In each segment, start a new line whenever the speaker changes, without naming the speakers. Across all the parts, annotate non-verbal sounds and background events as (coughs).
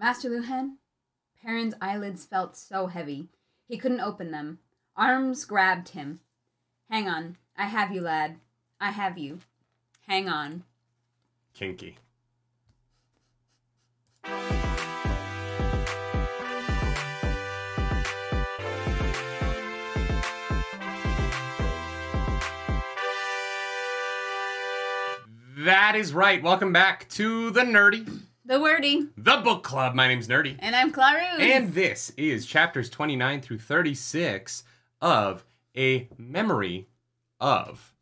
Master Luhhan? Perrin's eyelids felt so heavy. He couldn't open them. Arms grabbed him. Hang on. I have you, lad. I have you. Hang on.
Kinky. That is right. Welcome back to the Nerdy,
The wordy.
the book club. My name's Nerdy.
And I'm Claru.
And this is chapters 29 through 36 of A Memory of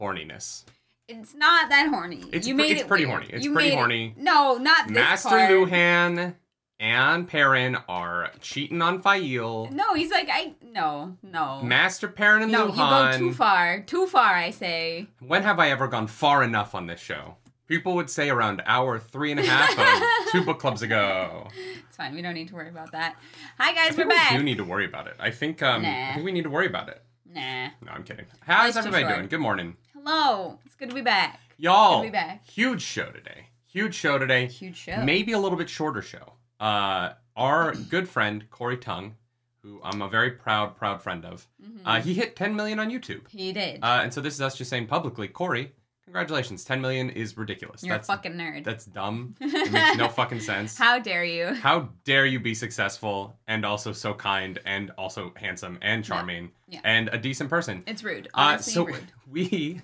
Horniness.
it's not that horny.
It's
you
pre-
made
it's
it
pretty
weird.
horny. It's
You
pretty
made it-
horny.
No, not this
Master
part.
Luhhan and Perrin are cheating on Faile.
No, he's like I. No, no.
Master Perrin and
no,
Luhhan.
you go too far. Too far, I say.
When have I ever gone far enough on this show? People would say around hour three and a half of (laughs) two book clubs ago.
It's fine. We don't need to worry about that. Hi guys, we're
we
back.
do need to worry about it. I think um,
Nah.
I think we need to worry about it.
nah.
No, I'm kidding. How's
Life's
everybody doing? Good morning.
Hello. It's good to be back.
Y'all,
Good to be back.
huge show today. Huge show today.
Huge show.
Maybe a little bit shorter show. Uh, our good friend Corey Tung, who I'm a very proud, proud friend of,
Mhm.
uh, he hit 10 million on YouTube.
he did.
Uh, and so this is us just saying publicly, Corey, congratulations. 10 million is ridiculous.
You're
that's
a fucking nerd.
that's dumb. (laughs) It makes no fucking sense.
How dare you?
How dare you be successful and also so kind and also handsome and charming
Yeah.
and a decent person?
It's rude.
Uh,
Honestly,
so
rude. (laughs)
we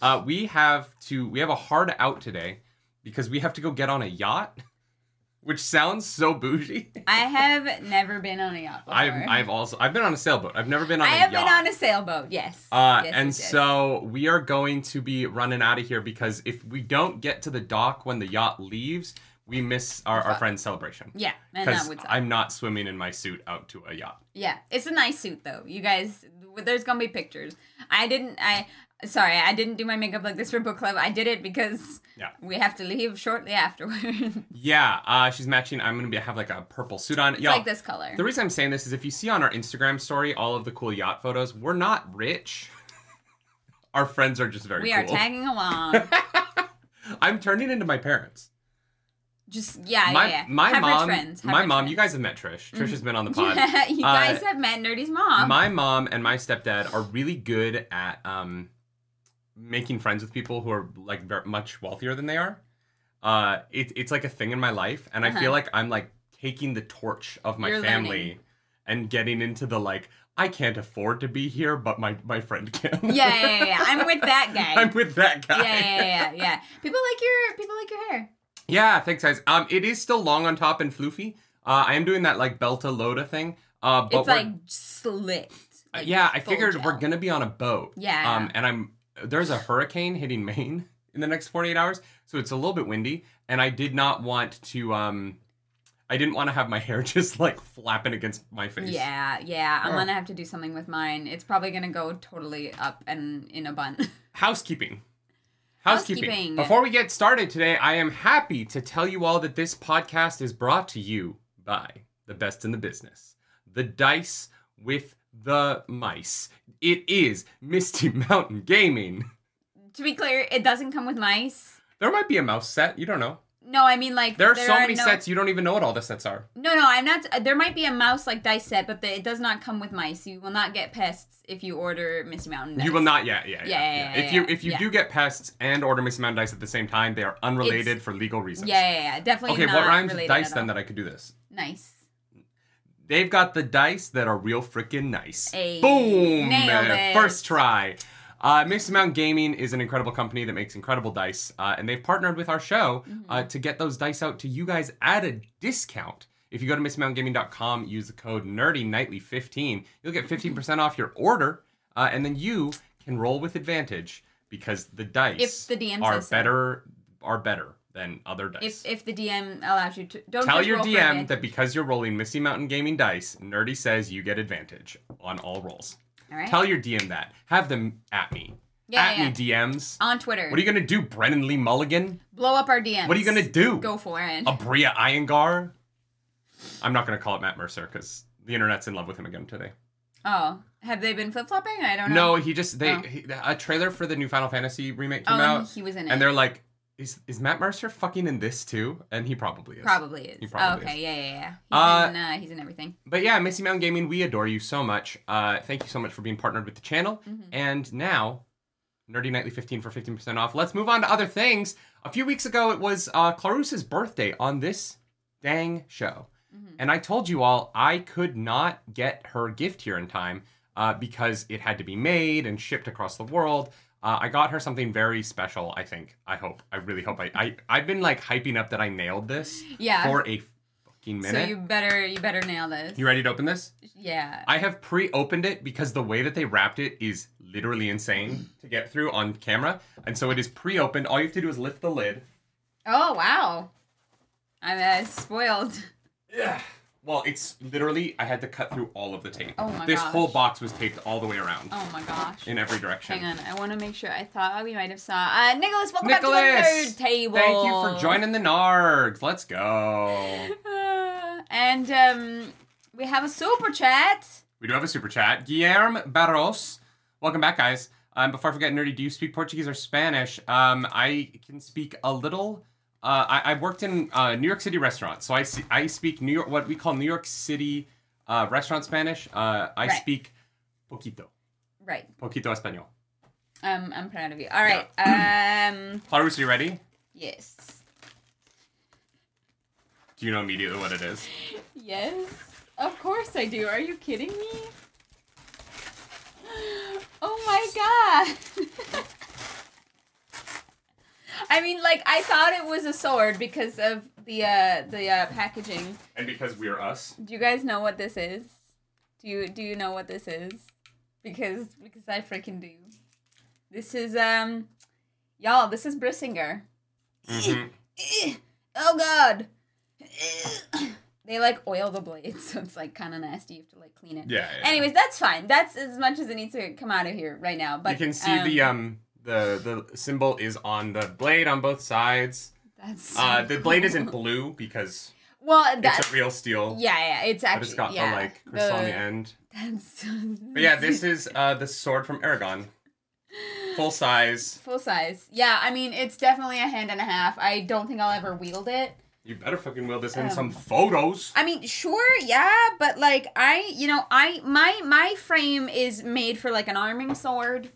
uh, we have to we have a hard out today because we have to go get on a yacht, which sounds so bougie.
I have never been on a yacht (laughs) before.
I've I've also I've been on a sailboat. I've never been on
I
a
have
yacht.
been on a sailboat. Yes.
uh,
Yes,
and so we are going to be running out of here because if we don't get to the dock when the yacht leaves, we miss our, our friend's celebration.
Yeah,
Because. I'm not swimming in my suit out to a yacht.
Yeah, it's a nice suit though. You guys, there's gonna be pictures. I didn't. I sorry, I didn't do my makeup like this for book club. I did it because
Yeah.
we have to leave shortly afterwards. (laughs)
Yeah, uh, she's matching. I'm gonna be have like a purple suit on.
it's
Y'all,
like this color.
The reason I'm saying this is if you see on our Instagram story all of the cool yacht photos, we're not rich. (laughs) our friends are just very
we
cool.
are tagging (laughs) along.
I'm turning into my parents.
Just yeah,
my
yeah, yeah.
my
Have
mom,
friends.
My mom. You guys have met Trish. Trish has been on the pod.
Yeah, you
Uh,
guys have met Nerdy's mom.
My mom and my stepdad are really good at um, making friends with people who are like very much wealthier than they are. Uh, it, it's like a thing in my life, and I
Uh-huh.
feel like I'm like taking the torch of my
You're
family
learning.
and getting into the like I can't afford to be here, but my my friend can.
yeah, yeah, yeah, yeah. I'm with that (laughs) guy.
I'm with that guy.
yeah, yeah, yeah, yeah. People like your people like your hair.
Yeah, thanks guys. Um, it is still long on top and floofy. Uh, I am doing that like Belta Loda thing. Uh, but
it's like slick. Like
yeah, I figured
gel.
we're gonna be on a boat.
Yeah.
Um, and I'm there's a hurricane hitting Maine in the next 48 hours, so it's a little bit windy, and I did not want to um, I didn't want to have my hair (laughs) just like flapping against my face.
Yeah, yeah. I'm
Oh.
gonna have to do something with mine. It's probably gonna go totally up and in a bun. (laughs)
Housekeeping. Housekeeping.
Housekeeping.
Before we get started today, I am happy to tell you all that this podcast is brought to you by the best in the business. The dice with the mice. It is Misty (laughs) Mountain Gaming.
to be clear, it doesn't come with mice.
There might be a mouse set. You don't know.
No, I mean like
There are so many
no,
sets you don't even know what all the sets are.
No, no, I'm not. Uh, there might be a mouse like dice set, but the, it does not come with mice. You will not get pests if you order Misty Mountain. Dice.
You will not. Yeah, yeah, yeah.
Yeah, yeah, yeah,
if you if you do get pests and order Misty Mountain dice at the same time, they are unrelated for legal reasons.
Yeah, yeah, yeah. Definitely.
Okay, what rhymes with dice then that I could do this?
Nice.
They've got the dice that are real freaking nice.
Ayy,
Boom!
nailed
Uh,
it.
First try. Uh, Misty Mountain Gaming is an incredible company that makes incredible dice, uh, and they've partnered with our show
Mm-hmm.
uh, to get those dice out to you guys at a discount. If you go to MistyMountainGaming.com, use the code NerdyNightly15, you'll get 15% off your order, uh, and then you can roll with advantage because the dice
If the DM
are
so.
better are better than other dice.
If if the DM allows you to, don't
Tell your DM that because you're rolling Misty Mountain Gaming dice, Nerdy says you get advantage on all rolls.
All right.
Tell your DM that. Have them at me.
Yeah,
at
yeah.
me DMs.
on Twitter.
What are you gonna do, Brennan Lee Mulligan?
blow up our DMs?
What are you gonna do?
Go for it.
Aabria Iyengar? I'm not gonna call it Matt Mercer because the internet's in love with him again today.
Oh, have they been flip flopping? I don't know.
No, he just they
Oh.
he, a trailer for the new Final Fantasy remake
Oh,
came
and
out,
he was in it.
and they're like, is is Matt Mercer fucking in this too? And he probably is.
Probably is.
He probably
okay,
is.
yeah, yeah, yeah. He's,
Uh,
in, uh, he's in everything.
But yeah, Misty Mountain Gaming, we adore you so much. Uh, thank you so much for being partnered with the channel.
Mhm.
And now, Nerdy Nightly 15 for 15% off. Let's move on to other things. A few weeks ago, it was uh, Clarus's birthday on this dang show.
Mhm.
And I told you all I could not get her gift here in time uh, because it had to be made and shipped across the world. Uh, I got her something very special, I think. I hope. I really hope. I, I, I've been like hyping up that I nailed this
Yeah.
for a fucking minute.
so you better you better nail this.
you ready to open this?
Yeah.
I have pre-opened it because the way that they wrapped it is literally insane to get through on camera, and so it is pre-opened. All you have to do is lift the lid.
Oh wow. I'm uh, spoiled.
Yeah. Well, it's literally I had to cut through all of the tape.
Oh my
This
gosh.
whole box was taped all the way around
Oh my gosh.
in every direction.
Hang on, I want to make sure. I thought we might have saw uh, Nicholas. Welcome back to the
Nicholas,
nerd table.
Thank you for joining the Nargs. Let's go.
Uh, (sighs) and um, we have a super chat.
We do have a super chat. Guillermo Barros. Welcome back, guys. Um, before I forget, Nerdy, do you speak Portuguese or Spanish? Um, I can speak a little. Uh, I, I worked in uh, New York City restaurants, so I, see, I speak New York, what we call New York City uh, restaurant Spanish. Uh, I
Right.
speak poquito,
Right.
poquito español.
Um, I'm proud of you. All right. (clears throat) Um,
Clarus, are you ready?
yes.
Do you know immediately what it is?
Yes. Of course I do. Are you kidding me? (gasps) Oh my god. (laughs) I mean, like I thought it was a sword because of the uh the uh packaging.
And because we're us.
Do you guys know what this is? Do you do you know what this is? Because because I freaking do. This is um y'all, this is Brisingr.
Mhm.
Eh, (coughs) Oh god. (coughs) They like oil the blades, (laughs) so it's like kind of nasty. You have to like clean it.
Yeah, yeah.
Anyways, that's fine. That's as much as it needs to come out of here right now. But
you can see the um the the symbol is on the blade on both sides.
That's
Uh, the blade isn't blue because
well.
it's
That's
a real steel.
yeah, yeah. It's actually.
But it's got
yeah,
the like crystal on the end.
That's.
But yeah, this is uh the sword from Eragon. Full size.
full size. Yeah, I mean it's definitely a hand and a half. I don't think I'll ever wield it.
You better fucking wield this in
Um,
some photos.
I mean, sure, yeah, but like I, you know, I my my frame is made for like an arming sword.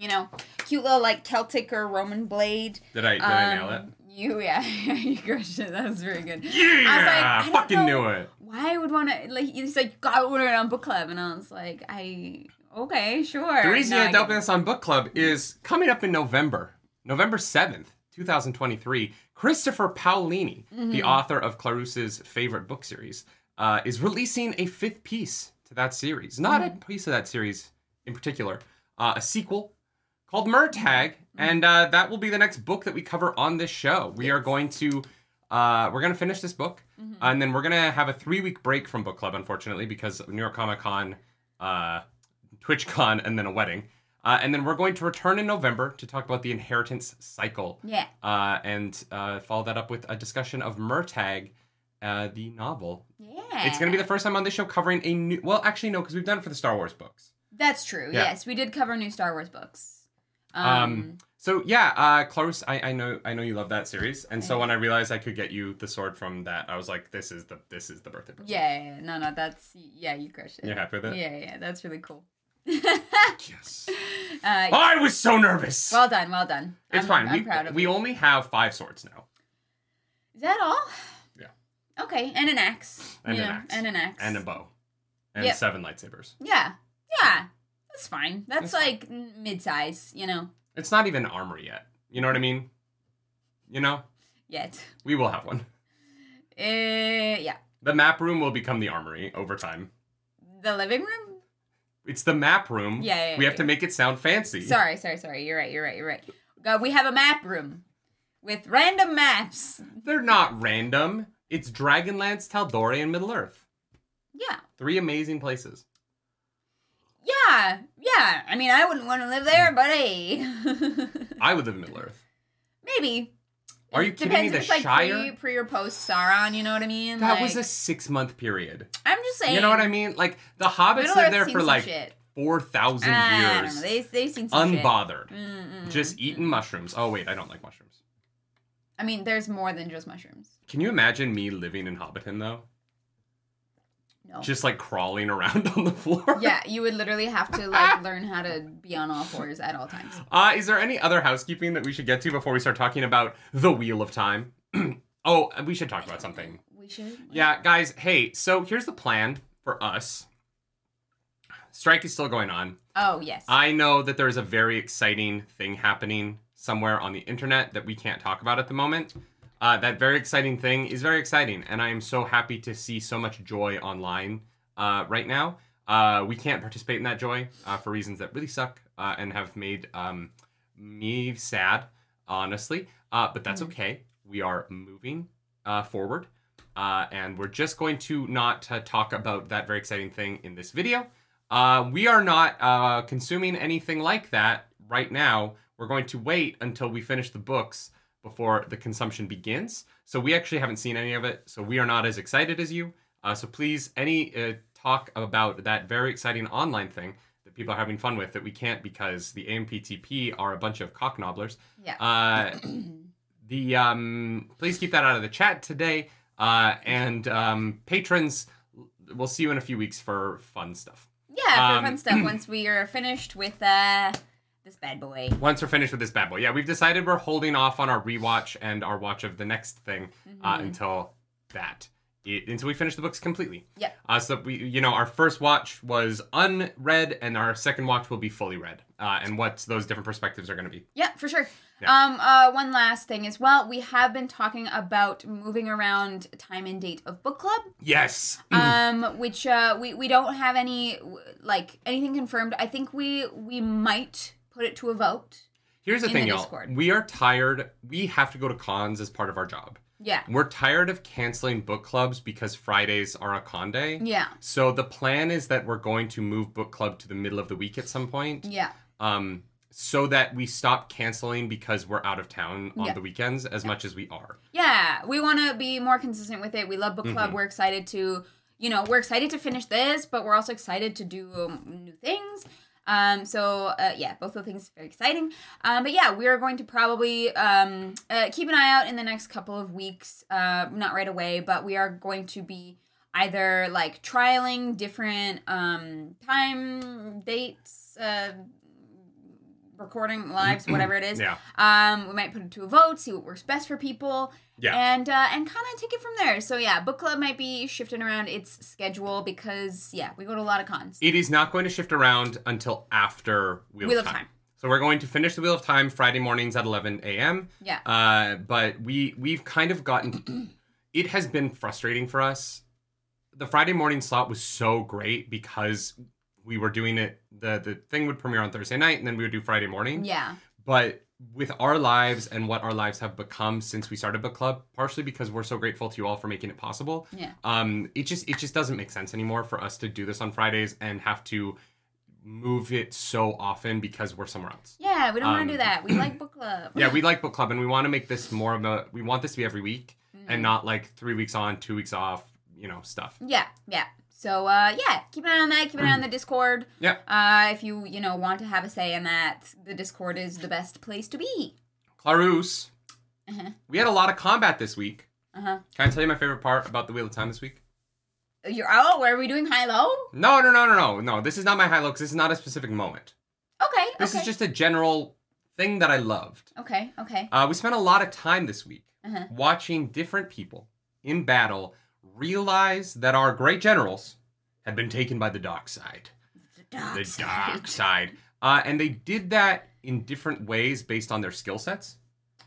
You know, cute little like Celtic or Roman blade.
Did I did I nail it?
Um, You yeah, (laughs) you crushed it. That was very good.
Yeah,
I don't
fucking knew it.
Why I would want to like he's like you gotta order it on book club, and I was like, I okay, sure.
The reason
No,
you
I
had to
get
this on book club is coming up in November, November seventh, two thousand twenty-three. Christopher Paolini,
Mm-hmm.
the author of Clarus's favorite book series, uh, is releasing a fifth piece to that series. Not
Mm-hmm.
a piece of that series in particular, uh, a sequel called Murtagh,
Mm-hmm.
and uh, that will be the next book that we cover on this show. We are going to. Uh, we're gonna finish this book,
Mm-hmm.
and then we're gonna have a three-week break from book club, unfortunately, because New York Comic Con, uh, TwitchCon, and then a wedding. Uh, and then we're going to return in November to talk about the inheritance cycle,
Yeah.
uh, and uh, follow that up with a discussion of Murtagh, uh, the novel.
Yeah.
It's going to be the first time on this show covering a new. Well, actually, no, because we've done it for the Star Wars books.
That's true.
Yeah.
Yes, we did cover new Star Wars books. Um,
Um, So yeah, uh, Clarus, I, I know I know you love that series, and so when I realized I could get you the sword from that, I was like, this is the this is the birthday. present.
yeah, yeah, yeah. no, no, that's yeah, you crushed it.
You're happy with it?
Yeah, yeah, that's really cool.
Yes. (laughs)
uh,
I was so nervous.
well done, well done.
it's
I'm,
fine.
I'm
we
proud of
we
you.
only have five swords now.
Is that all?
Yeah.
Okay, and an axe.
And
you
an
know,
axe.
And an axe.
and a bow, and
Yep.
seven lightsabers.
Yeah, yeah, that's fine. That's
That's
like mid size, you know.
It's not even armor yet. You know what I mean? You know,
Yet.
we will have one.
Uh, yeah.
The map room will become the armory over time.
The living room.
It's the map room.
Yeah, yeah,
we have
yeah.
to make it sound fancy.
Sorry, sorry, sorry. You're right. You're right. You're right. Uh, we have a map room with random maps.
They're not random. It's Dragonlance, Tal'Dorei, and Middle Earth.
Yeah.
Three amazing places.
Yeah. Yeah. I mean, I wouldn't want to live there, but hey. (laughs)
I would live in Middle Earth.
Maybe.
Are you kidding me?
depends
The
if it's like
Shire?
pre, pre or post Sauron. You know what I mean?
that
like,
was a six month period.
I'm just saying.
You know what I mean? Like the hobbits
Middle
lived
Earth's
there
seen
for
some
like
shit.
four thousand
I don't know.
years,
They they've seen some shit.
unbothered, just eating mushrooms. Oh wait, I don't like mushrooms.
I mean, there's more than just mushrooms.
Can you imagine me living in Hobbiton though?
No.
Just like crawling around (laughs) on the floor.
yeah, (laughs) you would literally have to like learn how to be on all fours at all times.
Uh, is there any other housekeeping that we should get to before we start talking about the Wheel of Time? (clears throat) oh, we should talk about something.
We should.
Yeah, guys, hey, so here's the plan for us. Strike is still going on.
Oh yes.
I know that there's a very exciting thing happening somewhere on the internet that we can't talk about at the moment. Uh, that very exciting thing is very exciting, and I am so happy to see so much joy online uh, right now. Uh, we can't participate in that joy uh, for reasons that really suck uh, and have made um, me sad, honestly. Uh, but that's okay. We are moving uh, forward, uh, and we're just going to not uh, talk about that very exciting thing in this video. Uh, we are not uh, consuming anything like that right now. We're going to wait until we finish the books before the consumption begins. So we actually haven't seen any of it. So we are not as excited as you. Uh, so please, any uh, talk about that very exciting online thing that people are having fun with that we can't because the AMPTP are a bunch of cocknobblers.
yeah.
Uh, the um, please keep that out of the chat today. Uh, and um, patrons, we'll see you in a few weeks for fun stuff.
yeah, for
um,
fun stuff. (clears throat) Once we are finished with uh this bad boy.
Once we're finished with this bad boy, yeah, we've decided we're holding off on our rewatch and our watch of the next thing uh,
Mhm.
until that. It, until we finish the books completely.
Yeah.
Uh, so we, you know, our first watch was unread, and our second watch will be fully read. Uh, and what those different perspectives are going to be.
Yeah, for sure.
Yeah.
Um, uh, one last thing as well. We have been talking about moving around time and date of book club.
Yes.
um, which uh, we we don't have any like anything confirmed. I think we we might put it to a vote.
Here's the
in
thing,
the
y'all.
Discord.
We are tired. We have to go to cons as part of our job.
Yeah,
We're tired of canceling book clubs because Fridays are a con day.
yeah,
So the plan is that we're going to move book club to the middle of the week at some point.
yeah,
um, so that we stop canceling because we're out of town on
Yeah.
the weekends as much as we are.
yeah. We want to be more consistent with it. We love book club.
Mhm.
We're excited to, you know, we're excited to finish this, but we're also excited to do um, new things. Um, so uh, yeah, both of things are very exciting. Um, but yeah, we are going to probably um, uh, keep an eye out in the next couple of weeks. Uh, not right away, but we are going to be either like trialing different um, time dates, uh, recording lives, whatever it is.
Yeah.
Um, we might put it to a vote, see what works best for people,
Yeah.
and uh, and kind of take it from there. So yeah, book club might be shifting around its schedule because yeah, we go to a lot of cons.
It is not going to shift around until after Wheel,
Wheel
of
of
Time.
Time.
So we're going to finish the Wheel of Time Friday mornings at 11 a.m.
Yeah.
Uh, but we we've kind of gotten. (clears throat) it has been frustrating for us. The Friday morning slot was so great because we were doing it. the The thing would premiere on Thursday night, and then we would do Friday morning.
Yeah.
but with our lives and what our lives have become since we started book club partially because we're so grateful to you all for making it possible
Yeah.
um it just it just doesn't make sense anymore for us to do this on fridays and have to move it so often because we're somewhere else
Yeah, we don't want
Um,
to do that. We like (clears throat) book club.
yeah we like book club and we want to make this more of a we want this to be every week
Mhm.
and not like three weeks on two weeks off you know stuff
Yeah, yeah. So uh yeah, keep an eye on that, keep an eye on the Discord.
Yeah.
Uh if you, you know, want to have a say in that, the Discord is the best place to be.
clarus
Uh-huh.
we had a lot of combat this week
Uh-huh.
can i tell you my favorite part about the wheel of time this week
You're oh, where are we doing high low?
no no no no no no this is not my high low because this is not a specific moment
Okay.
This
okay.
is just a general thing that I loved.
Okay, okay.
Uh, we spent a lot of time this week
Uh-huh.
watching different people in battle realize that our great generals had been taken by the dark side.
The dark
the
side.
dark side. Uh, and they did that in different ways based on their skill sets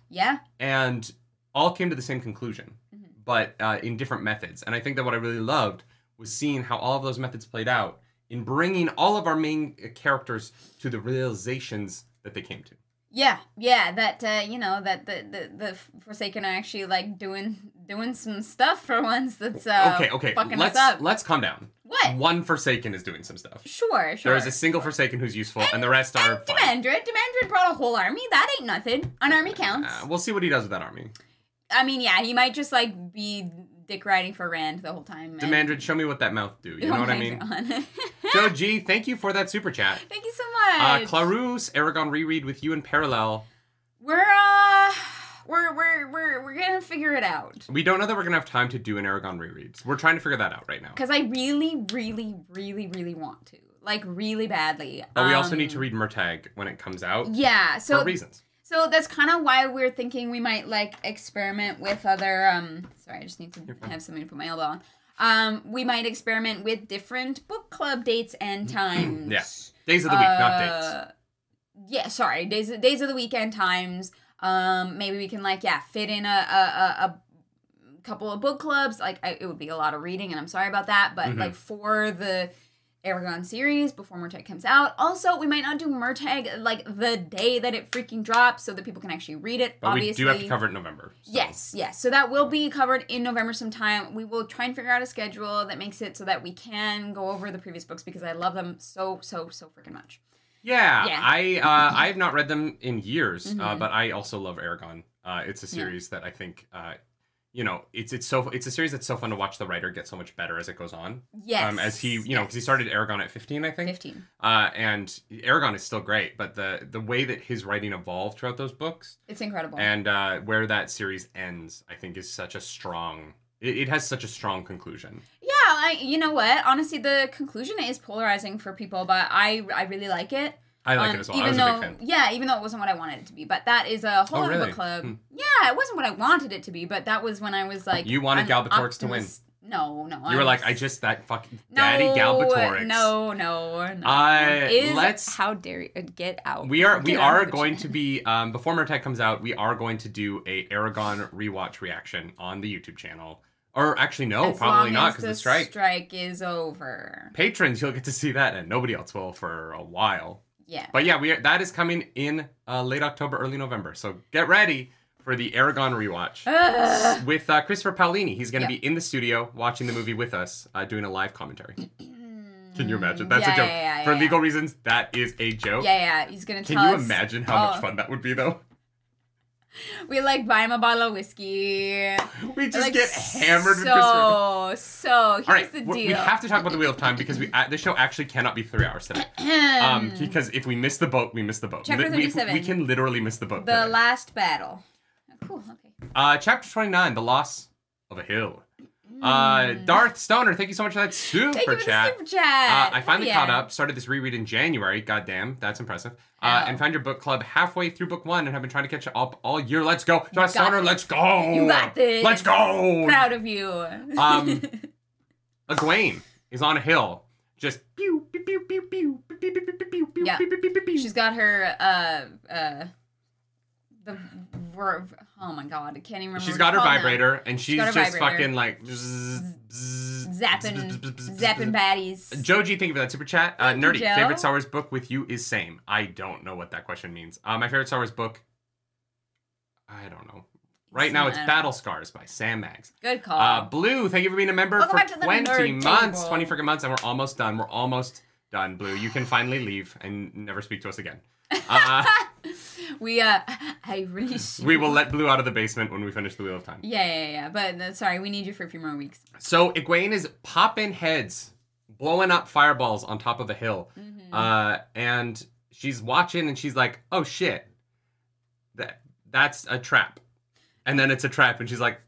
Yeah.
and all came to the same conclusion,
Mhm.
but uh, in different methods. And I think that what I really loved was seeing how all of those methods played out in bringing all of our main uh, characters to the realizations that they came to.
Yeah, yeah, that uh, you know that the, the the Forsaken are actually like doing doing some stuff for once. That's uh,
okay, okay.
fucking
Let's
us up.
let's calm down.
What?
One Forsaken is doing some stuff.
Sure, sure.
There is a single Forsaken who's useful, and, the rest are
and. Demandred. Demandred brought a whole army. That ain't nothing. An army counts.
Uh, we'll see what he does with that army.
I mean, yeah, he might just like be dick riding for Rand the whole time. and-
Demandred, show me what that mouth do. You (laughs) know
Oh
what I mean? (laughs) Joe G, thank you for that super chat.
Thank you so
Uh,
much.
Clarus, Eragon reread with you in parallel.
we're uh we're we're we're we're gonna figure it out.
We don't know that we're gonna have time to do an Eragon rereads. We're trying to figure that out right now.
Because I really, really, really, really want to. Like really badly.
But we also need to
Um,
read Murtagh when it comes out
Yeah, so
for reasons.
So that's kind of why we're thinking we might like experiment with other um sorry, I just need to have something to put my elbow on. Um we might experiment with different book club dates and times.
Yeah. Days of the week, not dates.
Uh, Yeah, sorry, days days of the weekend times. Um, maybe we can like yeah fit in a a, a, couple of book clubs. Like I, it would be a lot of reading, and I'm sorry about that. But
Mhm.
like for the Eragon series before Murtagh comes out. Also, we might not do Murtagh like the day that it freaking drops, so that people can actually read it.
But
obviously,
we do have to cover it in November. so-
Yes, yes. So that will be covered in November sometime. We will try and figure out a schedule that makes it so that we can go over the previous books because I love them so, so, so freaking much.
Yeah,
Yeah.
I uh, I have not read them in years, uh,
Mhm.
but I also love Eragon. Uh, it's a
Yeah.
series that I think, uh, you know, it's it's so it's a series that's so fun to watch the writer get so much better as it goes on.
Yes.
Um, as he, you know, because he started Eragon at 15, I think.
15.
Uh, and Eragon is still great, but the the way that his writing evolved throughout those books
It's incredible.
and uh, where that series ends, I think is such a strong. It, it has such a strong conclusion.
yeah, I, you know what? Honestly, the conclusion is polarizing for people, but I I really like it.
I like
Um,
it as well. I
Even
was
though,
a big fan.
yeah, even though it wasn't what I wanted it to be, but that is a whole
Oh,
other
really?
club.
Hmm.
Yeah, it wasn't what I wanted it to be, but that was when I was like,
You wanted Galbatorix to win.
No, no.
You were
I'm-
like, I just that fucking
no,
Daddy Galbatorix.
No, no, no.
Uh,
is
let's-
how dare you uh, get out?
We are we are going to be um, before Murtagh comes out. We are going to do a Eragon rewatch reaction on the YouTube channel. Or actually, no,
As
probably not because the strike.
strike is over.
Patrons, you'll get to see that, and nobody else will for a while.
Yeah.
But yeah, we are, that is coming in uh, late October, early November. So get ready for the Eragon rewatch
Ugh.
with uh, Christopher Paolini. He's going to
Yeah.
be in the studio watching the movie with us, uh, doing a live commentary. (clears throat) Can you imagine? That's
Yeah,
a joke.
yeah,
for legal reasons, that is a joke.
Yeah, yeah. He's gonna
Can
tell
you
us.
imagine how
Oh.
much fun that would be, though? (laughs)
We like buy him a bottle of whiskey.
We just
like,
get hammered.
So, so here's
All right,
the deal.
we have to talk about the Wheel of Time because we uh, the show actually cannot be three hours today. (clears throat) Um, because if we miss the boat, we miss the boat.
Chapter
we,
37.
we can literally miss the boat.
the
today.
last battle. Oh, cool. Okay.
uh, chapter twenty nine, the loss of a hill. Uh, Darth Stoner, thank you so much for that super
Mm. Thank you for
chat.
the super chat.
Uh, I finally
Yeah.
caught up, started this reread in January. Goddamn, that's impressive. Uh,
Oh.
and found your book club halfway through book one and have been trying to catch up all year. Let's go. Darth Stoner,
this.
let's go.
You got this.
Let's go.
Proud of you.
Um, Egwene is on a hill. Just pew, pew, pew, pew, pew, pew, pew, pew, pew, pew, pew, pew.
She's got her uh uh the ver- oh my god, I can't even remember.
She's got her
it's called now.
vibrator, and she's
her
just
vibrator.
fucking like bzz, bzz,
zapping
bzz,
zapping baddies.
Joji, thank you for that super chat. Uh, Nerdy,
Joe.
favorite Star Wars book with you is same. I don't know what that question means. Uh, my favorite Star Wars book, I don't know. Right now, it's Battle Scars by Sam Maggs.
Good call.
Uh, Blue, thank you for being a member
Welcome
for
back to the
20 months,
table.
20 freaking months, and we're almost done. We're almost done, Blue. You can finally leave and never speak to us again. Uh, (laughs)
we uh I really (laughs)
we will let Blue out of the basement when we finish the Wheel of Time.
Yeah, yeah, yeah. But uh, sorry, we need you for a few more weeks.
So Egwene is popping heads, blowing up fireballs on top of a hill.
Mhm.
Uh, and she's watching and she's like, oh shit. That that's a trap. And then it's a trap and she's like,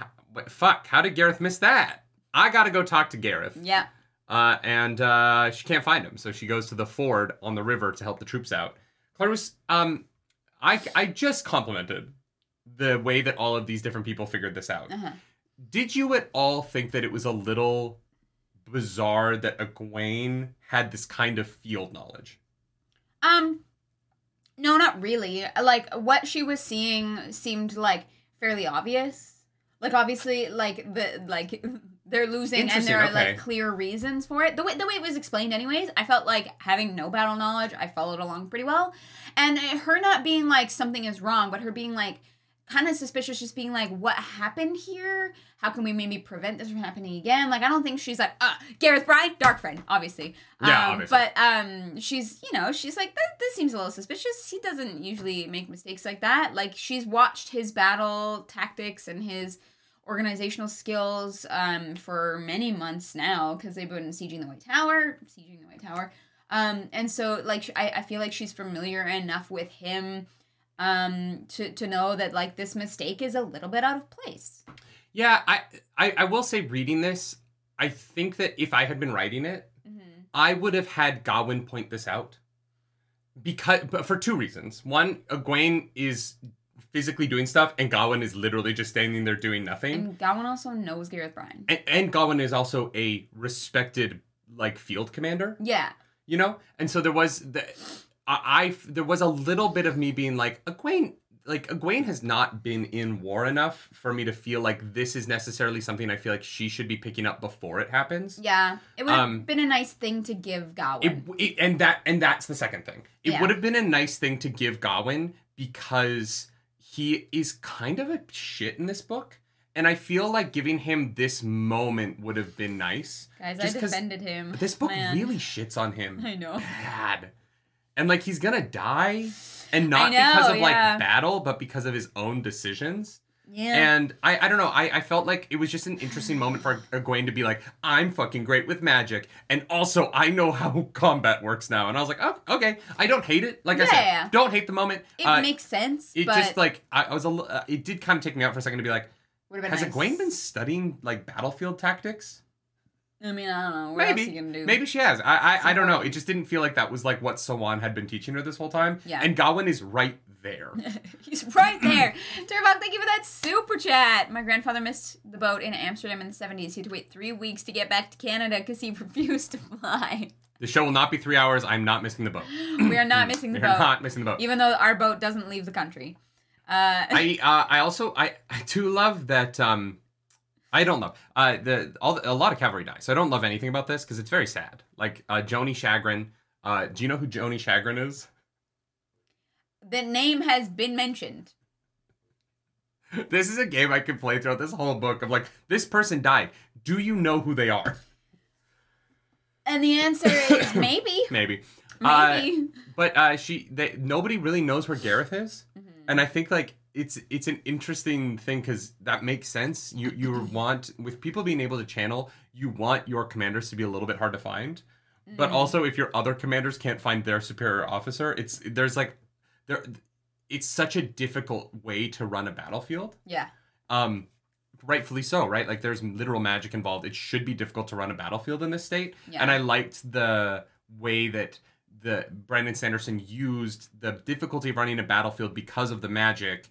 "H- what, fuck, how did Gareth miss that? I gotta go talk to Gareth.
yeah.
Uh, and uh, she can't find him, so she goes to the ford on the river to help the troops out. Clarus, um, I I just complimented the way that all of these different people figured this out.
Uh-huh.
Did you at all think that it was a little bizarre that Egwene had this kind of field knowledge?
Um, no, not really. Like what she was seeing seemed like fairly obvious. Like obviously, like the like they're losing, and there are
okay.
like clear reasons for it. The way the way it was explained, anyways, I felt like having no battle knowledge, I followed along pretty well, and her not being like something is wrong, but her being like kind of suspicious, just being like, what happened here? How can we maybe prevent this from happening again? Like, I don't think she's like, uh, Gareth Bryne, dark friend, obviously.
Yeah,
Um,
obviously.
But um, she's, you know, she's like, "That- this seems a little suspicious. He doesn't usually make mistakes like that. Like, she's watched his battle tactics and his organizational skills um, for many months now because they've been sieging the White Tower, sieging the White Tower. Um, and so, like, I, I feel like she's familiar enough with him um to to know that like this mistake is a little bit out of place.
Yeah, I, I I will say reading this, I think that if I had been writing it, I would have had Gawyn point this out. Because but for two reasons. One, Egwene is physically doing stuff and Gawyn is literally just standing there doing nothing.
And Gawyn also knows Gareth Bryne.
And, and Gawyn is also a respected like field commander,
Yeah.
you know? And so there was the I, I there was a little bit of me being like, Egwene like Egwene has not been in war enough for me to feel like this is necessarily something I feel like she should be picking up before it happens.
Yeah. It would have
Um,
been a nice thing to give
It,
Gawyn.
it and that and that's the second thing. It
Yeah.
would have been a nice thing to give Gawyn because he is kind of a shit in this book. And I feel like giving him this moment would have been nice.
Guys, I defended him.
This book
Man.
really shits on him
I know.
bad. And like he's gonna die. And not
know,
because of
yeah.
like battle, but because of his own decisions.
Yeah.
And I, I don't know, I, I felt like it was just an interesting moment for Egwene to be like, I'm fucking great with magic, and also I know how (laughs) combat works now. And I was like, oh, okay, I don't hate it. Like I said,
Yeah.
don't hate the moment.
it
Uh,
makes sense,
it
but
just like I, I was a, li- uh, it did kind of take me out for a second to be like,
have
has
been nice.
Egwene been studying like battlefield tactics?
I mean, I don't know. What else are
Maybe,
you gonna do?
maybe she has. I, I, I don't know. It just didn't feel like that was like what Siuan had been teaching her this whole time.
Yeah.
And Gawyn is right there. (laughs)
He's right there. (clears throat) Turbach, thank you for that super chat. My grandfather missed the boat in Amsterdam in the 70s. He had to wait three weeks to get back to Canada because he (laughs) refused to fly.
the show will not be three hours. I'm not missing the boat. (gasps)
We are not missing the
You're
boat,
not missing the boat.
even though our boat doesn't leave the country. Uh,
I uh, I also I, I do love that um I don't love uh the all a lot of cavalry die so I don't love anything about this because it's very sad like uh Joni Shagrin uh do you know who Joni Shagrin is
the name has been mentioned.
this is a game I could play throughout this whole book of like this person died do you know who they are
And the answer is (laughs) maybe.
maybe Uh,
Maybe.
but uh she they nobody really knows where Gareth is
Mhm.
and I think like it's it's an interesting thing because that makes sense. You you (laughs) want with people being able to channel, you want your commanders to be a little bit hard to find, but
Mhm.
also if your other commanders can't find their superior officer, it's there's like there it's such a difficult way to run a battlefield.
yeah.
Um, rightfully so, right? Like there's literal magic involved. It should be difficult to run a battlefield in this state,
Yeah.
and I liked the way that the Brandon Sanderson used the difficulty of running a battlefield because of the magic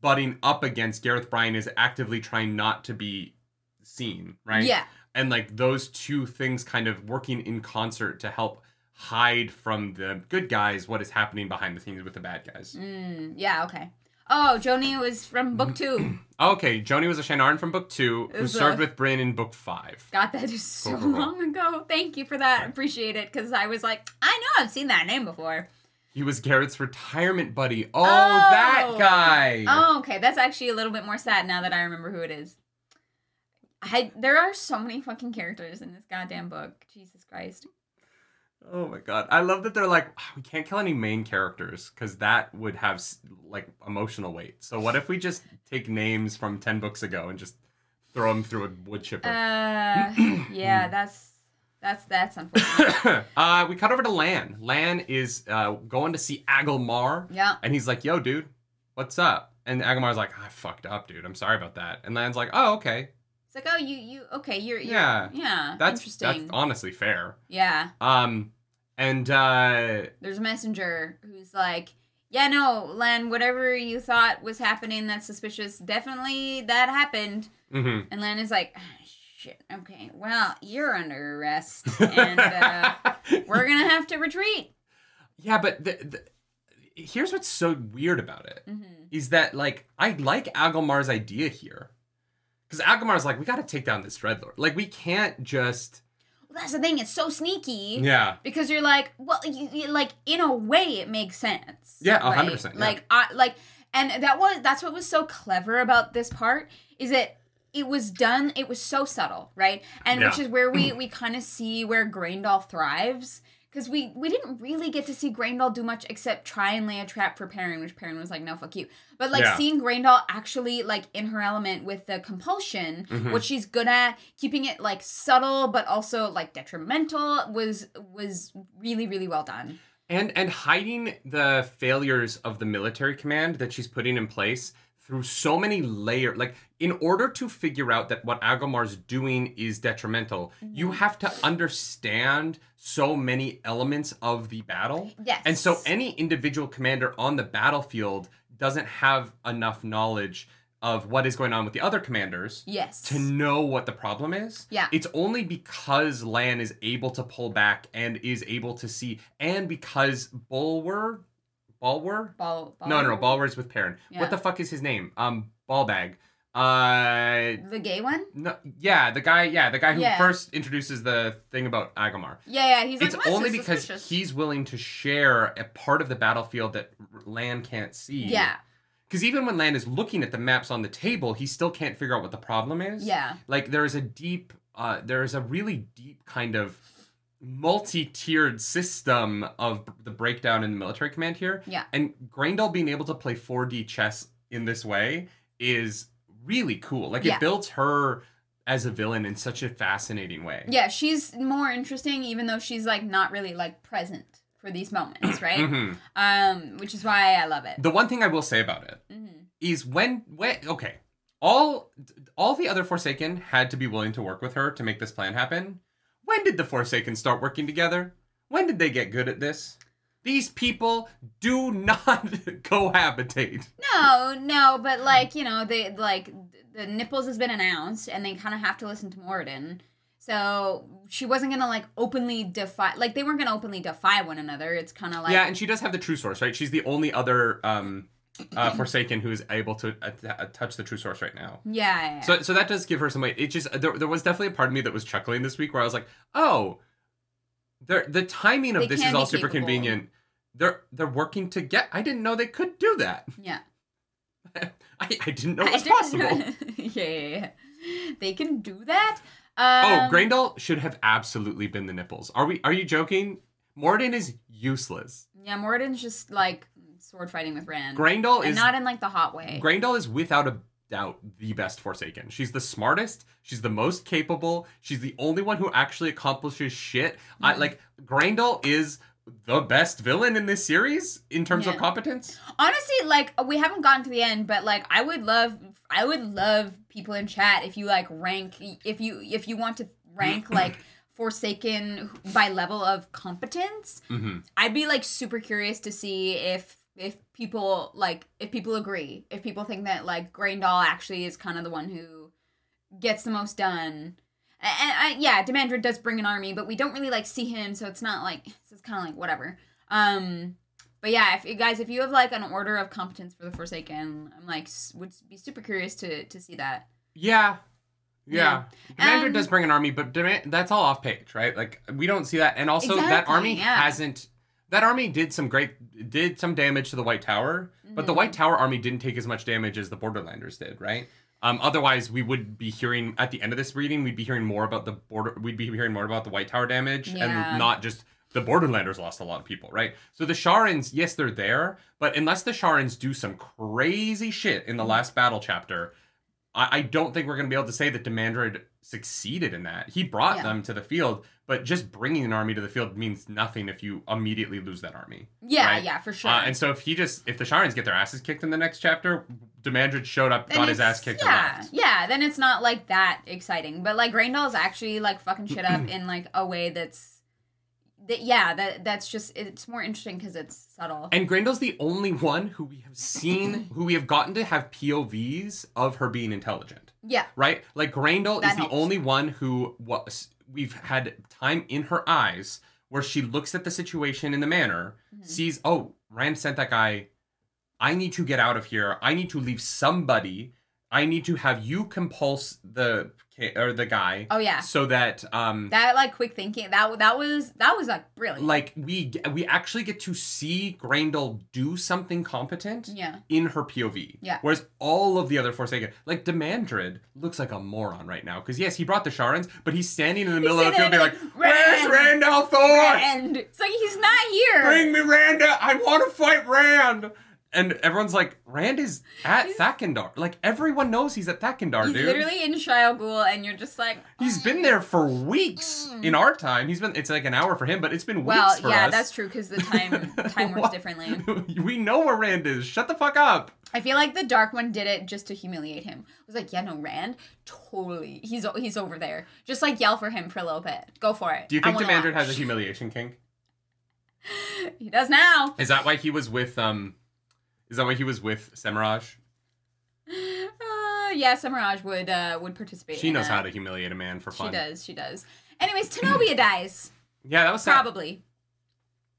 butting up against Gareth Bryne is actively trying not to be seen, right?
Yeah.
And like those two things kind of working in concert to help hide from the good guys what is happening behind the scenes with the bad guys.
Mm, yeah. Okay. Oh, Joni was from book two. (clears throat)
Okay, Joni was a Shienaran from book two who served with Bryne in book five.
God, that is so
Cool,
long ago. Thank you for that. Appreciate it. Because I was like, I know I've seen that name before.
He was Gareth's retirement buddy. Oh,
Oh.
that guy.
Oh, okay. That's actually a little bit more sad now that I remember who it is. I there are so many fucking characters in this goddamn book. Jesus Christ.
Oh my god. I love that they're like, "Ah, we can't kill any main characters because that would have like emotional weight. So what if we just take names from 10 books ago and just throw them through a wood chipper?
Uh, (clears throat) yeah, that's that's that's unfortunate. (coughs)
uh, we cut over to Lan. Lan is uh, going to see Agelmar,
yeah.
and he's like, "Yo, dude, what's up?" And Agelmar's like, "I fucked up, dude. I'm sorry about that." And Lan's like, "Oh, okay.
It's like, oh, you you okay? You're, you're
Yeah.
yeah.
That's
interesting.
that's honestly fair."
yeah.
Um, and uh,
There's a messenger who's like, yeah, no, Lan, whatever you thought was happening that's suspicious, definitely that happened.
mhm.
And Lan is like, "Ah, shit, okay, well, you're under arrest, (laughs) and uh, we're gonna have to retreat.
yeah, but the, the, here's what's so weird about it is
hmm
that like I like Agelmar's idea here. Because Agelmar's like, we gotta take down this Dreadlord. Like, we can't just.
Well, that's the thing; it's so sneaky.
Yeah.
Because you're like, well, you, you- like in a way, it makes sense.
Yeah,
right?
hundred percent, yeah.
Like, I like, and that was that's what was so clever about this part is that it was done. It was so subtle, right? And which is where we (clears throat) we kind of see where Graendal thrives. Because we we didn't really get to see Graendal do much except try and lay a trap for Perrin, which Perrin was like, no, fuck you. But like
Yeah.
seeing Graendal actually like in her element with the compulsion,
Mhm.
what she's good at, keeping it like subtle but also like detrimental was was really really well done.
and and hiding the failures of the military command that she's putting in place through so many layers like in order to figure out that what Agelmar's doing is detrimental you
Mhm.
have to understand so many elements of the battle
Yes.
and so any individual commander on the battlefield doesn't have enough knowledge of what is going on with the other commanders
yes.
to know what the problem is.
Yeah.
It's only because Lan is able to pull back and is able to see, and because Bulwer, Bulwer?
Ball,
No, no, no,
ball-
Bulwer's with Perrin.
Yeah.
What the fuck is his name? Um, Ballbag. Uh,
The gay one?
no, yeah, the guy, yeah, the guy who
Yeah.
first introduces the thing about Agelmar.
Yeah, yeah. He's
it's
like, "This
only
is
because
suspicious."
he's willing to share a part of the battlefield that Lan can't see.
Yeah,
Because even when Lan is looking at the maps on the table, he still can't figure out what the problem is.
yeah,
Like there's a deep, uh, there's a really deep kind of multi-tiered system of the breakdown in the military command here.
Yeah.
And Graendal being able to play 4D chess in this way is really cool. Like
Yeah.
it builds her as a villain in such a fascinating way.
yeah. She's more interesting, even though she's like not really like present for these moments, right?
Mhm.
Um, which is why I love it.
The one thing I will say about it
hmm
is when when okay all all the other forsaken had to be willing to work with her to make this plan happen when did the forsaken start working together when did they get good at this these people do not (laughs) cohabitate
No, no, but like you know, they like the Nae'blis has been announced, and they kind of have to listen to Moridin. So she wasn't gonna like openly defy, like they weren't gonna openly defy one another. It's kind of like
yeah and she does have the true source right she's the only other um uh, forsaken who is able to uh, touch the true source right now
yeah, yeah, yeah.
So, so that does give her some weight. It just there, there was definitely a part of me that was chuckling this week where I was like, oh, the the timing of
They
this is all super
capable.
convenient. They're they're working to get. I didn't know they could do that.
yeah. (laughs)
I, I didn't know it was possible.
know- (laughs) yeah, yeah, yeah. They can do that.
oh,
Um,
Graendal should have absolutely been the Nae'blis. Are we? Are you joking? Moridin is useless.
Yeah, Moradin's just like sword fighting with Rand,
Graendal
and
is
not in like the hot way.
Graendal is without a doubt the best Forsaken. She's the smartest. She's the most capable. She's the only one who actually accomplishes shit. I
Mhm.
like Graendal is the best villain in this series in terms of competence.
Honestly, like we haven't gotten to the end, but like I would love, I would love people in chat if you like rank, if you if you want to rank (clears throat) like Forsaken by level of competence.
hmm
I'd be like super curious to see if if people like if people agree, if people think that like Graendal actually is kind of the one who gets the most done. And, yeah, Demandred does bring an army, but we don't really like see him, so it's not like so it's kind of like whatever. Um, but yeah, if you guys, if you have like an order of competence for the Forsaken, I'm like would be super curious to to see that.
Yeah. Yeah. Commander
Um,
does bring an army, but Demand- that's all off page, right? Like we don't see that. And also that army
yeah.
hasn't that army did some great did some damage to the White Tower, but the
Mhm.
White Tower army didn't take as much damage as the Borderlanders did, right? Um, otherwise, we would be hearing at the end of this reading, we'd be hearing more about the border. We'd be hearing more about the White Tower damage,
Yeah.
and not just the Borderlanders lost a lot of people, right? So the Sharans, yes, they're there, but unless the Sharans do some crazy shit in the last battle chapter, I, I don't think we're going to be able to say that Demandred succeeded in that. He brought
Yeah.
them to the field, but just bringing an army to the field means nothing if you immediately lose that army.
Yeah,
Right.
yeah, for sure.
Uh, and so if he just if the Sharans get their asses kicked in the next chapter, Demandred showed up,
Then
got his ass kicked,
Yeah, yeah. Then it's not like that exciting. But like Graendal's actually like fucking shit up (clears throat) in like a way that's, that yeah, that that's just it's more interesting because it's subtle.
And Graendal's the only one who we have seen, who we have gotten to have POVs of her being intelligent.
yeah,
right? Like Graendal
That
is the only one who was we've had time in her eyes where she looks at the situation in the manor,
Mhm.
sees, oh, Rand sent that guy. I need to get out of here. I need to leave somebody. I need to have you compulse the or the guy
oh yeah.
so that um
That like quick thinking that that was that was like brilliant.
like we we actually get to see Graendal do something competent
yeah,
in her POV.
Yeah.
Whereas all of the other Forsaken, like Demandred, looks like a moron right now. Because yes, he brought the Sharans, but he's standing in the middle of the field, being like, "Where's
"Rand!
Randall Thor?
Rand. It's like he's not here.
Bring me Randa! I want to fight Rand!" And everyone's like, Rand is at Thakan'dar. Like everyone knows he's at Thakan'dar,
He's
dude.
literally in Shayol Ghul, and you're just like,
He's been there for weeks in our time. He's been it's like an hour for him, but it's been
Mm. well,
weeks for
yeah,
us.
that's true because the time (laughs) time works differently. (laughs)
we know where Rand is. Shut the fuck up.
I feel like the Dark One did it just to humiliate him. I was like, yeah, no, Rand, totally. He's he's over there. Just like yell for him for a little bit. Go for it.
Do you think Demandred has a humiliation kink? (laughs)
He does now.
Is that why he was with um is that why he was with Semirhage?
Uh, yeah, Semirhage would uh, would participate.
She knows
that.
how to humiliate a man for fun.
She does. She does. Anyways, Tenobia (clears throat) dies.
Yeah, that was sad.
Probably.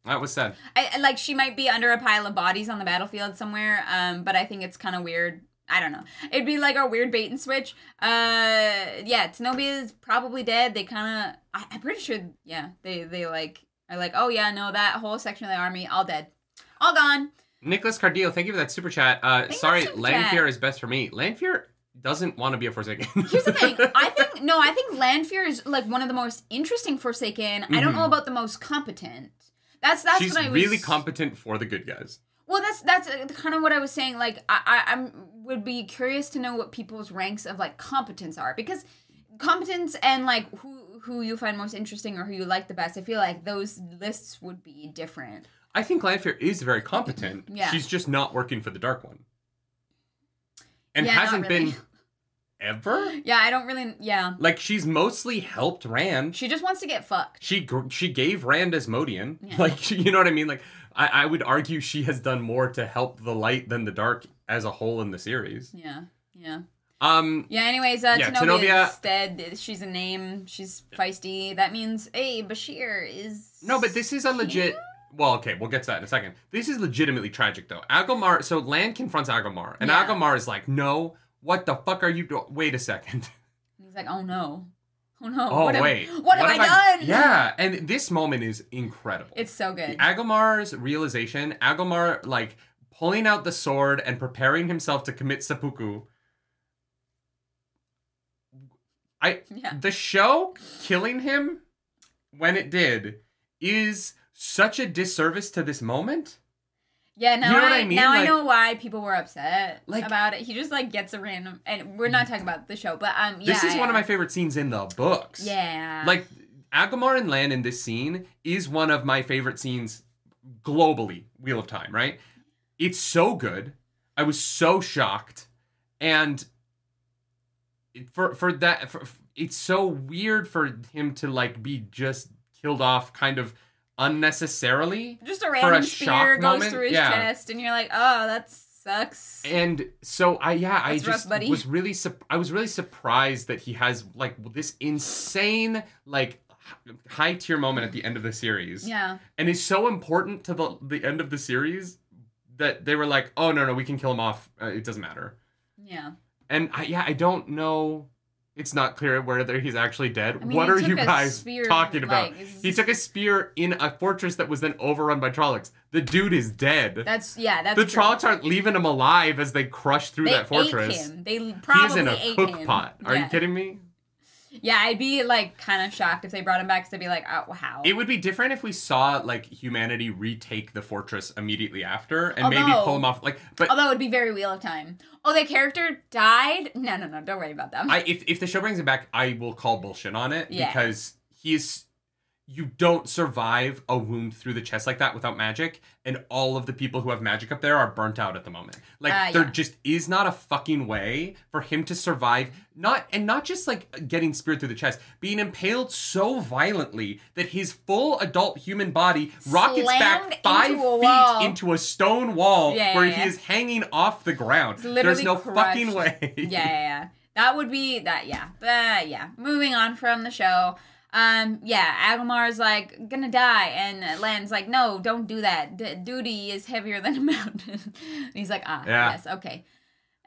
That was sad.
I like she might be under a pile of bodies on the battlefield somewhere. Um, but I think it's kind of weird. I don't know. It'd be like a weird bait and switch. Uh, yeah, Tenobia is probably dead. They kind of. I'm pretty sure. Yeah, they they like are like, oh yeah, no, that whole section of the army all dead, all gone.
Nicholas Cardillo, thank you for that super chat. Uh, sorry,
super
Lanfear
chat.
is best for me. Lanfear doesn't want to be a Forsaken.
Here's the thing. (laughs) I think no. I think Lanfear is like one of the most interesting Forsaken. I don't know
Mhm.
about the most competent. That's that's
She's
what I was
really competent for the good guys.
Well, that's that's uh, kind of what I was saying. Like, I, I I'm would be curious to know what people's ranks of like competence are because competence and like who who you find most interesting or who you like the best. I feel like those lists would be different.
I think Lanfear is very competent.
Yeah.
She's just not working for the Dark One. And
Yeah,
hasn't
really.
been (laughs) ever?
Yeah, I don't really. Yeah,
Like she's mostly helped Rand.
she just wants to get fucked.
She she gave Rand Asmodean.
Yeah. (laughs)
Like you know what I mean? Like I, I would argue she has done more to help the light than the dark as a whole in the series.
Yeah, yeah,
Um
yeah. Anyways, uh,
Yeah,
Tenobia,
Tenobia-
dead. She's a name. She's feisty. That means hey, Bashere is.
No, but this is a legit. Well, okay, we'll get to that in a second. This is legitimately tragic, though. Agelmar. So Lan confronts Agelmar, and
Yeah.
Agelmar is like, "No, what the fuck are you doing? Wait a second.
And (laughs) he's like, oh no, oh no.
Oh
what have-
wait, (laughs)
what, have I done?
Yeah, and this moment is incredible.
It's so good.
Agelmar's realization, Agelmar like pulling out the sword and preparing himself to commit seppuku. I (laughs)
Yeah.
the show killing him when it did is such a disservice to this moment.
Yeah, now
You know
I,
I mean?
now I know why people were upset
Like-
about it. He just like gets a random, and we're not talking about the show, but um, yeah,
this is one of my favorite scenes in the books.
Yeah,
Like Agelmar and Lan in this scene is one of my favorite scenes globally, Wheel of Time, right? It's so good. I was so shocked. And for for that for, it's so weird for him to like be just killed off kind of unnecessarily.
just a
a
random
shock
spear goes
moment,
through his
yeah.
chest, and you're like, oh, that sucks.
And so I yeah, I
That's rough,
just
buddy.
was really sup- I was really surprised that he has like this insane like high tier moment at the end of the series.
yeah,
and is so important to the the end of the series that they were like, "Oh no, no, we can kill him off. Uh, it doesn't matter."
yeah.
And I, yeah, I don't know. It's not clear whether he's actually dead.
I mean,
what are you guys
spear,
talking about?
like,
He took a spear in a fortress that was then overrun by Trollocs. The dude is dead.
That's yeah, that's
the
true.
Trollocs aren't leaving him alive as they crush through
They
that fortress.
ate him. They probably
in a
ate
cook
him.
pot. Are
yeah.
you kidding me?
Yeah, I'd be like kind of shocked if they brought him back. Cause they'd be like, oh, how?
It would be different if we saw like humanity retake the fortress immediately after and maybe pull him off. Like, but
Although it'd be very Wheel of Time. Oh, the character died? No, no, no. Don't worry about them.
I if if the show brings him back, I will call bullshit on it
Yeah.
because he's you don't survive a wound through the chest like that without magic, and all of the people who have magic up there are burnt out at the moment. Like
Uh,
there
yeah.
just is not a fucking way for him to survive. Not and not just like getting speared through the chest, being impaled so violently that his full adult human body rockets
Slammed
back five
into
feet
wall.
into a stone wall
Yeah,
where
yeah,
he is hanging off the ground. There's no fucking way.
yeah, yeah, yeah. That would be that. Yeah, but yeah. Moving on from the show. Um, yeah, Agelmar's like gonna die, and Lan's like, no, don't do that. D- duty is heavier than a mountain. and (laughs) he's like, ah,
Yeah.
yes, okay.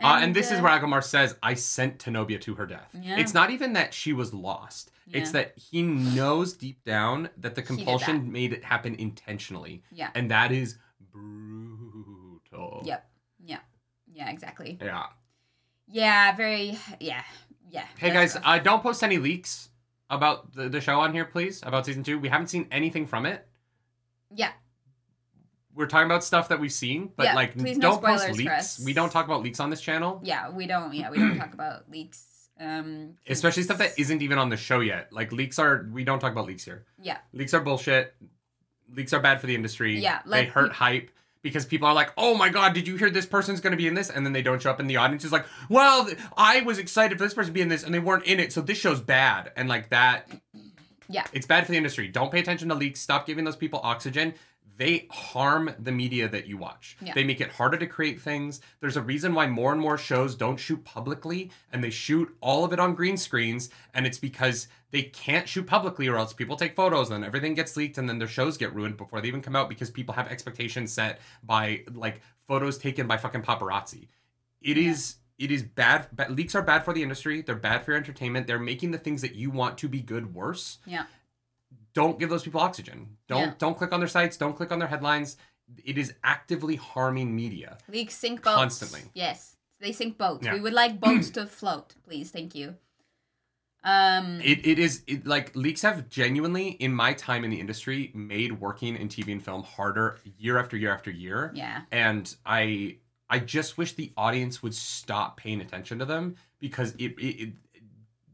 uh, and this is
uh,
where Agelmar says, I sent Tenobia to her death.
Yeah.
It's not even that she was lost. It's that he knows deep down that the compulsion
that.
made it happen intentionally.
Yeah.
And that is brutal.
Yep. Yeah. Yeah. Exactly.
Yeah.
Yeah. Very. Yeah. Yeah.
Hey guys, uh, don't post any leaks about the, the show on here, please. About season two. We haven't seen anything from it.
yeah.
we're talking about stuff that we've seen, but
Yeah,
like
please
don't post
spoilers for
leaks. We don't talk about leaks on this channel.
Yeah, we don't. Yeah, we don't talk about (clears throat) leaks. Um,
Especially stuff that isn't even on the show yet. Like leaks are we don't talk about leaks here.
Yeah,
Leaks are bullshit. Leaks are bad for the industry.
Yeah,
they
like-
hurt hype because people are like, "Oh my god, did you hear this person's going to be in this?" And then they don't show up, and the audience is like, "Well, I was excited for this person to be in this, and they weren't in it, so this show's bad." And like that,
yeah,
it's bad for the industry. Don't pay attention to leaks. Stop giving those people oxygen. They harm the media that you watch.
Yeah.
They make it harder to create things. There's a reason why more and more shows don't shoot publicly and they shoot all of it on green screens. And it's because they can't shoot publicly or else people take photos and everything gets leaked and then their shows get ruined before they even come out because people have expectations set by like photos taken by fucking paparazzi. It is it is bad, but leaks are bad for the industry. They're bad for your entertainment. They're making the things that you want to be good worse
yeah,
don't give those people oxygen. Don't
Yeah.
don't click on their sites. Don't click on their headlines. It is actively harming media.
leaks sink boats
Constantly.
Yes, they sink boats.
Yeah.
We would like boats (clears throat) to float, please. Thank you. Um,
It it is it, like leaks have genuinely in my time in the industry made working in TV and film harder year after year after year.
yeah,
And I I just wish the audience would stop paying attention to them because it, it, it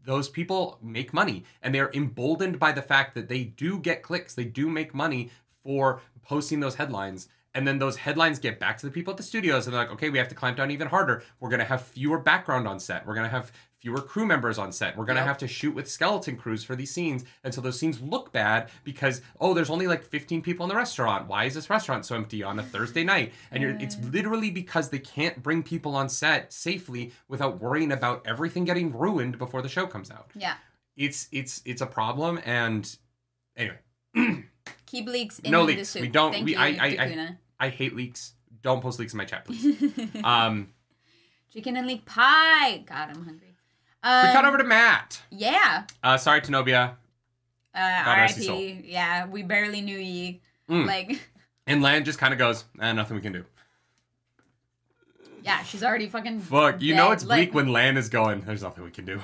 those people make money and they're emboldened by the fact that they do get clicks, they do make money for posting those headlines. And then those headlines get back to the people at the studios and they're like, okay, we have to clamp down even harder. We're gonna have fewer background on set. We're gonna have fewer crew members on set. We're gonna
Yep.
have to shoot with skeleton crews for these scenes. And so those scenes look bad because, oh, there's only like 15 people in the restaurant. Why is this restaurant so empty on a Thursday night? And you're, it's literally because they can't bring people on set safely without worrying about everything getting ruined before the show comes out.
yeah.
It's it's it's a problem and anyway, (clears throat)
Keep leaks in
No
the
leaks.
soup.
We don't-
Thank
we-
you,
I- I- I- I hate leaks. Don't post leaks in my chat, please. (laughs) um
Chicken and leek pie. God, I'm hungry. Um,
we cut over to Matt.
Yeah.
Uh sorry, Tenobia.
Uh,
God rest his
R.I.P. Yeah, we barely knew ye.
Mm.
Like, (laughs)
And Lan just kind of goes, eh, nothing we can do.
yeah, she's already fucking.
Fuck, you know it's
like,
bleak when Lan is going. There's nothing we can do.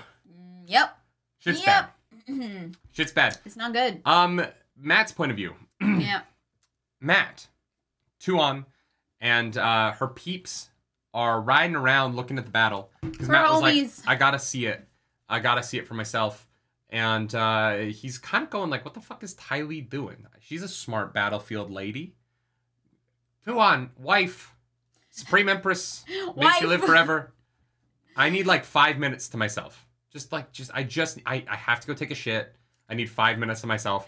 Yep.
Shit's
Yep.
bad. (clears throat) Shit's bad.
it's not good.
Um, Matt's point of view.
yeah. (clears throat)
Matt, Tuon, and uh, her peeps are riding around looking at the battle because Matt was like, "I gotta see it. I gotta see it for myself." And uh, he's kind of going like, "What the fuck is Tylee doing? She's a smart battlefield lady. Tuon, wife, supreme empress, (laughs) makes you live forever. I need like five minutes to myself. Just like, just I just I I have to go take a shit. I need five minutes to myself.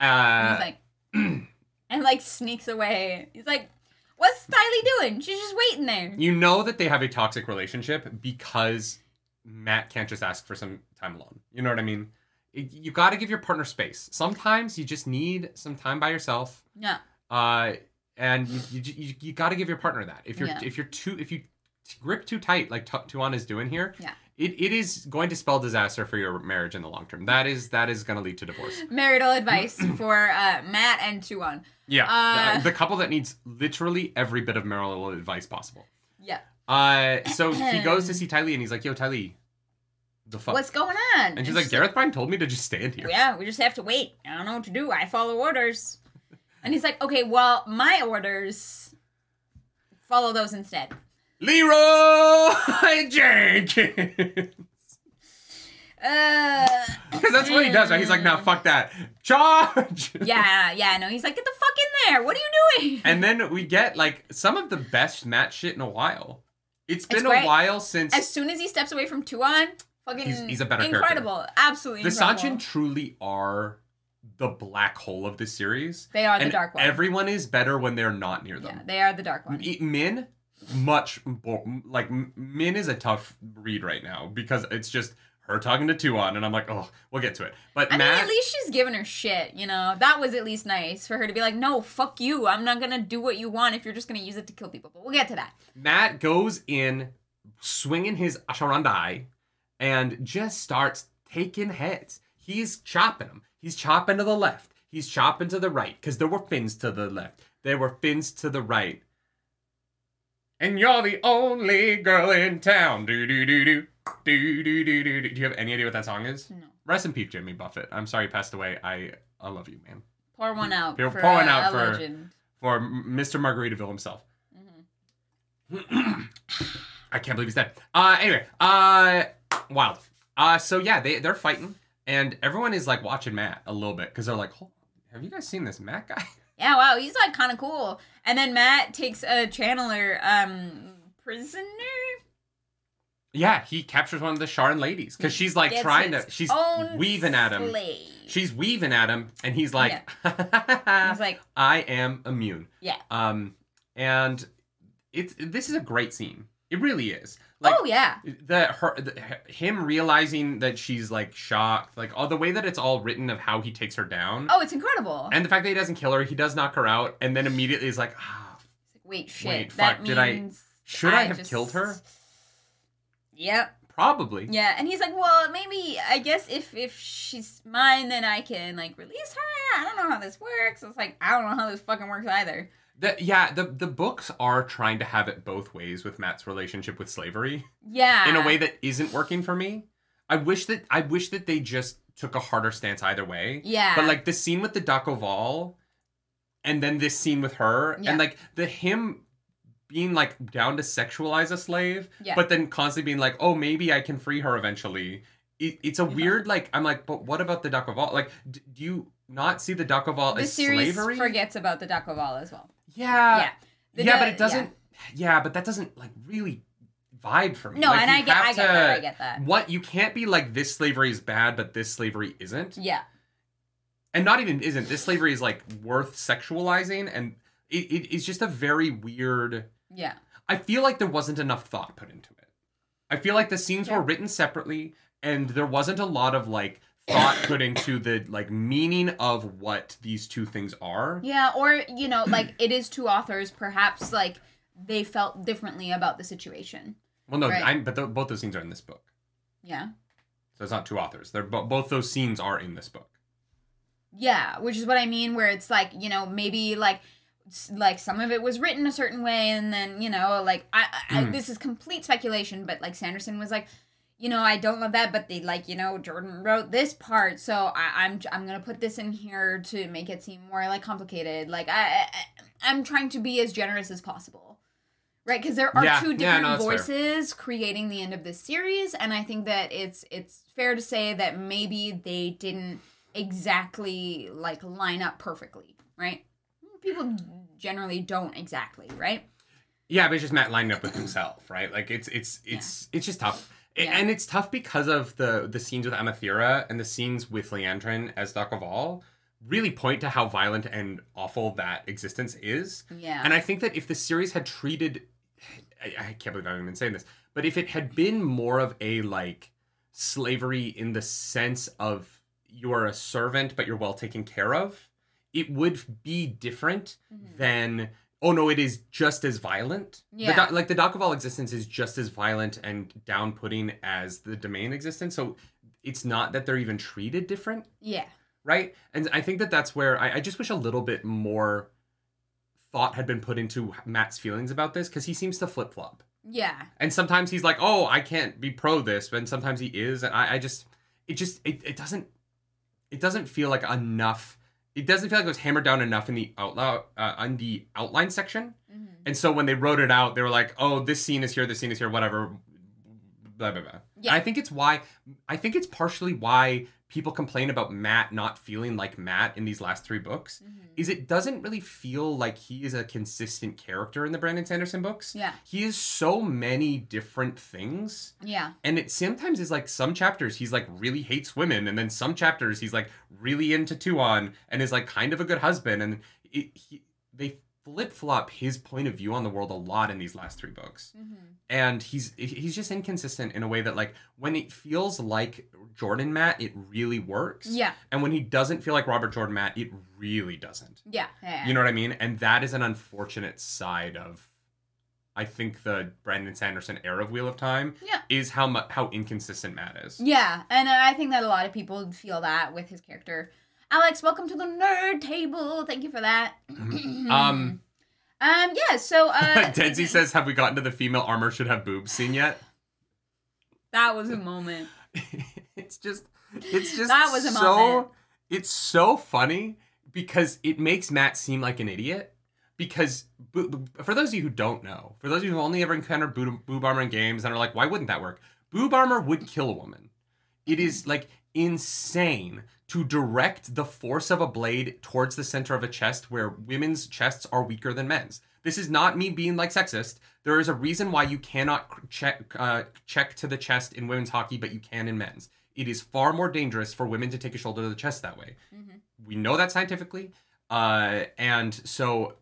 And
Uh,
he's like, (clears throat) and like sneaks away. He's like, "What's Styly doing? She's just waiting there."
You know that they have a toxic relationship because Matt can't just ask for some time alone. You know what I mean? You got to give your partner space. Sometimes you just need some time by yourself.
Yeah.
Uh, and you you, you, you got to give your partner that. If you're
Yeah.
if you're too if you grip too tight like Tu- Tuon is doing here,
Yeah.
It, it is going to spell disaster for your marriage in the long term. That is that is going to lead to divorce. (clears throat)
Marital advice (clears throat) for uh, Matt and Tuon.
Yeah,
Uh,
the, the couple that needs literally every bit of marital advice possible.
Yeah.
Uh, so he goes to (clears throat) see Tylee and he's like, "Yo, Tylee, the fuck?"
What's going on?
and she's like, "Gareth Bryne told me to just stand here."
Yeah, we just have to wait. I don't know what to do. I follow orders. And he's like, okay, well, my orders, follow those instead.
Leroy (laughs) Jenkins,
Uh,
because that's what he does. Right? He's like, "Nah, fuck that, charge!"
yeah, yeah, no. He's like, get the fuck in there. What are you doing?
And then we get like some of the best match shit in a while. It's been a while since
as soon as he steps away from Tuon, fucking
He's- he's a better character.
incredible. Absolutely
the
incredible.
Seanchan truly are the black hole of this series.
They are the
and
dark one.
Everyone is better when they're not near them.
yeah, they are the dark one.
Min, much like Min is a tough read right now because it's just her talking to Tuon, and I'm like, oh, we'll get to it. But
I
Matt,
mean, at least she's giving her shit, you know? That was at least nice for her to be like, no, fuck you. I'm not gonna do what you want if you're just gonna use it to kill people. But we'll get to that.
Matt goes in swinging his ashandarei and just starts taking heads. He's chopping them. He's chopping to the left. He's chopping to the right because there were fins to the left. There were fins to the right. And you're the only girl in town. Do do do do do do do do. Do you have any idea what that song is?
No.
Rest in peace, Jimmy Buffett. I'm sorry he passed away. I I love you, man.
Pour one out.
Pour-
for
pour one
a-
out
a
for-
legend.
for Mr. Margaritaville himself. (clears throat) I can't believe he's dead. Uh, anyway, uh, wild. Uh, so yeah, they they're fighting, and everyone is like watching Matt a little bit because they're like, "Hold- "Have you guys seen this Matt guy?" (laughs)
Yeah, wow, he's like kind of cool. And then Matt takes a channeler um prisoner.
yeah, he captures one of the Sharan ladies because she's like
Gets
trying to. She's weaving at him.
slave.
She's weaving at him, and he's like, (laughs)
He's like,
"I am immune."
yeah.
Um, and it's this is a great scene. It really is. Like,
oh yeah.
the her the, him realizing that she's like shocked, like all the way that it's all written of how he takes her down,
Oh, it's incredible.
and the fact that he doesn't kill her, he does knock her out, and then immediately is like, ah,
Wait, shit.
Wait,
that
fuck, did I-
means
should I, have
just-
killed her?
Yep.
Probably.
Yeah, and he's like, well, maybe I guess if if she's mine, then I can like release her. I don't know how this works. It's like I don't know how this fucking works either.
The, yeah, the the books are trying to have it both ways with Matt's relationship with slavery
Yeah.
in a way that isn't working for me. I wish that I wish that they just took a harder stance either way.
Yeah.
But like the scene with the da'covale, and then this scene with her,
Yeah.
and like the him being like down to sexualize a slave,
Yeah.
but then constantly being like, oh, maybe I can free her eventually. It, it's a
Uh-huh.
weird like I'm like, but what about the da'covale? Like, d- do you not see the da'covale
the
as
series
slavery?
forgets about the da'covale as well.
Yeah,
yeah. The
yeah, but it doesn't. Yeah. but that doesn't like really vibe for me.
No,
Like,
and I get, I get
to-
that. I get that.
What you can't be like this slavery is bad, but this slavery isn't
Yeah.
and not even isn't this slavery is like worth sexualizing and it, it, it's just a very weird
Yeah.
i feel like there wasn't enough thought put into it i feel like the scenes
Yeah.
were written separately and there wasn't a lot of like thought put into the like meaning of what these two things are
Yeah, or you know, like it is two authors. Perhaps like they felt differently about the situation.
well no
Right.
I'm, but the, both those scenes are in this book
Yeah.
so it's not two authors they're bo- both those scenes are in this book
Yeah, which is what I mean. Where it's like you know maybe like like some of it was written a certain way, and then you know like I, I
Mm.
this is complete speculation, but like Sanderson was like. You know, I don't love that, but they like, you know, Jordan wrote this part, so I, I'm I'm gonna put this in here to make it seem more like complicated. Like I, I I'm trying to be as generous as possible, right? Because there are
Yeah,
two
yeah,
different
no, that's fair.
voices creating the end of this series, and I think that it's it's fair to say that maybe they didn't exactly like line up perfectly, right? People generally don't exactly, right?
Yeah, but it's just Matt lining up with himself, right? Like it's it's it's it's just tough.
Yeah.
And it's tough because of the the scenes with Amathera and the scenes with Liandrin as Doc really point to how violent and awful that existence is.
Yeah.
And I think that if the series had treated I, I can't believe I'm even saying this, but if it had been more of a like slavery in the sense of you're a servant but you're well taken care of, it would be different
Mhm.
than oh no, it is just as violent.
Yeah.
The doc- like the da'covale existence is just as violent and down putting as the damane existence. So it's not that they're even treated different,
yeah.
right? And I think that that's where I, I just wish a little bit more thought had been put into Matt's feelings about this because he seems to flip flop.
Yeah.
And sometimes he's like, "Oh, I can't be pro this," but sometimes he is, and I, I just, it just, it, it doesn't, it doesn't feel like enough. It doesn't feel like it was hammered down enough in the outline, uh, on the outline section.
Mhm.
And so when they wrote it out, they were like, "Oh, this scene is here, this scene is here, whatever." Blah blah blah.
Yeah.
I think it's why. I think it's partially why people complain about Matt not feeling like Matt in these last three books.
Mhm.
Is it doesn't really feel like he is a consistent character in the Brandon Sanderson books.
Yeah.
He is so many different things.
Yeah.
And it sometimes is like some chapters he's like really hates women, and then some chapters he's like really into Tuon and is like kind of a good husband. And it, he, they flip flop his point of view on the world a lot in these last three books.
Mhm.
And he's he's just inconsistent in a way that like when it feels like Jordan Matt, it really works.
Yeah.
And when he doesn't feel like Robert Jordan Matt, it really doesn't.
Yeah. Yeah.
You know what I mean? And that is an unfortunate side of, I think the Brandon Sanderson era of Wheel of Time
Yeah.
is how mu- how inconsistent Matt is.
Yeah, and I think that a lot of people feel that with his character. Alex, welcome to the nerd table. Thank you for that.
Um, (clears throat)
um, yeah. So, uh, (laughs)
Denzi says, "Have we gotten to the female armor should have boobs scene yet?"
that was a moment. (laughs)
it's just, it's just
That was a
so,
moment.
it's so funny because it makes Matt seem like an idiot, because for those of you who don't know, for those of you who only ever encountered boob, boob armor in games and are like, why wouldn't that work? Boob armor would kill a woman. It is like insane to direct the force of a blade towards the center of a chest where women's chests are weaker than men's. This is not me being like sexist. There is a reason why you cannot check uh, check to the chest in women's hockey, but you can in men's. It is far more dangerous for women to take a shoulder to the chest that way. We know that scientifically, uh, and so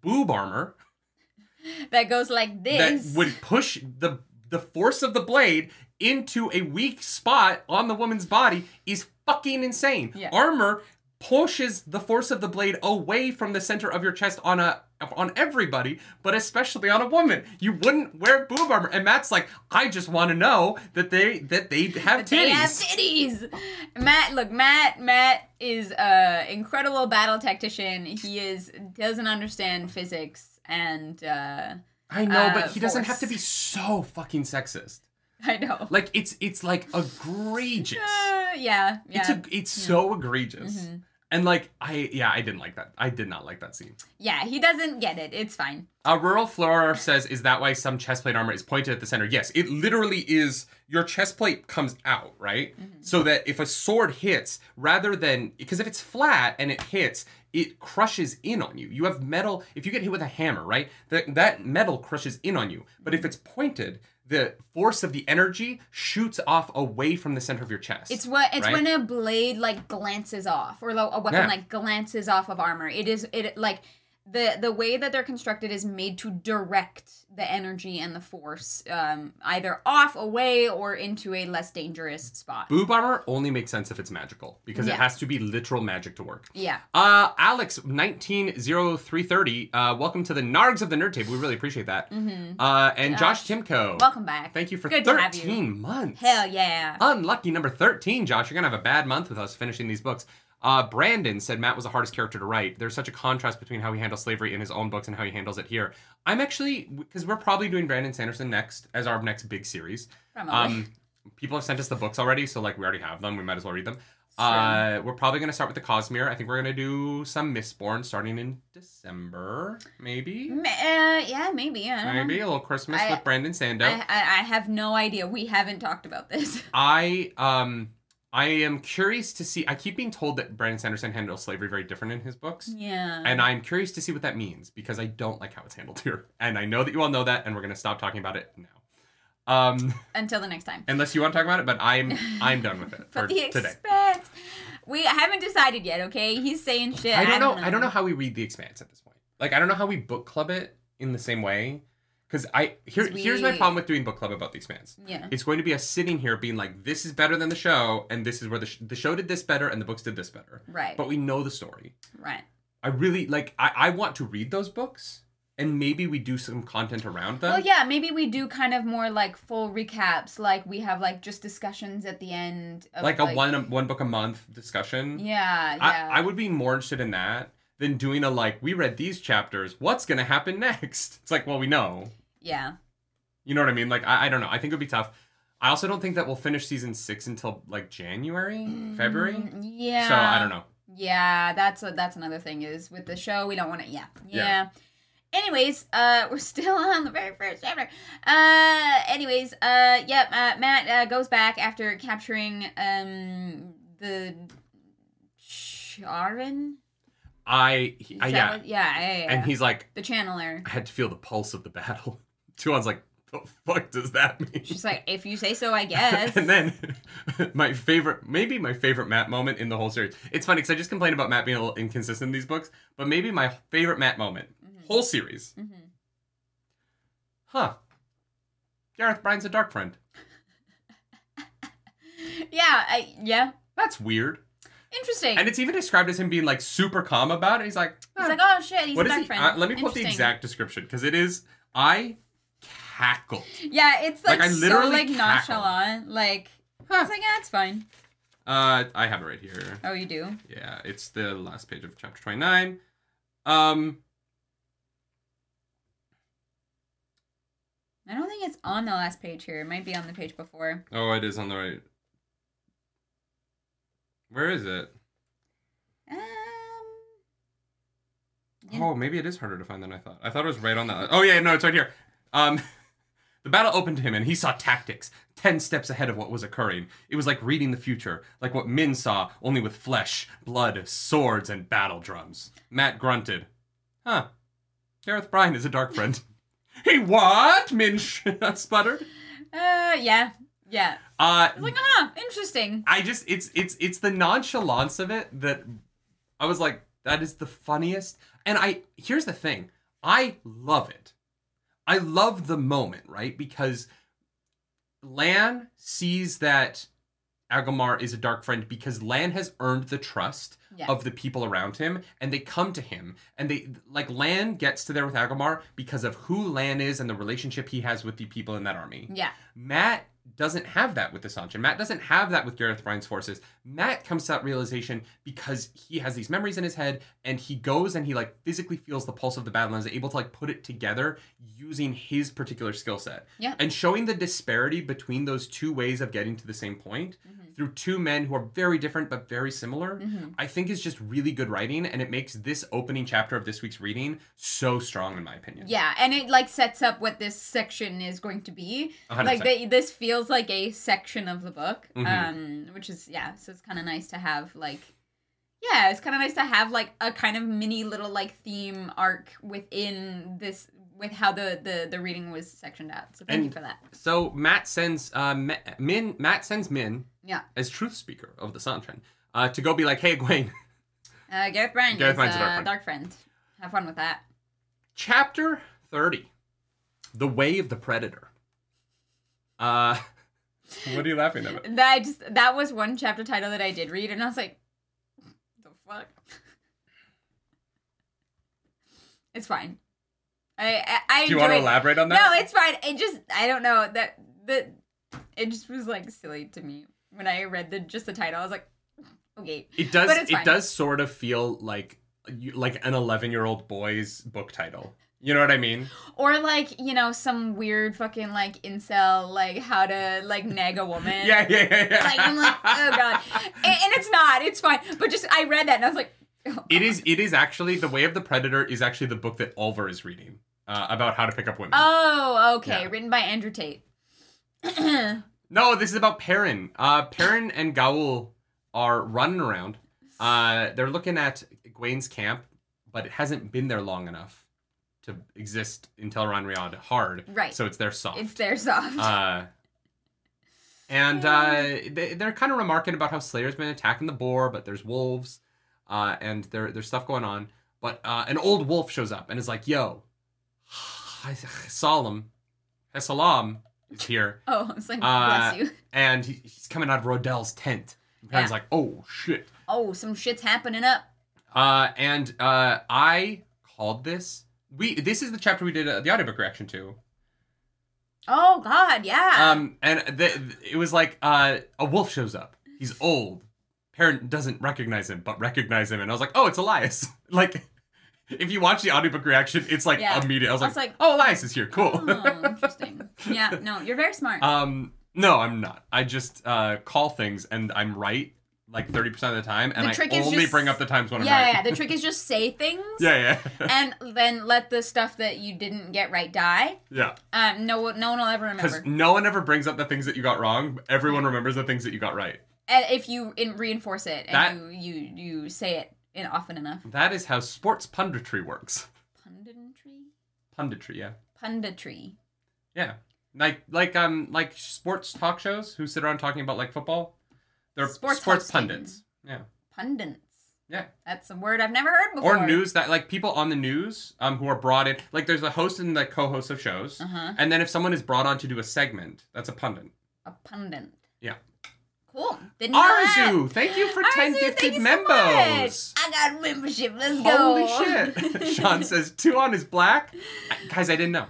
boob armor (laughs)
That goes like this.
that would push the the force of the blade into a weak spot on the woman's body is fucking insane.
Yeah.
Armor pushes the force of the blade away from the center of your chest on a on everybody, but especially on a woman. You wouldn't wear boob armor. And Matt's like, I just want to know that they that they have titties.
They have titties. Matt, look, Matt. Matt is a incredible battle tactician. He is doesn't understand physics, and uh,
I know,
uh,
but he doesn't have to be so fucking sexist. (laughs)
I know.
Like it's it's like egregious.
Uh, yeah, yeah,
It's a, it's so egregious.
Mhm.
And like I yeah, I didn't like that. I did not like that scene.
yeah. He doesn't get it. It's fine.
A rural Flora (laughs) says, "Is that why some chest plate armor is pointed at the center?" Yes, it literally is. Your chest plate comes out, right? So that if a sword hits, rather than because if it's flat and it hits, it crushes in on you. You have metal. If you get hit with a hammer, right, that that metal crushes in on you. But if it's pointed, the force of the energy shoots off away from the center of your chest.
It's what it's
right?
when a blade like glances off, or a weapon
Yeah.
like glances off of armor. It is it like the the way that they're constructed is made to direct the energy and the force um, either off, away, or into a less dangerous spot.
Boob armor only makes sense if it's magical because it has to be literal magic to work.
Yeah.
Uh, Alex, 190330, uh, welcome to the Nargs of the Nerd Table. We really appreciate that. Uh, and Josh Timko,
Welcome back.
thank you for
Good
13
you.
months.
Hell yeah.
Unlucky number 13, Josh. You're going to have a bad month with us finishing these books. Uh, Brandon said Matt was the hardest character to write. There's such a contrast between how he handles slavery in his own books and how he handles it here. I'm actually, because we're probably doing Brandon Sanderson next as our next big series.
Probably.
Um, people have sent us the books already, so like we already have them. We might as well read them. Uh, we're probably gonna start with the Cosmere. I think we're gonna do some Mistborn starting in December, maybe.
Uh, yeah, maybe. I don't know.
Maybe a little Christmas
I-
with Brandon Sando.
I, I, I have no idea. We haven't talked about this.
I um I am curious to see. I keep being told that Brandon Sanderson handles slavery very different in his books.
yeah.
And I'm curious to see what that means because I don't like how it's handled here. And I know that you all know that, and we're gonna stop talking about it now. Um,
Until the next time.
unless you want to talk about it, but I'm (laughs) I'm done with it for
the
today.
Expanse. We haven't decided yet, okay? He's saying shit.
I don't know. I don't know how we read the Expanse at this point. Like I don't know how we book club it in the same way. Because I here
'Cause
here's my problem with doing book club about the Expanse.
Yeah.
It's going to be us sitting here being like, this is better than the show, and this is where the sh- the show did this better, and the books did this better.
Right.
But we know the story.
right.
I really like. I I want to read those books, and maybe we do some content around them.
Well, yeah, maybe we do kind of more like full recaps. Like we have like just discussions at the end. Of,
like a one one book a month discussion.
Yeah, yeah.
I, I would be more interested in that than doing a like we read these chapters. What's gonna happen next? It's like well we know.
Yeah.
You know what I mean? Like I, I don't know. I think it would be tough. I also don't think that we'll finish season six until like January, February.
Mm, Yeah.
So I don't know.
Yeah, that's a, that's another thing is with the show we don't want to. Yeah, yeah.
Yeah.
Anyways, uh, (laughs) we're still on the very first chapter. Uh, anyways, uh, yep. Uh, Matt uh, goes back after capturing um the Sharan.
I he- uh, yeah,
what- yeah, yeah, yeah.
and he's like,
the channeler.
I had to feel the pulse of the battle. Tuon's like, the fuck does that mean?
She's like, if you say so, I guess. (laughs)
and then (laughs) my favorite, maybe my favorite Matt moment in the whole series. It's funny because I just complained about Matt being a little inconsistent in these books, but maybe my favorite Matt moment,
Mhm.
whole series.
Mhm.
Huh. Gareth Bryne's a dark friend. (laughs)
yeah, I, yeah.
That's weird.
Interesting.
And it's even described as him being like super calm about it. He's like,
He's
"Ah,
like, oh shit, he's
what
a
is
dark
he?
friend.
Uh, let me put the exact description because it is. I cackled.
Yeah, it's like,
Like, I
so
literally
like
cackled.
nonchalant. Like
Huh.
it's like, yeah, it's fine.
Uh, I have it right here.
Oh, you do?
Yeah, it's the last page of chapter 29. Um,
I don't think it's on the last page here. It might be on the page before.
oh, it is on the right. Where is it?
Um,
Oh, maybe it is harder to find than I thought. I thought it was right on that. Oh yeah, no, it's right here. Um, (laughs) the battle opened to him, and he saw tactics ten steps ahead of what was occurring. It was like reading the future, like what Min saw, only with flesh, blood, swords, and battle drums. Matt grunted. Huh. Gareth Bryne is a dark friend. (laughs) hey, what? Min (laughs) sputtered.
Uh, yeah, yeah.
Uh,
It's like, huh, interesting.
I just it's it's it's the nonchalance of it that I was like that is the funniest. And I here's the thing. I love it. I love the moment, right? Because Lan sees that Agelmar is a dark friend because Lan has earned the trust
Yeah.
of the people around him and they come to him and they like Lan gets to there with Agelmar because of who Lan is and the relationship he has with the people in that army.
Yeah.
Matt doesn't have that with the Seanchan. Matt doesn't have that with Gareth Bryne's forces. Matt comes to that realization because he has these memories in his head and he goes and he like physically feels the pulse of the battle and is able to like put it together using his particular skill set.
Yeah.
And showing the disparity between those two ways of getting to the same point
Mm-hmm.
Through two men who are very different but very similar, I think is just really good writing and it makes this opening chapter of this week's reading so strong in my opinion.
Yeah, and it like sets up what this section is going to be.
A hundred
Like they, this feels like a section of the book,
Mhm.
um, which is yeah. So it's kind of nice to have like, yeah, it's kind of nice to have like a kind of mini little like theme arc within this with how the the the reading was sectioned out. So thank you for that.
So Matt sends uh, Min. Matt sends Min
Yeah,
as truth speaker of the Seanchan uh, to go be like, "Hey, Egwene,
uh, Gareth Bryne
Gareth
is uh,
dark friend.
dark friend. Have fun with that.
chapter thirty, the way of the predator." Uh, (laughs) what are you laughing at?
That I just that was one chapter title that I did read, and I was like, the fuck. (laughs) It's fine. I I,
Do you want to elaborate on that?
No, it's fine. It just I don't know that the it just was like silly to me when I read the just the title. I was like, okay,
it does.
but
It does sort of feel like like an eleven-year-old boy's book title. You know what I mean?
or like you know some weird fucking like incel like how to like nag a woman. (laughs)
Yeah, yeah, yeah. yeah.
Like I'm like oh god, and, and it's not. It's fine. But just I read that and I was like, oh,
It is. It is actually the way of the predator is actually the book that Oliver is reading uh, about how to pick up women.
Oh, okay.
Yeah.
Written by Andrew Tate. (clears throat)
No, this is about Perrin. Uh, Perrin and Gaul are running around. Uh, they're looking at Egwene's camp, but it hasn't been there long enough to exist in Tel'aran'rhiod hard.
Right.
So it's their soft.
it's their soft.
Uh, and uh, they, they're kind of remarking about how Slayer's been attacking the boar, but there's wolves, uh, and there, there's stuff going on. But uh, an old wolf shows up and is like, "Yo, Solemn, Salam is here."
oh, it's like
uh,
bless you. (laughs)
and he, he's coming out of Rodel's tent. And
Yeah.
like, "Oh shit!"
Oh, some shit's happening up.
Uh, and uh, I called this. We this is the chapter we did uh, the audiobook reaction to.
Oh God, yeah.
Um, and the, it was like uh, a wolf shows up. He's old. Perrin doesn't recognize him, but recognize him, and I was like, "Oh, it's Elyas!" (laughs) like, if you watch the audiobook reaction, it's like
Yeah.
immediate. I was
I
like,
was like,
"Oh, Elyas is here. Cool."
oh, interesting. Yeah, no, you're very smart.
um, no, I'm not. I just uh, call things, and I'm right like thirty percent of the time, and
The
I
trick is
only
just-
bring up the times when
yeah,
I'm right.
yeah. The trick is just say things.
yeah, yeah, (laughs)
And then let the stuff that you didn't get right die.
yeah.
Um, no, no one will ever remember.
Because no one ever brings up the things that you got wrong. Everyone remembers the things that you got right.
And if you in, reinforce it and
That-
you, you you say it in often enough.
That is how sports punditry works.
Punditry.
Punditry, yeah.
Punditry.
Yeah. Like like um like sports talk shows who sit around talking about like football. They're
Sports
sports, pundits. Yeah.
Pundits.
Yeah.
That's a word I've never heard before.
Or news that like people on the news um who are brought in like there's a host and the co-host of shows.
Uh huh.
And then if someone is brought on to do a segment, that's a pundit.
A pundit.
Yeah.
Cool. Didn't.
Arzu, thank you for 10 gifted
so
members.
I got membership. Let's
Holy
go.
Holy shit. (laughs) Sean says Tuon is black. Guys, I didn't know.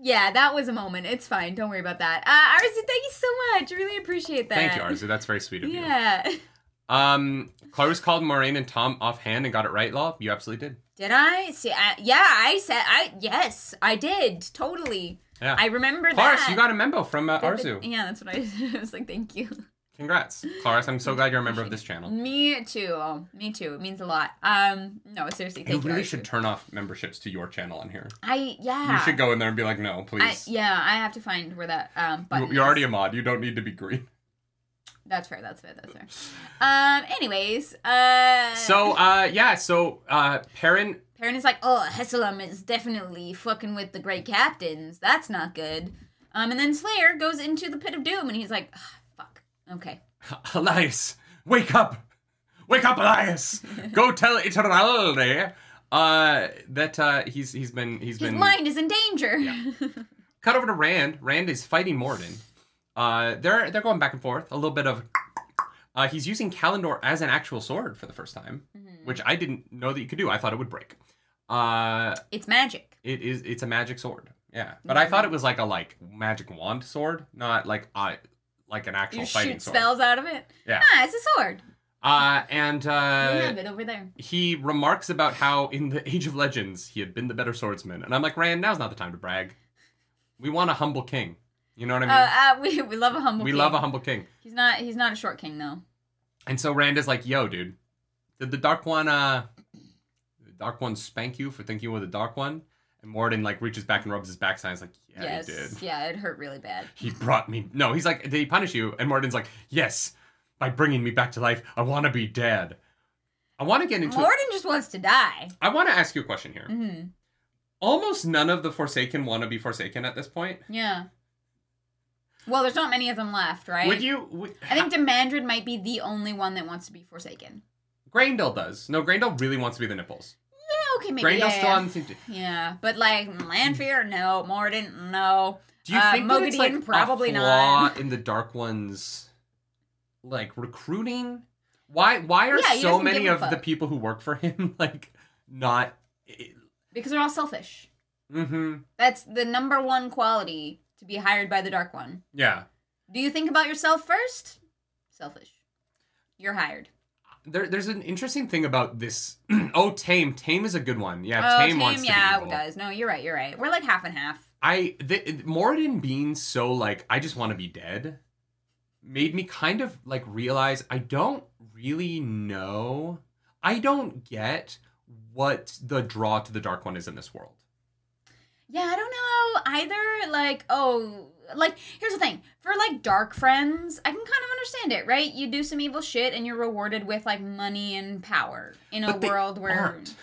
yeah, that was a moment. It's fine. Don't worry about that. Uh, Arzu, thank you so much. I really appreciate that.
Thank you, Arzu. That's very sweet of you.
Yeah. (laughs)
Um, Chloe's called Moiraine and Thom offhand and got it right, Law. You absolutely did.
Did I? See, I, yeah, I said, I yes, I did. Totally.
Yeah.
I remember
Clarus,
that.
you got a memo from uh, Arzu.
Yeah, that's what I, I (laughs) was like. Thank you.
Congrats, Clarus. I'm so glad you're a member of this channel.
Me too. Me too. It means a lot. Um, no, seriously,
You
thank you.
really
Archie.
should turn off memberships to your channel on here.
I yeah.
You should go in there and be like, no,
I,
please.
yeah, I have to find where that um
You-
button.
You're
is.
already a mod. You don't need to be green.
That's fair. That's fair. That's fair. Um. Anyways, uh.
So, uh, yeah. So, uh, Perrin.
Perrin is like, oh, Hessalam is definitely fucking with the great captains. That's not good. Um. And then Slayer goes into the pit of doom, and he's like, ah, fuck. Okay. (laughs)
Elyas, wake up! Wake up, Elyas! (laughs) Go tell Ituralde uh, that uh, he's he's been he's
His
been His
mind is in danger. (laughs)
cut over to Rand. Rand is fighting Moridin. Uh, they're they're going back and forth. A little bit of. Uh, he's using Callandor as an actual sword for the first time,
Mm-hmm.
which I didn't know that you could do. I thought it would break. Uh,
it's magic.
it is it's a magic sword. Yeah, but I thought it was like a like magic wand sword, not like I like an actual
You
fighting
shoot
sword.
spells out of it.
Yeah.
Ah, it's a sword.
Uh, and uh,
have it over there.
he remarks about how in the Age of Legends he had been the better swordsman, and I'm like, Rand, now's not the time to brag. We want a humble king. You know what I mean?
Uh, uh, (laughs) we, we love a humble.
we
king.
love a humble king.
He's not. He's not a short king though.
And so Rand is like, "Yo, dude, did the Dark One, uh, Dark One spank you for thinking you were the Dark One?" And Moridin like reaches back and rubs his backside. He's like, "Yeah,
yes.
he did.
Yeah, it hurt really bad.
He brought me. No, he's like, did he punish you?" And Moridin's like, "Yes, by bringing me back to life. I want to be dead. I want to get into.
Moridin just wants to die.
I want to ask you a question here.
hmm
Almost none of the Forsaken want to be Forsaken at this point.
Yeah. Well, there's not many of them left, right?
Would you? Would,
I think Demandred might be the only one that wants to be Forsaken.
Graendel does. No, Graendel really wants to be the Nae'blis.
Yeah, okay, maybe. Yeah,
still
yeah.
on. the-
Yeah, but like Lanfear, no. Moridin, no.
Do you
Uh,
think that it's like
probably
a flaw
not.
in the Dark Ones, like recruiting? Why? Why are
Yeah,
so many of the people who work for him (laughs) like not?
Because they're all selfish.
Mm-hmm.
That's the number one quality to be hired by the Dark One.
Yeah.
Do you think about yourself first? Selfish. You're hired.
There, there's an interesting thing about this. (clears throat) oh, Taim. Taim is a good one. Yeah,
oh,
Taim
Taim,
wants to
yeah,
be
it
evil.
does. No, you're right. You're right. We're like half and half.
I the, Moridin being so like I just want to be dead made me kind of like realize I don't really know. I don't get what the draw to the dark one is in this world.
Yeah, I don't know either. Like, oh, like here's the thing: for like dark friends, I can kind of understand it, right? You do some evil shit, and you're rewarded with like money and power in a
But they
world where,
aren't.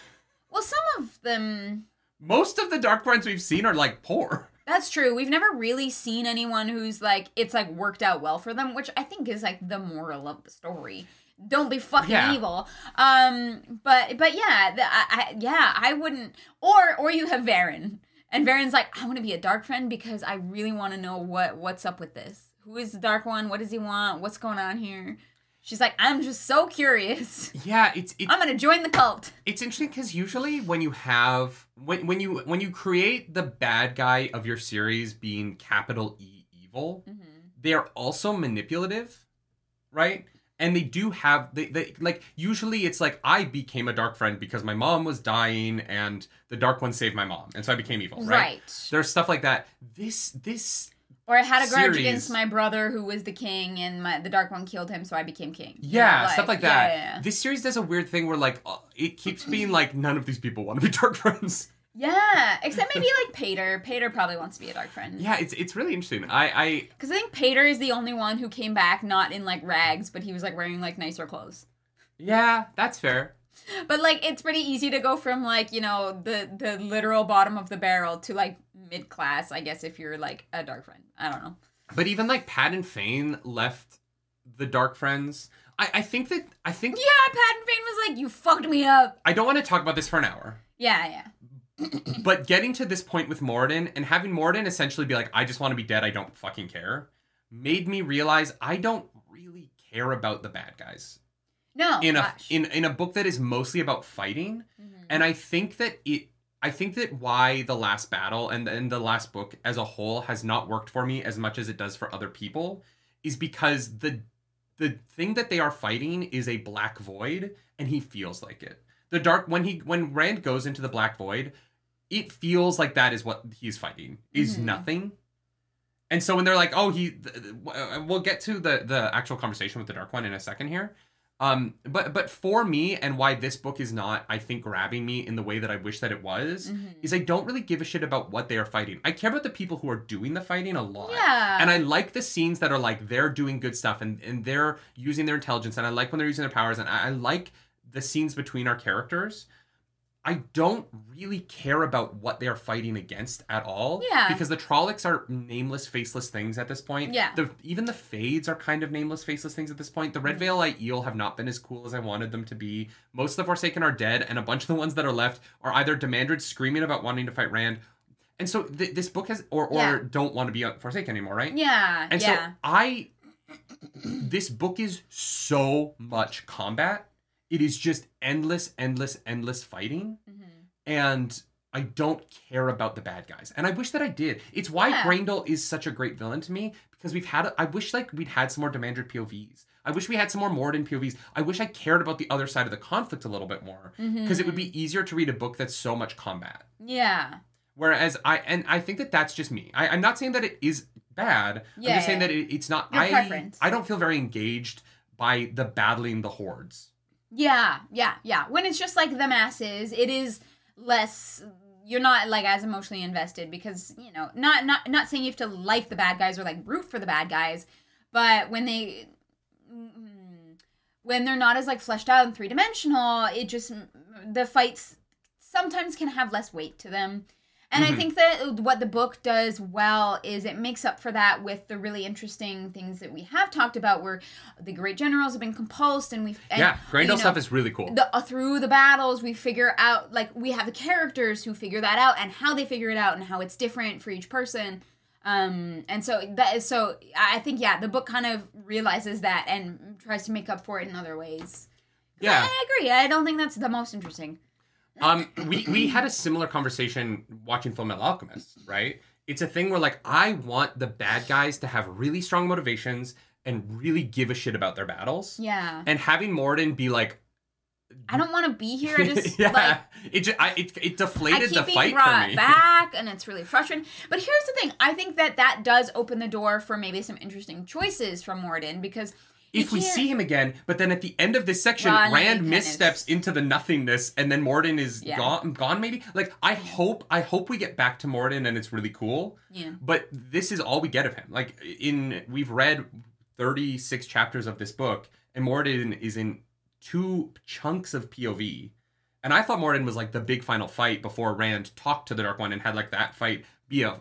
well, some of them.
Most of the dark friends we've seen are like poor. (laughs)
That's true. We've never really seen anyone who's like it's like worked out well for them, which I think is like the moral of the story. Don't be fucking
Yeah.
evil. Um, but but yeah, the, I, I yeah I wouldn't. Or or you have Verin, and Verin's like I want to be a dark friend because I really want to know what what's up with this. Who is the dark one? What does he want? What's going on here? She's like I'm just so curious.
Yeah, it's it's (laughs)
I'm gonna join the cult.
it's interesting because usually when you have when when you when you create the bad guy of your series being capital E evil, mm-hmm. they're also manipulative, right? And they do have they, they like usually it's like I became a dark friend because my mom was dying and the dark one saved my mom and so I became evil, right?
Right.
There's stuff like that. This this
Or I had a grudge
series-
against my brother who was the king, and my the dark one killed him, so I became king.
Yeah,
know,
stuff like
yeah,
that.
Yeah, yeah.
This series does a weird thing where like uh, it keeps being like none of these people want to be (laughs) dark friends.
Yeah, except maybe like Pater. Pater probably wants to be a dark friend.
Yeah, it's it's really interesting. I I
Because I think Pater is the only one who came back not in like rags, but he was like wearing like nicer clothes.
yeah, that's fair.
But like it's pretty easy to go from like you know the the literal bottom of the barrel to like mid class, I guess, if you're like a dark friend. I don't know.
But even like Padan Fain left the Dark Friends. I, I think that I think
Yeah, Padan Fain was like, "You fucked me up."
I don't want to talk about this for an hour.
Yeah, yeah.
But getting to this point with Moridin and having Moridin essentially be like, I just want to be dead, I don't fucking care, made me realize I don't really care about the bad guys.
No,
In a in in a book that is mostly about fighting.
Mhm.
And I think that it I think that why the last battle and, and the last book as a whole has not worked for me as much as it does for other people is because the the thing that they are fighting is a black void and he feels like it. The dark when he when Rand goes into the black void, it feels like that is what he's fighting is
Mhm.
nothing. And so when they're like, "Oh, he," uh, we'll get to the the actual conversation with the Dark One in a second here. Um, but but for me, and why this book is not, I think, grabbing me in the way that I wish that it was,
Mhm.
is I don't really give a shit about what they are fighting. I care about the people who are doing the fighting a lot.
Yeah.
And I like the scenes that are like they're doing good stuff and, and they're using their intelligence and I like when they're using their powers and I, I like the scenes between our characters. I don't really care about what they are fighting against at all.
Yeah.
Because the Trollocs are nameless, faceless things at this point.
Yeah.
The even the Fades are kind of nameless, faceless things at this point. The Red
Mm-hmm.
Veil Light Eel have not been as cool as I wanted them to be. Most of the Forsaken are dead, and a bunch of the ones that are left are either Demandred screaming about wanting to fight Rand. And so th- this book has or or
Yeah.
don't want to be Forsaken anymore, right?
Yeah.
And
yeah.
so I this book is so much combat. It is just endless, endless, endless fighting.
Mhm.
And I don't care about the bad guys. And I wish that I did. It's why
Yeah.
Graendal is such a great villain to me because we've had I wish like we'd had some more Demandred POVs. I wish we had some more Moridin POVs. I wish I cared about the other side of the conflict a little bit more because it would be easier to read a book that's so much combat.
Yeah.
Whereas I and I think that that's just me. I, I'm not saying that it is bad.
Yeah,
I'm just saying
yeah.
that it, it's not.
Your
I
preference.
I don't feel very engaged by the battling the hordes.
Yeah, yeah, yeah. When it's just like the masses, it is less you're not like as emotionally invested because, you know, not not not saying you have to like the bad guys or like root for the bad guys, but when they mm, when they're not as like fleshed out and three-dimensional, it just the fights sometimes can have less weight to them. And I
Mhm.
think that what the book does well is it makes up for that with the really interesting things that we have talked about, where the great generals have been compulsed, and we and,
yeah, Graendal
you know,
stuff is really cool.
the, uh, through the battles we figure out like we have the characters who figure that out and how they figure it out and how it's different for each person um and so that is so i think yeah the book kind of realizes that and tries to make up for it in other ways
yeah.
i agree i don't think that's the most interesting
Um, we we had a similar conversation watching Full Metal Alchemist, right? It's a thing where like I want the bad guys to have really strong motivations and really give a shit about their battles,
yeah
and having Moridin be like,
i don't want to be here i just (laughs)
yeah,
like
it, just, I, it it deflated the fight for me.
back, and it's really frustrating. But here's the thing: I think that that does open the door for maybe some interesting choices from Moridin because
if we see him again, but then at the end of this section,
Ron,
Rand
he kind of-
missteps into the nothingness, and then Moridin is
Yeah.
gone. Gone, maybe. Like I hope, I hope we get back to Moridin, and it's really cool.
yeah,
But this is all we get of him. Like in, we've read thirty six chapters of this book, and Moridin is in two chunks of POV. And I thought Moridin was like the big final fight before Rand talked to the Dark One and had like that fight be a.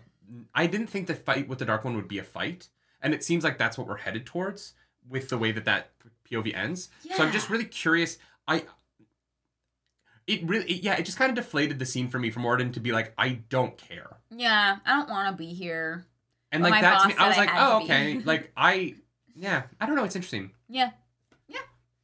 I didn't think the fight with the Dark One would be a fight, and it seems like that's what we're headed towards with the way that that POV ends. So I'm just really curious. I. It really, it, yeah, it just kind of deflated the scene for me for Moridin to be like, I don't care.
yeah. I don't want to be here.
And
But
like that to me, I was
I
like, oh, okay. (laughs) like I, yeah, I don't know. It's interesting.
Yeah, yeah.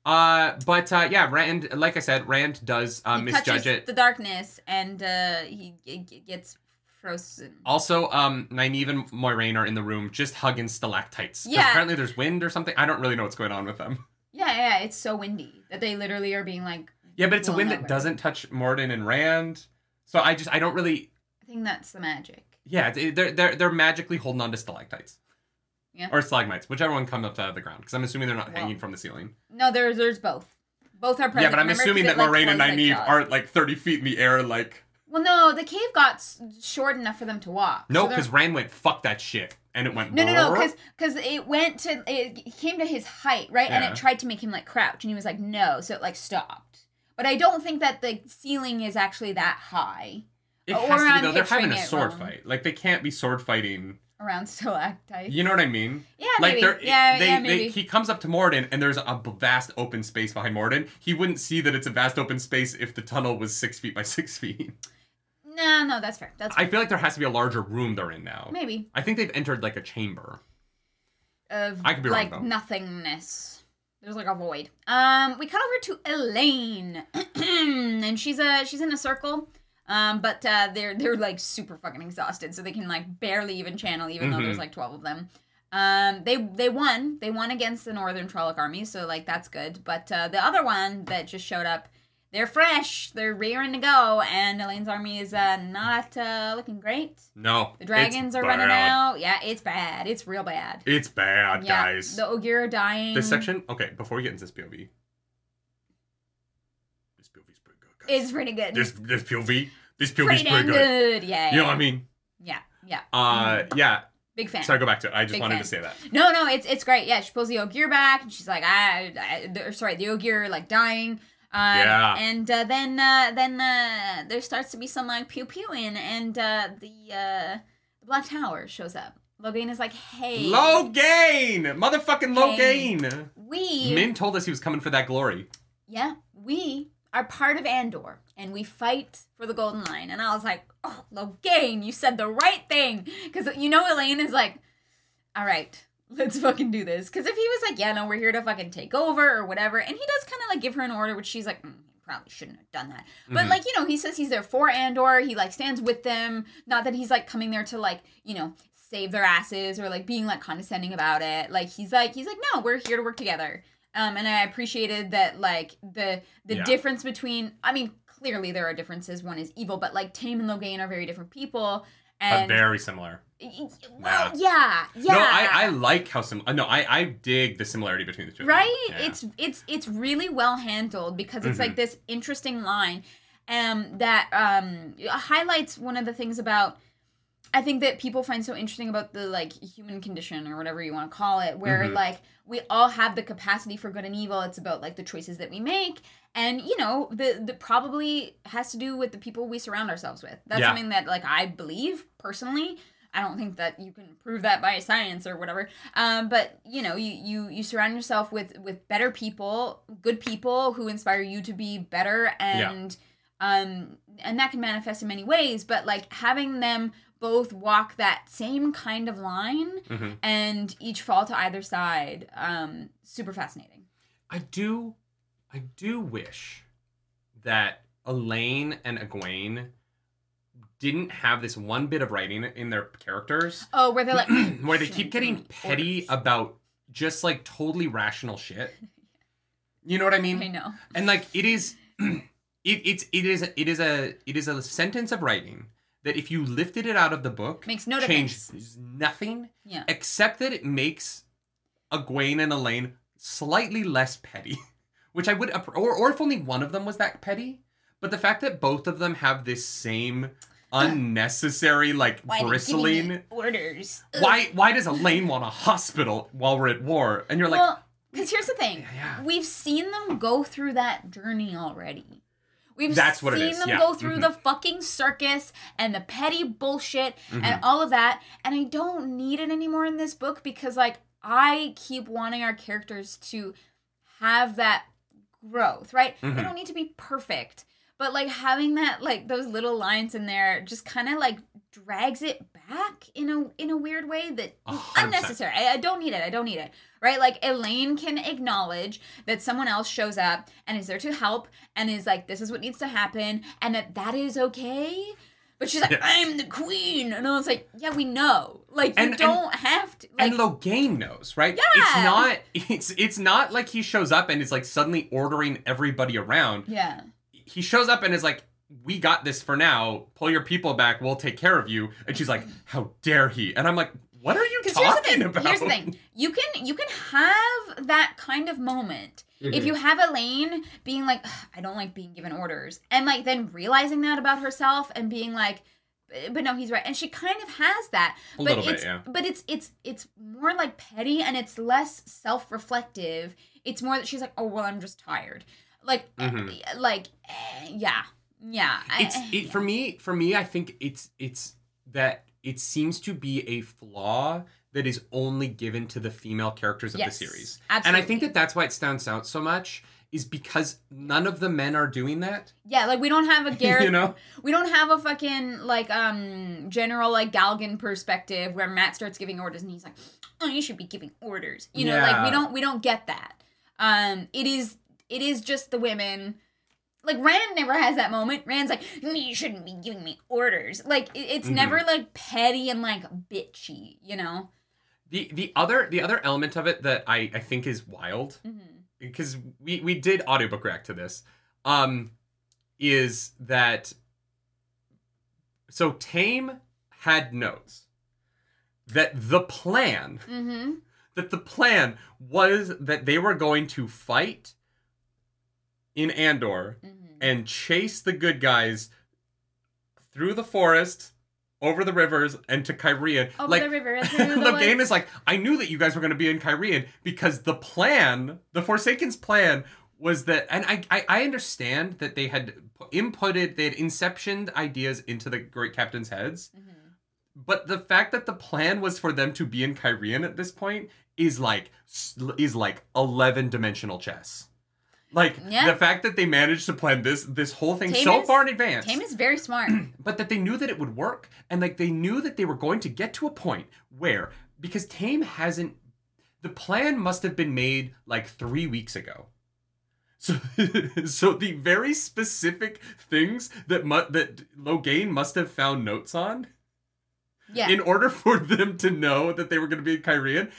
Uh, but uh, yeah, Rand, like I said, Rand does uh,
he
misjudge
touches
it.
the darkness, and uh, he g- gets frozen.
Also, um, Nynaeve and Moiraine are in the room just hugging stalactites.
Yeah.
Apparently, there's wind or something. I don't really know what's going on with them.
Yeah, yeah. It's so windy that they literally are being like.
Yeah, but it's a wind that doesn't touch Moridin and Rand. So I just, I don't really.
I think that's the magic.
Yeah, they're they're they're magically holding on to stalactites.
Yeah.
Or stalagmites, whichever one comes up out of the ground. Because I'm assuming they're not
Well,
hanging from the ceiling.
No, there's there's both. Both are present.
yeah, but I'm
Remember,
assuming that Moiraine and
closed like
aren't like 30 feet in the air, like.
Well, no, the cave got s- short enough for them to walk.
No,
So
because Rand went, fuck that shit. And it went,
No, no, no, because because it went to it came to his height, right? And it tried to make him like crouch, and he was like, no, so it like stopped. But I don't think that the ceiling is actually that high
It
Or
has to be though. They're having a sword
wrong.
fight. Like they can't be sword fighting.
around (laughs) stalactites.
You know what I mean?
Yeah,
like
maybe.
they're
yeah,
they,
yeah,
they
maybe.
he comes up to Moridin and there's a vast open space behind Moridin. He wouldn't see that it's a vast open space if the tunnel was six feet by (laughs) six feet.
No, no, that's fair. That's fair.
I feel like there has to be a larger room they're in now.
maybe
I think they've entered like a chamber.
of
I could be wrong,
like
though.
nothingness. There's like a void. Um, we cut over to Elayne, (clears throat) and she's a she's in a circle. Um, but uh, they're they're like super fucking exhausted, so they can like barely even channel, even though there's
Mhm.
like twelve of them. Um, they they won. They won against the Northern Trolloc army, so like that's good. But uh, the other one that just showed up, they're fresh, they're rearing to go, and Elayne's army is uh, not uh, looking great.
No.
The dragons
it's
are running out. Yeah, it's bad. It's real bad.
It's bad,
yeah,
guys.
the Ogier are dying.
This section, okay, before we get into this POV. This POV's pretty good, guys.
is pretty good.
this this POV, this POV's
pretty
pretty, good.
good. Yeah,
You know what I mean?
yeah, yeah.
Uh, yeah.
Big fan.
Sorry, go back to it. I just
Big
wanted
fan.
to say that.
No, no, it's it's great. Yeah, she pulls the Ogier back, and she's like, I, I sorry, the Ogier like dying. Um,
Yeah.
And uh, then uh, then uh, there starts to be some like pew pewing, and uh, the uh, the Black Tower shows up. Logain is like, Hey,
Low gain, motherfucking
Hey.
gain.
we
Min told us he was coming for that glory.
yeah, we are part of Andor, and we fight for the Golden Line. And I was like, Oh, Logain, you said the right thing, because you know Elayne is like, All right, let's fucking do this. Because if he was like, Yeah, no, we're here to fucking take over or whatever, and he does kind of like give her an order, which she's like. Mm, Probably shouldn't have done that, but
Mhm.
like you know, he says he's there for Andor. He like stands with them. Not that he's like coming there to like you know save their asses or like being like condescending about it. Like he's like he's like no, we're here to work together. Um, and I appreciated that like the the
Yeah.
difference between I mean clearly there are differences. One is evil, but like Taim and Logain are very different people.
But very similar.
well, yeah, yeah.
No, I, I like how sim. uh, No, I, I dig the similarity between the two.
right
Yeah.
it's it's it's really well handled because it's
Mhm.
like this interesting line um that um highlights one of the things about I think that people find so interesting about the like human condition or whatever you want to call it, where
Mhm.
like we all have the capacity for good and evil. It's about like the choices that we make, and you know the the probably has to do with the people we surround ourselves with. That's
Yeah.
something that like I believe personally. I don't think that you can prove that by science or whatever. Um, but you know, you you you surround yourself with with better people, good people who inspire you to be better, and um, and that can manifest in many ways. But like having them both walk that same kind of line
Mhm.
and each fall to either side, um, super fascinating.
I do, I do wish that Elayne and Egwene didn't have this one bit of writing in their characters
Oh, where they're like, (clears throat)
where they keep (clears throat) getting
"Mm,
petty
orders."
about just like totally rational shit. (laughs) You know what I mean?
I know.
and like it is (clears throat) it, it's it is it is a it is a sentence of writing that if you lifted it out of the book
Makes no
changes
difference.
nothing
Yeah.
except that it makes Egwene and Elayne slightly less petty (laughs) which I would or or if only one of them was that petty but the fact that both of them have this same unnecessary like
Why
bristling
orders?
Why why does Elayne want a hospital while we're at war and you're like
well, because here's the thing:
yeah.
we've seen them go through that journey already. We've
That's what
seen
is,
them
yeah.
go through
Mhm.
the fucking circus and the petty bullshit
Mhm.
and all of that, and I don't need it anymore in this book because, like, I keep wanting our characters to have that growth, right? They
Mhm.
don't need to be perfect, but like having that, like those little lines in there, just kind of like drags it back in a in a weird way that
hundred percent.
unnecessary. I, I don't need it. I don't need it. Right? Like Elayne can acknowledge that someone else shows up and is there to help and is like, this is what needs to happen, and that that is okay. But she's like,
Yes.
I'm the queen, and I was like, yeah, we know. Like you
And- and-
don't have to. Like,
and Logain knows, right?
Yeah.
It's not it's it's not like he shows up and is like suddenly ordering everybody around.
yeah.
He shows up and is like, "We got this for now. Pull your people back. We'll take care of you." And she's like, "How dare he?" And I'm like, "What are you
Because here's the
talking
thing.
about?"
Here's the thing. You can you can have that kind of moment if
Mhm.
you have Elayne being like, I don't like being given orders, and like then realizing that about herself and being like, but no, he's right, and she kind of has that.
A
but
little bit,
it's
yeah.
but it's it's it's more like petty and it's less self-reflective. It's more that she's like, oh well, I'm just tired. Like eh,
Mhm.
like eh, yeah yeah. I-
It's it, for me. For me, I think it's it's that it seems to be a flaw that is only given to the female characters of
Yes,
the series.
Absolutely.
And I think that that's why it stands out so much is because none of the men are doing that.
yeah, like we don't have a (laughs) Gareth
you know?
We don't have a fucking like um general like Galgan perspective where Mat starts giving orders and he's like, "Oh, you should be giving orders." You know, like we don't we don't get that. Um it is it is just the women like Rand never has that moment. Rand's like, "You shouldn't be giving me orders." Like it, it's
Mhm.
never like petty and like bitchy, you know.
The the other the other element of it that I, I think is wild
Mm-hmm.
because we we did audiobook react to this. Um is that so Taim had notes that the plan
Mm-hmm.
that the plan was that they were going to fight in Andor
Mm-hmm.
and chase the good guys through the forest, over the rivers, and to Cairhien.
Over
like
the river. (laughs) the
Logain
woods.
is like, I knew that you guys were going to be in Cairhien because the plan, the Forsaken's plan, was that, and I, I, I understand that they had inputted, they had inceptioned ideas into the Great Captain's heads,
Mhm.
but the fact that the plan was for them to be in Cairhien at this point is like is like eleven dimensional chess. Like
Yeah.
the fact that they managed to plan this this whole thing
Taim
so
is-
far in advance
Taim is very smart. (clears throat)
but that they knew that it would work and like they knew that they were going to get to a point where because Taim hasn't the plan must have been made like three weeks ago so (laughs) so the very specific things that mu- that logain must have found notes on
Yeah.
in order (laughs) for them to know that they were going to be in Cairhien,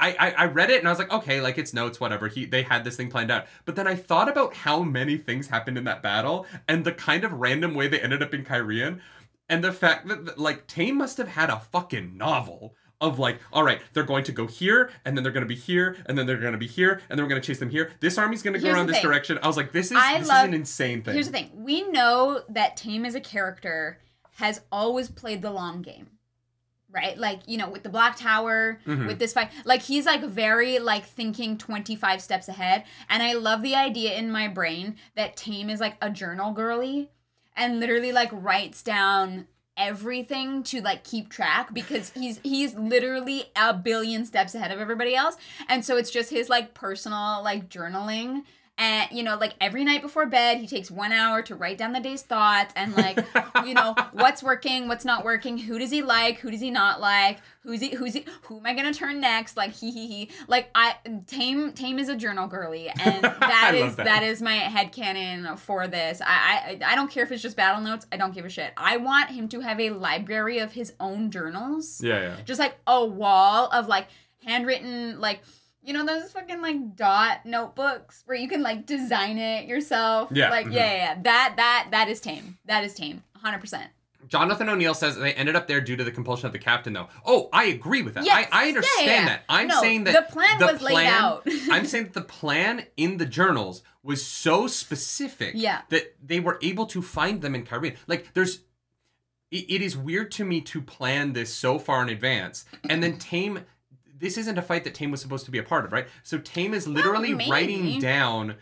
I, I I read it and I was like, okay, like it's notes, whatever. He they had this thing planned out. But then I thought about how many things happened in that battle and the kind of random way they ended up in Cairhien, and the fact that that, like Taim must have had a fucking novel of like, all right, they're going to go here, and then they're going to be here, and then they're going to be here, and then we're going to chase them here. This army's going to go
Here's
around this
thing.
direction. I was like, this is
I
this
love-
is an insane thing.
Here's the thing. We know that Taim as a character has always played the long game. Right? Like, you know, with the Black Tower,
Mhm.
with this fight. Like he's like very like thinking 25 steps ahead. And I love the idea in my brain that Taim is like a journal girly and literally like writes down everything to like keep track because (laughs) he's he's literally a billion steps ahead of everybody else and so it's just his like personal like journaling and you know like every night before bed he takes one hour to write down the day's thoughts and like you know (laughs) what's working what's not working who does he like who does he not like who's he who's he who am i gonna turn next like he he he like i Taim Taim is a journal girly and (laughs) that is
that.
that is my head headcanon for this I, I i don't care if it's just battle notes i don't give a shit i want him to have a library of his own journals
yeah, yeah.
just like a wall of like handwritten like you know those fucking like dot notebooks where you can like design it yourself
Yeah,
like
mhm.
yeah, yeah yeah that that that is Taim that is Taim 100%
Jonathan O'Neill says they ended up there due to the compulsion of the captain, though. Oh, I agree with that.
Yes.
I, I understand
yeah, yeah.
that. I'm
No,
saying that
the plan was laid out. (laughs)
I'm saying that the plan in the journals was so specific
Yeah.
that they were able to find them in Cairhien. Like, there's. It, it is weird to me to plan this so far in advance, and then Taim. This isn't a fight that Taim was supposed to be a part of, right? So Taim is literally
maybe.
writing down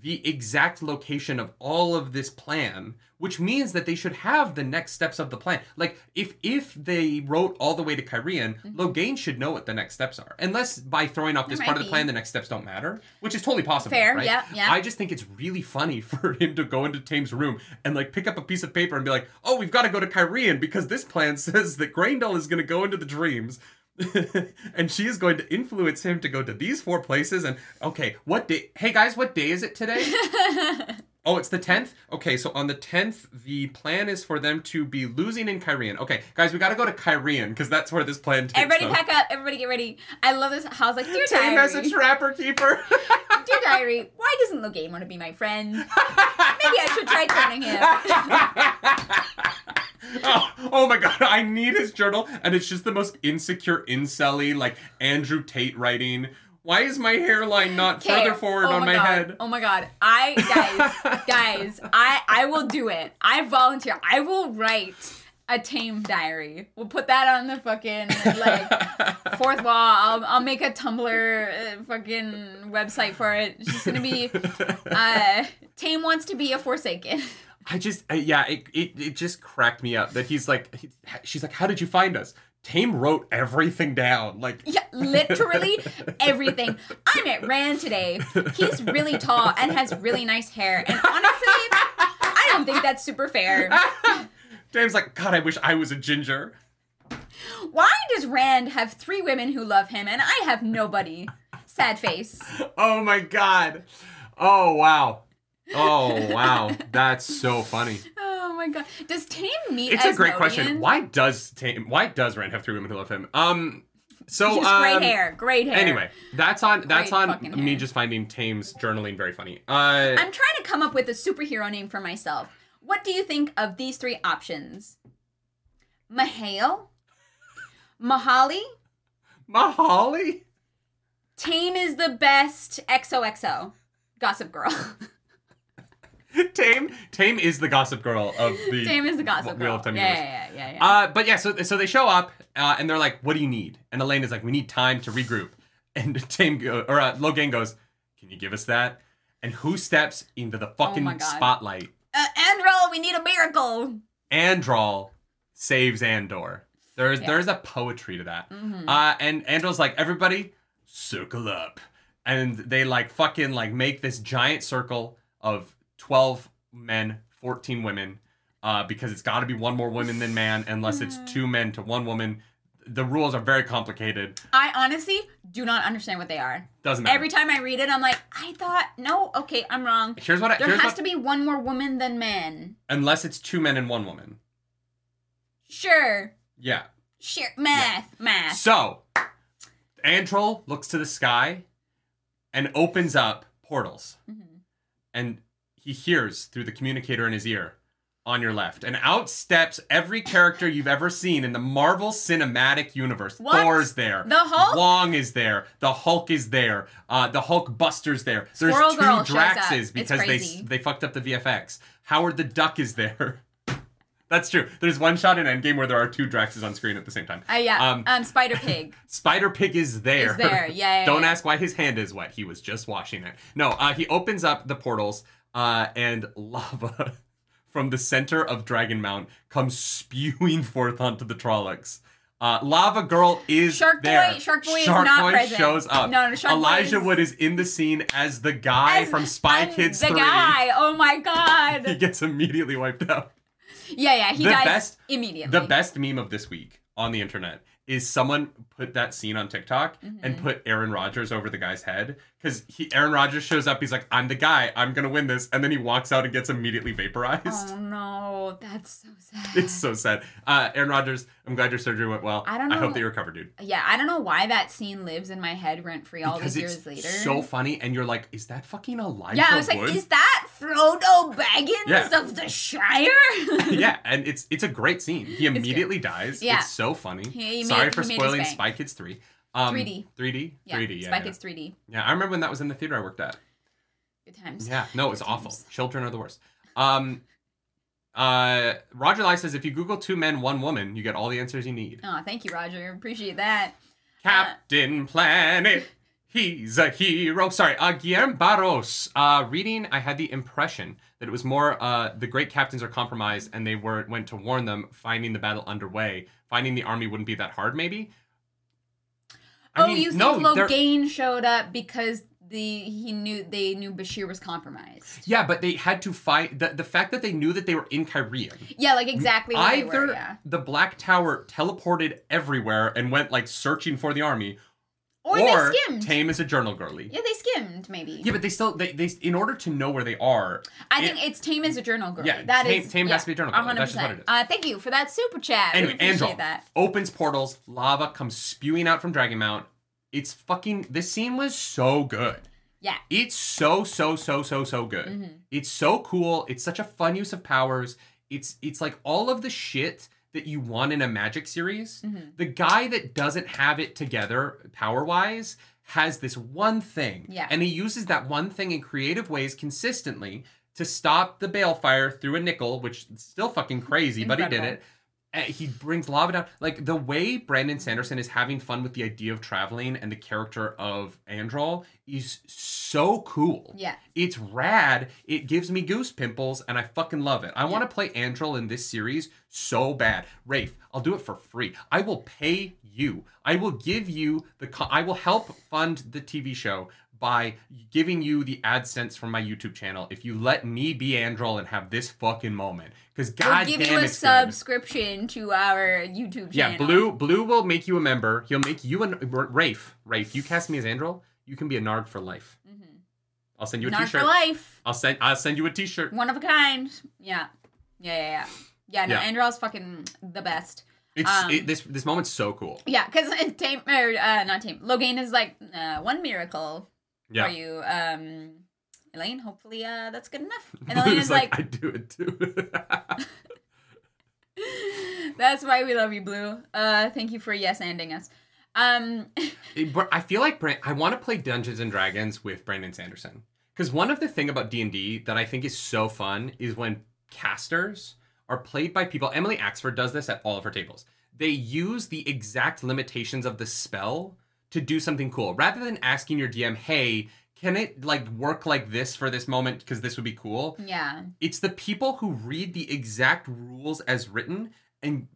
the exact location of all of this plan which means that they should have the next steps of the plan like if if they wrote all the way to Cairhien, Logain should know what the next steps are unless by throwing off this
Mm-hmm.
Part
might
of the plan the next steps don't matter which is totally possible
Fair,
right?
yeah, yeah.
i just think it's really funny (laughs) for him to go into Taim's room and like pick up a piece of paper and be like oh we've got to go to Cairhien because this plan (laughs) says that Graendal is going to go into the dreams (laughs) and she is going to influence him to go to these four places. And okay, what day? Hey guys, what day is it today? (laughs) oh, it's the 10th? Okay, so on the 10th, the plan is for them to be losing in Cairhien. Okay, guys, we got to go to Cairhien because that's where this plan takes
everybody
them.
pack up everybody get ready i love this was like dear
Taim
diary
as a trapper keeper. (laughs)
dear diary why doesn't Logain want to be my friend maybe i should try turning him (laughs)
oh, oh my god, I need his journal, and it's just the most insecure, incelly, like Andrew Tate writing. Why is my hairline not further forward
oh
on my,
god,
head?
Oh my god. I guys, (laughs) guys, I I will do it. I volunteer. I will write a Taim diary. We'll put that on the fucking like (laughs) fourth wall. I'll I'll make a Tumblr uh, fucking website for it. It's just gonna be uh Taim wants to be a Forsaken.
I just, uh, yeah, it, it, it just cracked me up that he's like, he, she's like, how did you find us? Taim wrote everything down. Like,
Yeah, literally everything. I met Rand today. He's really tall and has really nice hair. And honestly, I don't think that's super fair. (laughs)
Taim's like, God, I wish I was a ginger.
Why does Rand have three women who love him and I have nobody? Sad face. (laughs)
Oh my God. Oh, wow. Oh, wow. That's so funny.
Oh my god. Does Taim meet
It's a great question. Why does Taim, why does Rand have three women who love him? Um, so
Just
um,
great hair, great hair.
Anyway, that's on that's
Great
on me
hair.
just finding Taim's journaling very funny. Uh,
I'm trying to come up with a superhero name for myself. What do you think of these three options? Mahale, Mahali,
Mahali.
Taim is the best. XOXO, Gossip Girl. (laughs) (laughs)
Taim Taim is the gossip girl of the
Taim is the Gossip
Wheel
Girl.
of Time
yeah, yeah, yeah, yeah, yeah.
Uh, but yeah, so so they show up uh, and they're like, "What do you need?" And Elayne is like, "We need time to regroup." (laughs) And Taim go, or uh, Logain goes, "Can you give us that?" And who steps into the fucking
Oh
spotlight?
Uh, Androl, we need a miracle.
Androl saves Andor. There's
Yeah.
there's a poetry to that.
Mhm.
Uh, and Androl's like, everybody, circle up. And they like fucking like make this giant circle of 12 men, 14 women, uh, because it's got to be one more woman than man, unless it's two men to one woman. The rules are very complicated.
I honestly do not understand what they are.
Doesn't matter.
Every time I read it, I'm like, I thought, no, okay, I'm wrong.
here's what I,
There
here's
has
what,
to be one more woman than man.
unless it's two men and one woman.
Sure.
Yeah.
Sure. Math. Math.
So, Androl looks to the sky and opens up portals.
Mhm.
and he hears through the communicator in his ear on your left and out steps every character you've ever seen in the marvel cinematic universe
What?
thor's there
The Hulk?
wong is there the hulk is there uh, the hulk buster's there there's
Squirrel
two
Girl
draxes because they they fucked up the vfx howard the duck is there (laughs) that's true there's one shot in endgame where there are two draxes on screen at the same time
Uh, yeah.
Um,
Um, Spider Pig. (laughs)
Spider Pig is there.
Is there, yeah, yeah,
Don't ask why his hand is wet. He was just washing it. No, uh, he opens up the portals, uh, and lava (laughs) from the center of Dragon Mount comes spewing (laughs) forth onto the Trollocs. Uh, Lava Girl is
Shark
there.
Boy- Shark Boy is not
Boy
present.
shows up.
No, no, Shark Boy
Elijah
is-
Wood is in the scene as the guy
As-
from Spy Kids
The
3.
guy. Oh my god. (laughs)
He gets immediately wiped out.
Yeah, yeah. He
The
dies
best-
immediately.
The best meme of this week on the internet is someone put that scene on TikTok and
Mm-hmm.
put Aaron Rodgers over the guy's head because he Aaron Rodgers shows up. He's like, "I'm the guy. I'm gonna win this," and then he walks out and gets immediately vaporized.
Oh no, that's so sad.
It's so sad. Uh, Aaron Rodgers, I'm glad your surgery went well.
I don't
I hope
know-
that you recover, dude.
yeah, I don't know why that scene lives in my head rent free all
Because
these years later.
so funny, and you're like, "Is that fucking Elijah
yeah, I was like, is that Frodo Baggins
Yeah.
of the Shire? (laughs)
yeah, and it's it's a great scene. He immediately dies.
Yeah.
It's so funny.
He- he
Sorry
made-
for spoiling. Spy Kids 3. Um,
3D.
3D?
yeah,
3D, yeah.
Spy
yeah.
Kids 3D.
Yeah, I remember when that was in the theater I worked at.
Good times.
Yeah, no, it was awful.
times.
Children are the worst. Um, uh, Roger Lai says if you Google two men, one woman, you get all the answers you need.
Oh, thank you, Roger. Appreciate that.
Captain Planet, he's a hero. Sorry, uh, Guillermo Barros. Uh, reading, I had the impression that it was more uh, the great captains are compromised and they were went to warn them, finding the battle underway. Finding the army wouldn't be that hard, maybe. I
oh,
mean,
you think
no, they're-
showed up because the he knew they knew Bashere was compromised.
Yeah, but they had to fight the the fact that they knew that they were in Cairhien.
Yeah, like exactly where they
Either
were. Yeah.
the Black Tower teleported everywhere and went like searching for the army,
Or,
or
they skimmed.
Taim is a journal girly.
yeah, they skimmed maybe.
Yeah, but they still they, they in order to know where they are.
I
it-
think it's Taim as a journal girl.
Yeah,
that
Taim-
is-
Taim
yeah,
has to be a journal girl.
100%.
That's just what it is.
Uh, thank you for that super chat.
Anyway, Androl
that.
opens portals, lava comes spewing out from Dragon Mount. It's fucking. This scene was so good.
Yeah.
It's so so so so so good.
Mhm.
It's so cool. It's such a fun use of powers. It's it's like all of the shit that you want in a magic series.
Mhm.
The guy that doesn't have it together power wise has this one thing.
Yeah.
And he uses that one thing in creative ways consistently to stop the balefire through a nickel, which is still fucking crazy, but he did it. And he brings lava down. Like the way Brandon Sanderson is having fun with the idea of traveling and the character of Androl is so cool.
Yeah.
It's rad. It gives me goose pimples, and I fucking love it. I want to play Androl in this series so bad. Rafe, I'll do it for free. I will pay you. I will give you the. Co- I will help fund the TV show by giving you the AdSense from my YouTube channel if you let me be Androl and have this fucking moment. Because
We'll
god
give
damn
you a
it's good.
subscription to our YouTube channel.
Yeah, Blue Blue will make you a member. He'll make you an Rafe. Rafe, you cast me as Androl. You can be a Narg for life. I'll send you a T-shirt.
for life.
I'll send I'll send you a T-shirt.
One of a kind. Yeah. Yeah, yeah, yeah. Yeah, no,
Yeah.
Androl's fucking the best.
It's
Um,
it, this this moment's so cool.
Yeah, because Taim or uh, not Taim. Logain is like uh, one miracle
Yeah.
for you, um, Elayne. Hopefully, uh, that's good enough. (laughs) And
Elayne
is like,
I do it too. (laughs)
"That's why we love you, Blue. Uh, thank you for yes anding us." Um, (laughs)
I feel like Bran- I want to play Dungeons and Dragons with Brandon Sanderson because one of the thing about D and D that I think is so fun is when casters are played by people. Emily Axford does this at all of her tables. They use the exact limitations of the spell to do something cool, rather than asking your DM, "Hey, can it like work like this for this moment because this would be cool?"
yeah,
it's the people who read the exact rules as written and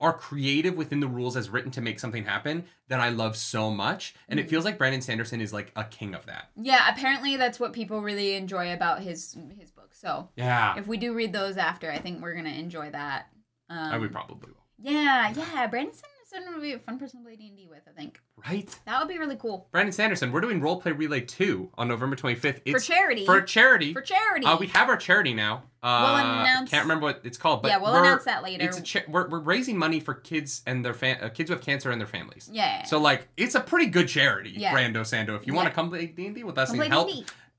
are creative within the rules as written to make something happen that I love so much. And it feels like Brandon Sanderson is like a king of that.
yeah. Apparently, that's what people really enjoy about his his book. So
Yeah.
if we do read those after, I think we're gonna enjoy that. Um,
I would probably will.
Yeah, yeah. Brandon Sanderson would be a fun person to play D and D with. I think
Right?
that would be really cool
Brandon Sanderson, we're doing role play Relay 2 on November 25th.
for charity.
For charity.
For charity.
Uh, we have our charity now. Uh,
We'll announce-
Can't remember what it's called, but
Yeah, we'll announce that later.
It's a cha- we're, we're raising money for kids and their fam- uh, kids with cancer and their families.
yeah.
So like, it's a pretty good charity,
Yeah.
Brando Sando. If you want to come play D and D with us
Come
and help,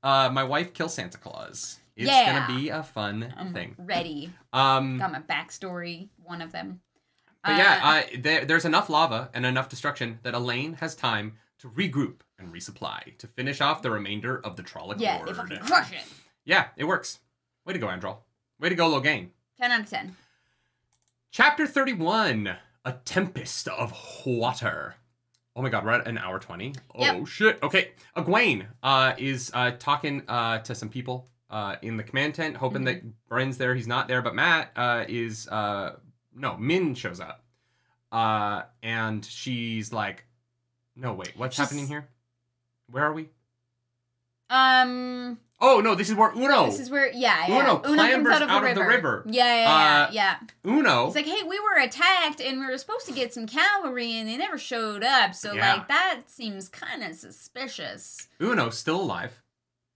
uh, my wife kills Santa Claus. It's
Yeah.
gonna be a fun
I'm
thing.
ready. (laughs)
Um,
Got my backstory. One of them.
But yeah, uh, there, there's enough lava and enough destruction that Elayne has time to regroup and resupply to finish off the remainder of the Trolloc
yeah,
Horde.
they fucking crush it.
Yeah, it works. Way to go, Androl. Way to go, Logain.
Ten out of ten.
Chapter 31 A Tempest of Water. Oh my god, we're at an hour 20. Oh
Yep.
shit. Okay. Egwene uh, is uh, talking uh, to some people uh, in the command tent, hoping that Bryne's there. He's not there, but Mat uh, is. No, Min shows up. Uh, and she's like, no, wait, what's
She's-
happening here? Where are we?
Um,
Oh, no, this is where Uno.
this is where yeah, yeah.
Uno clambers out of the river.
Yeah, yeah, yeah.
Uh,
yeah.
Uno.
It's like, hey, we were attacked and we were supposed to get some cavalry and they never showed up. So
Yeah.
like that seems kind of suspicious.
Uno still alive,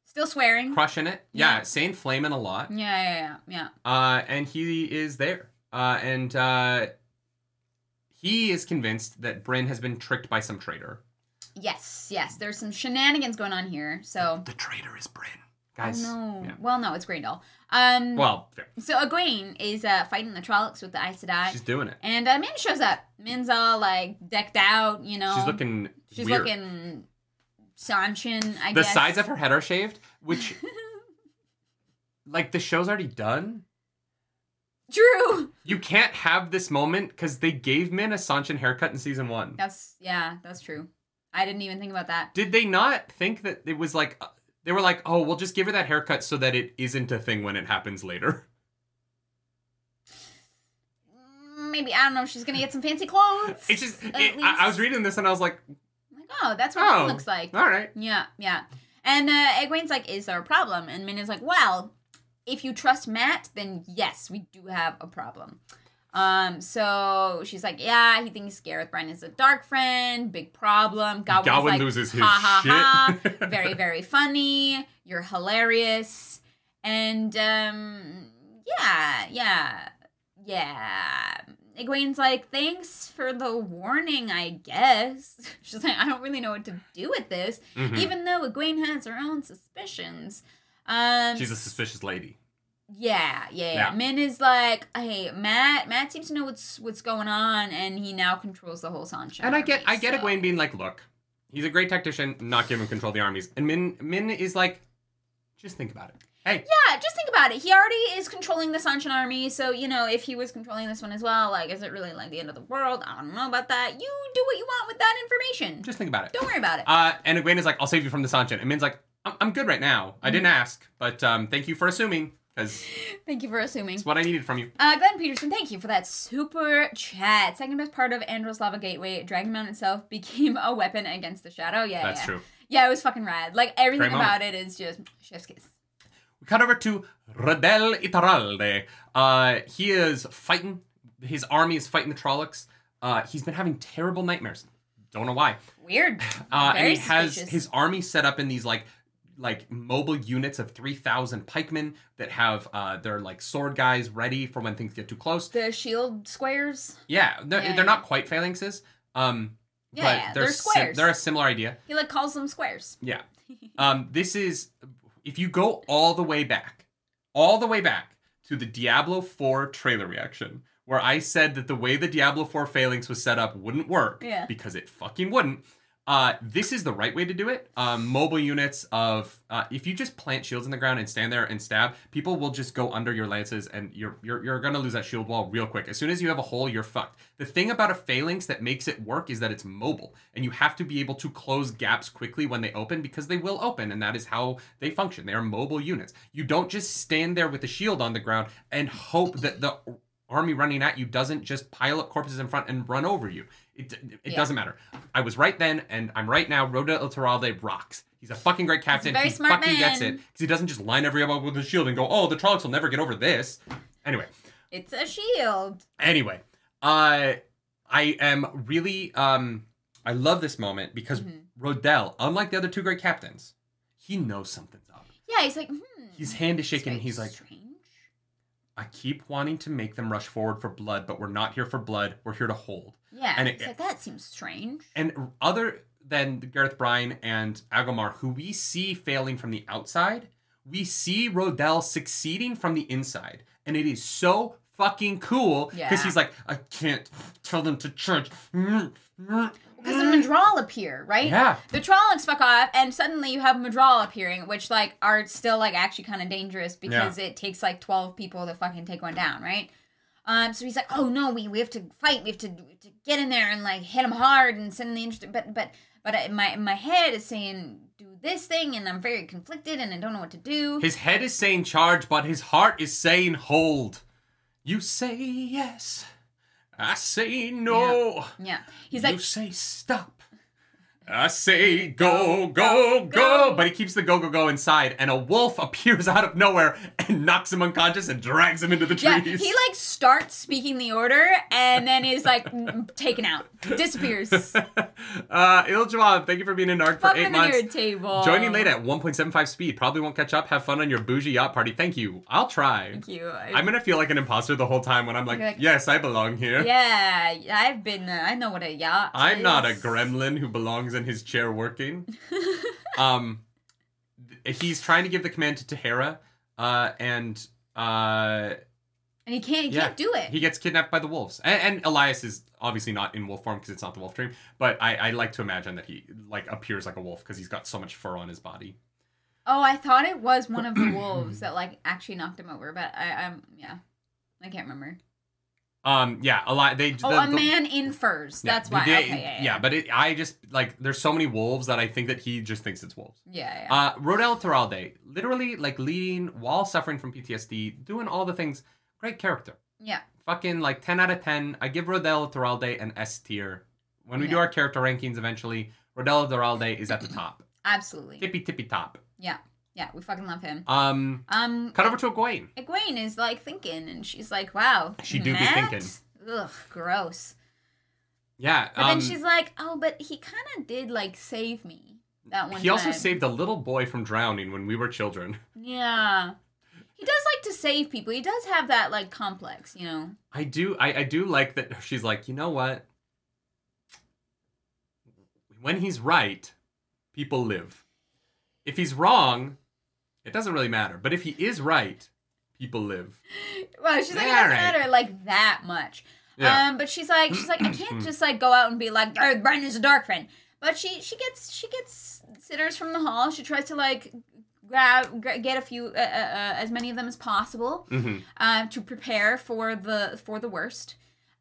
Still swearing.
crushing it. Yeah,
Yeah.
saying flaming a lot.
Yeah, yeah, yeah, yeah.
uh, and he is there. Uh, and uh, he is convinced that Bryne has been tricked by some traitor.
Yes, yes. There's some shenanigans going on here. So.
The traitor is Bryne. Guys.
oh no.
yeah.
Well, no, it's Graendal. Um.
Well, fair.
So Egwene is uh, fighting the Trollocs with the Aes Sedai.
she's doing it.
And uh, Min shows up. Min's all like decked out, you know.
She's looking
She's
weird.
looking Seanchan, I
the
guess.
The sides of her head are shaved, which, (laughs) like, the show's already done.
True.
You can't have this moment because they gave Min a Seanchan haircut in season one.
That's yeah, that's true. I didn't even think about that.
Did they not think that it was like, uh, they were like, oh, we'll just give her that haircut so that it isn't a thing when it happens later? (laughs)
Maybe I don't know. She's gonna get some fancy clothes.
It's just, it, I, I was reading this and I was like,
like, oh, that's what
Oh.
it looks like.
all right.
Yeah, yeah. And uh, Egwene's like, "Is there a problem?" And Min is like, "Well, if you trust Mat, then yes, we do have a problem." Um, so she's like, "Yeah, he thinks Gareth Bryne is a dark friend, big problem." Gawyn's
Gawyn
like,
loses his
ha ha
shit.
ha, (laughs) very very funny. You're hilarious, and um, yeah, yeah, yeah. Egwene's like, thanks for the warning, I guess. (laughs) She's like, I don't really know what to do with this,
Mhm.
even though Egwene has her own suspicions. Um,
She's a suspicious lady.
yeah, yeah,
Yeah.
yeah. Min is like, hey, Mat. Mat seems to know what's what's going on, and he now controls the whole Seanchan.
And I get, I get
so-
Egwene being like, look, he's a great tactician, not give him control of the armies. And Min, Min is like, just think about it. Hey,
Yeah, just think about it. He already is controlling the Seanchan army, so you know if he was controlling this one as well, like, is it really like the end of the world? I don't know about that. You do what you want with that information.
just think about it.
Don't worry about it.
Uh, and Egwene is like, I'll save you from the Seanchan. And Min's like, I'm, I'm good right now. I
Mm-hmm.
didn't ask, but um, thank you for assuming, because (laughs)
Thank you for assuming.
it's what I needed from you.
Uh, Glenn Peterson, thank you for that super chat. Second best part of Androl's Lava Gateway, Dragon Mount itself became a weapon against the Shadow. Yeah,
That's
yeah.
true.
Yeah, it was fucking rad. Like everything
Great moment.
about it is just chef's kiss.
We cut over to Rodel Ituralde. Uh, he is fighting. His army is fighting the Trollocs. Uh, he's been having terrible nightmares. Don't know why.
Weird.
Uh, and he has his army set up in these like like mobile units of 3000 pikemen that have uh they're like sword guys ready for when things get too close
The shield squares.
yeah they're,
Yeah,
they're not quite phalanxes um
Yeah,
but
yeah,
they're,
they're squares.
they're a similar idea
He like calls them squares.
yeah um this is if you go all the way back all the way back to the diablo 4 trailer reaction where i said that the way the diablo 4 phalanx was set up wouldn't work
Yeah.
because it fucking wouldn't uh, this is the right way to do it. Um, mobile units of uh, if you just plant shields in the ground and stand there and stab, people will just go under your lances, and you're you're you're gonna lose that shield wall real quick. As soon as you have a hole, you're fucked. The thing about a phalanx that makes it work is that it's mobile, and you have to be able to close gaps quickly when they open because they will open, and that is how they function. They are mobile units. You don't just stand there with a shield on the ground and hope that the army running at you doesn't just pile up corpses in front and run over you. It, it
Yeah.
doesn't matter. I was right then, and I'm right now. Rodel Ituralde rocks. He's a fucking great captain.
very
he
smart
fucking gets it because he doesn't just line everyone up with a shield and go, "Oh, the Trollocs will never get over this." Anyway,
It's a shield.
anyway, uh, I am really um, I love this moment because
Mhm.
Rodel, unlike the other two great captains, he knows something's up.
Yeah, he's like, hmm.
His hand is shaking. He's like,
strange.
I keep wanting to make them rush forward for blood, but we're not here for blood. We're here to hold.
Yeah,
and
it's
it-
like that seems strange.
And other than Gareth Bryne and Agelmar, who we see failing from the outside, we see Rodel succeeding from the inside. And it is so fucking cool because
Yeah.
he's like, I can't tell them to charge. Mm, mm,
Because the Myrddraal appear, right?
Yeah.
The Trollocs fuck off, and suddenly you have Madral appearing, which like are still like actually kind of dangerous because it takes like twelve people to fucking take one down, right? Um, so he's like, oh no, we, we have to fight, we have to, to get in there and like hit him hard and send the interest. But but but I, my my head is saying do this thing, and I'm very conflicted and I don't know what to do.
His head is saying charge, but his heart is saying hold. You say yes. I say no.
yeah, he's like, you
say stop. I say go, go, go,
Go.
But he keeps the go, go, go inside, and a wolf (laughs) appears out of nowhere and knocks him unconscious and drags him into the
yeah,
trees.
he like starts speaking the order and then is like (laughs) taken out, disappears. (laughs)
uh, Il thank you for being in ARC for eight months.
table.
Joining late at 1.75 speed. Probably won't catch up. Have fun on your bougie yacht party. Thank you. I'll try.
Thank you. I-
I'm gonna feel like an imposter the whole time when I'm like,
like-
yes, I belong here.
Yeah, I've been. Uh, I know what a yacht.
I'm not a gremlin who belongs in his chair working. (laughs) um, he's trying to give the command to Tahara, uh, and uh,
and he can't. He
yeah,
can't do it.
He gets kidnapped by the wolves, and, and Elyas is obviously not in wolf form because it's not the wolf dream. But I, I like to imagine that he like appears like a wolf because he's got so much fur on his body.
oh, I thought it was one of the (clears throat) wolves that like actually knocked him over, but I, I'm yeah, I can't remember.
Um, yeah, a lot. they.
Oh,
the-
a
the-
man in furs.
yeah,
That's why.
they-
okay, yeah, yeah,
but it, I just like there's so many wolves that I think that he just thinks it's wolves.
yeah, yeah.
Uh, Rodel Ituralde, literally like leading while suffering from PTSD, doing all the things. Great character.
yeah.
Fucking like 10 out of 10. I give Rodel Ituralde an S tier. When we do our character rankings eventually, Rodel Ituralde is at the top.
Absolutely.
Tippy tippy top.
Yeah, yeah. We fucking love him.
Um,
Um,
cut over to Egwene.
Egwene is like thinking, and she's like, "Wow,
She do be thinking.
Ugh, gross."
Yeah.
But
um,
then she's like, "Oh, but he kind of did like save me that one
he also saved a little boy from drowning when we were children. (laughs)
Yeah. He does like to save people. He does have that like complex, you know.
I do I, I do like that she's like, you know what? When he's right, people live. If he's wrong, it doesn't really matter. But if he is right, people live. (laughs)
Well, she's like, it doesn't
right.
matter like that much.
Yeah.
Um, but she's like, she's like, I can't (clears throat) just like go out and be like, oh, Bryne is a dark friend. But she she gets she gets sitters from the hall. She tries to like grab gra- get a few uh, uh, uh, as many of them as possible
hmm
uh, to prepare for the for the worst.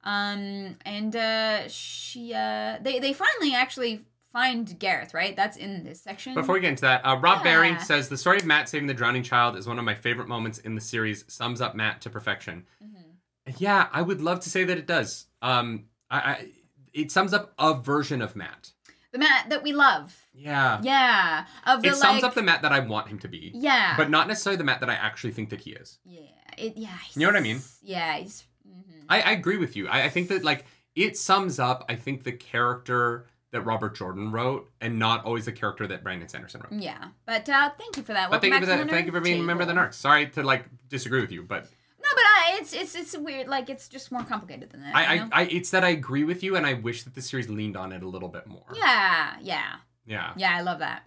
Um, and uh, she uh, they they finally actually find Gareth. Right, that's in this section.
Before we get into that, uh, Rob
Yeah.
Barry says the story of Mat saving the drowning child is one of my favorite moments in the series. Sums up Mat to perfection.
Mhm.
Yeah, I would love to say that it does. Um, I, I it sums up a version of Mat.
the Mat that we love.
Yeah,
Yeah, of the
it sums
like,
up the Mat that I want him to be,
yeah,
but not necessarily the Mat that I actually think that he is.
yeah, it, yeah.
You know what I mean?
Yeah, he's. mhm.
I, I agree with you. I, I think that like it sums up. I think the character that Robert Jordan wrote, and not always the character that Brandon Sanderson wrote.
Yeah, but uh, thank you for that.
But
Welcome
thank you for that. Thank you for being a member of the. Narcs. Sorry to like disagree with you, but
No, but uh, it's it's it's weird. Like it's just more complicated than that.
I,
you
I. I, it's that I agree with you, and I wish that the series leaned on it a little bit more.
yeah, yeah,
Yeah.
yeah. I love that.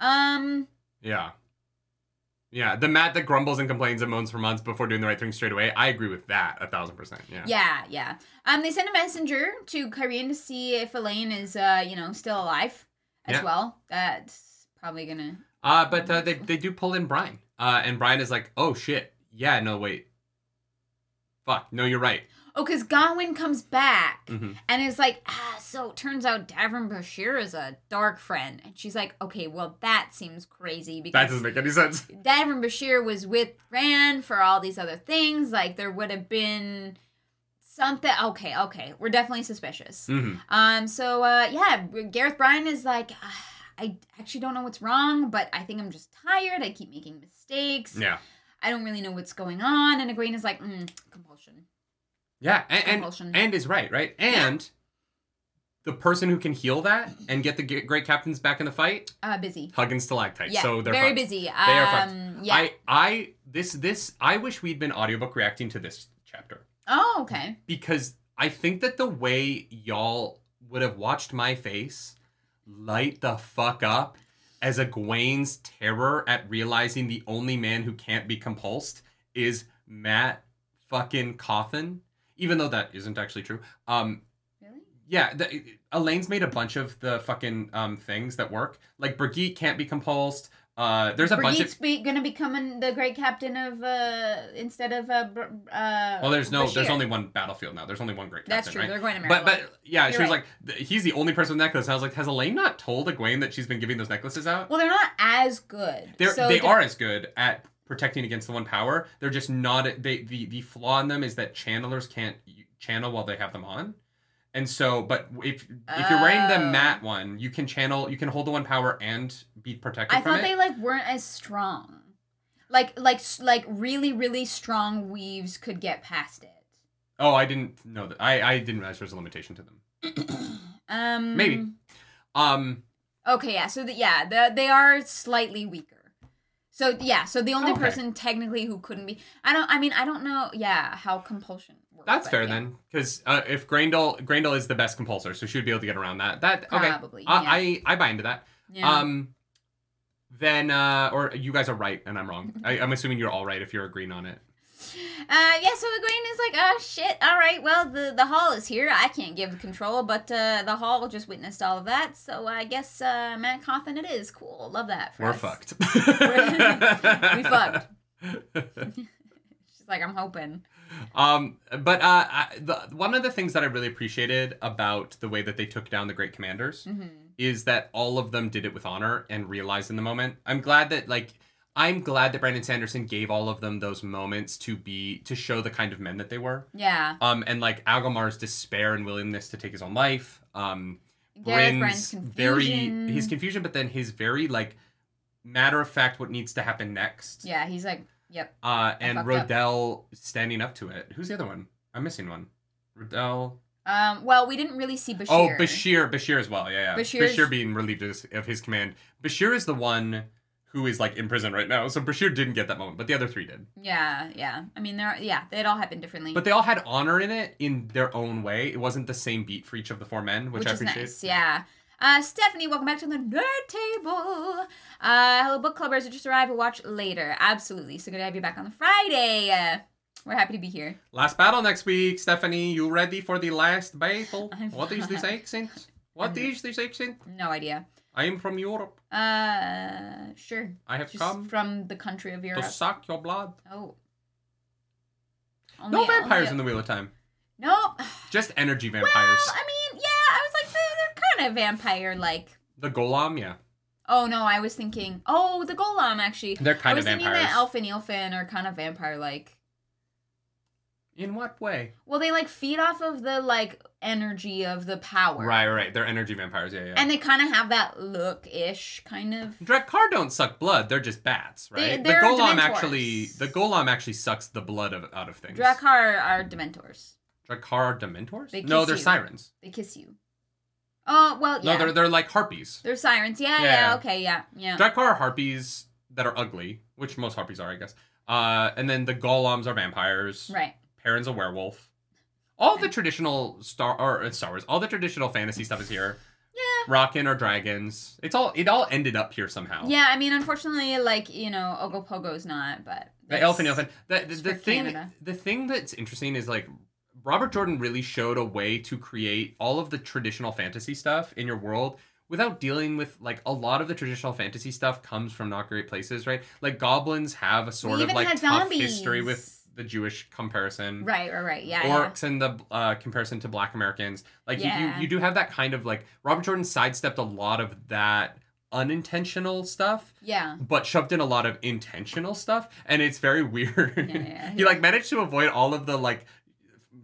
Um,
Yeah. Yeah. The Mat that grumbles and complains and moans for months before doing the right thing straight away. I agree with that a thousand percent. Yeah.
yeah, yeah. Um, they send a messenger to Cairhien to see if Elayne is uh, you know, still alive as
Yeah.
well. That's probably gonna.
Uh, but uh, they they do pull in Bryne. Uh, and Bryne is like, oh shit. Yeah. No, wait. Fuck. No, you're right.
Oh, because Gawyn comes back
hmm
and is like, ah, so it turns out Davram Bashere is a dark friend, and she's like, okay, well that seems crazy because
That doesn't make any sense. (laughs)
Davram Bashere was with Rand for all these other things. Like there would have been something. Okay, okay, we're definitely suspicious.
hmm
Um, so uh, yeah, Gareth Bryne is like, "Ah, I actually don't know what's wrong, but I think I'm just tired. I keep making mistakes.
Yeah.
I don't really know what's going on. And Egwene is like, mm, compulsion.
Yeah. And, and
Compulsion.
and is right, right? And the person who can heal that and get the g- great captains back in the fight,
Uh, busy.
Huggins stalactites.
Yeah,
so they're
very
fucked.
busy.
They are fucked.
Um, yeah.
I I this this I wish we'd been audiobook reacting to this chapter
oh, okay.
because I think that the way y'all would have watched my face light the fuck up as Egwene's terror at realizing the only man who can't be compulsed is Mat fucking Cauthon, even though that isn't actually true. Um,
Really?
yeah, the, Elayne's made a bunch of the fucking um things that work. Like Birgitte can't be compulsed. Uh, there's a bunch
Birgitte's
of
be, gonna become the great captain of uh instead of uh, uh
well, there's no, there's only one battlefield now. There's only one great captain,
That's true.
right?
They're going to
But
Maryland.
but yeah, she
You're
was
right.
like, he's the only person with necklace. I was like, has Elayne not told Egwene that she's been giving those necklaces out?
well, they're not as good.
They're,
so
they are as good at protecting against the one power. They're just not. They the the flaw in them is that channelers can't channel while they have them on. And so, but if if you're wearing the
Oh.
matte one, you can channel, you can hold the one power and be protected
I thought
it.
they like weren't as strong. Like like like really really strong weaves could get past it.
Oh, I didn't know that. I I didn't realize there was a limitation to them. (clears throat)
um
Maybe. Um,
Okay, yeah. So the, yeah, the, they are slightly weaker. So yeah, so the only
Okay.
person technically who couldn't be I don't I mean I don't know yeah, how compulsion works.
that's fair
yeah.
then, because uh, if Graendal Graendal is the best compulsor, so she would be able to get around that. That okay.
Probably.
I,
yeah.
I I buy into that.
yeah.
Um, then uh, or you guys are right and I'm wrong. (laughs) I'm assuming you're all right if you're agreeing on it. (laughs)
Uh, yeah, so Egwene is like, oh shit, alright, well, the, the hall is here. I can't give control, but uh, the hall just witnessed all of that, so I guess uh, Mat Cauthon it is. Cool, love that. For
We're
us.
fucked. (laughs)
We fucked. (laughs) She's like, I'm hoping.
Um, but uh, I, the one of the things that I really appreciated about the way that they took down the great commanders
hmm
is that all of them did it with honor and realized in the moment. I'm glad that like I'm glad that Brandon Sanderson gave all of them those moments to be to show the kind of men that they were.
Yeah.
Um, and like Agelmar's despair and willingness to take his own life. Um,
Bryne's
very his confusion, but then his very like matter of fact what needs to happen next.
Yeah, he's like, yep.
Uh, and
up.
Rodel standing up to it. Who's the other one? I'm missing one. Rodel.
Um, well, we didn't really see Bashere.
Oh, Bashere. Bashere as well. Yeah, yeah.
Bashere's-
Bashere being relieved of his, of his command. Bashere is the one who is like in prison right now. So Bashere didn't get that moment, but the other three did.
Yeah, yeah. I mean, they're yeah, it all happened differently,
But they all had honor in it in their own way. It wasn't the same beat for each of the four men, which,
which,
I appreciate.
nice. Yeah. Uh, Stephanie, welcome back to the Nerd Table. Uh, hello, book clubbers who just arrived. We'll watch later. Absolutely. So good to have you back on the Friday. Uh, we're happy to be here.
Last battle next week, Stephanie. You ready for the last battle? What is this accent? What is this accent?
No idea.
I am from Europe.
Uh, sure.
I have
Just
come
from the country of Europe.
to suck your blood.
Oh.
No vampires
only-
in the Wheel of Time.
Nope.
Just energy vampires.
Well, I mean, yeah, I was like, they're, they're kind of vampire like.
the Gholam, yeah.
Oh no, I was thinking. Oh, the Gholam actually.
They're kind I
was
of
thinking
vampires.
that Elf and Eelfinn are kind of vampire like.
In what way?
Well, they like feed off of the like energy of the power.
Right, right. They're energy vampires, yeah, yeah.
And they kind of have that look ish, kind of.
Draghkar don't suck blood. They're just bats, right?
they're
the Gholam
Dementors.
actually, the Gholam actually sucks the blood of, out of things.
Draghkar are Dementors.
Draghkar are Dementors?
They
no, they're
you.
sirens.
They kiss you. Oh well, yeah.
No, they're they're like harpies.
They're sirens. Yeah, yeah,
Yeah.
okay, yeah, yeah.
Draghkar are harpies that are ugly, which most harpies are, I guess. Uh, and then the golems are vampires.
right.
Perrin's a werewolf. All the traditional Star or uh, Star Wars, all the traditional fantasy stuff is here.
Yeah.
Raken are dragons. It's all it all ended up here somehow.
Yeah, I mean, unfortunately, like you know, Ogopogo's not, but
The elephant elephant. The the, the thing
Canada.
the thing that's interesting is like Robert Jordan really showed a way to create all of the traditional fantasy stuff in your world without dealing with like a lot of the traditional fantasy stuff comes from not great places, right? Like goblins have a sort of like tough history with the Jewish comparison.
Right, right, right. Yeah, yeah.
orcs and the uh, comparison to black americans like you,
Yeah.
you, you do have that kind of like robert jordan sidestepped a lot of that unintentional stuff
Yeah.
but shoved in a lot of intentional stuff and it's very (laughs) weird
Yeah, yeah,
he like managed to avoid all of the like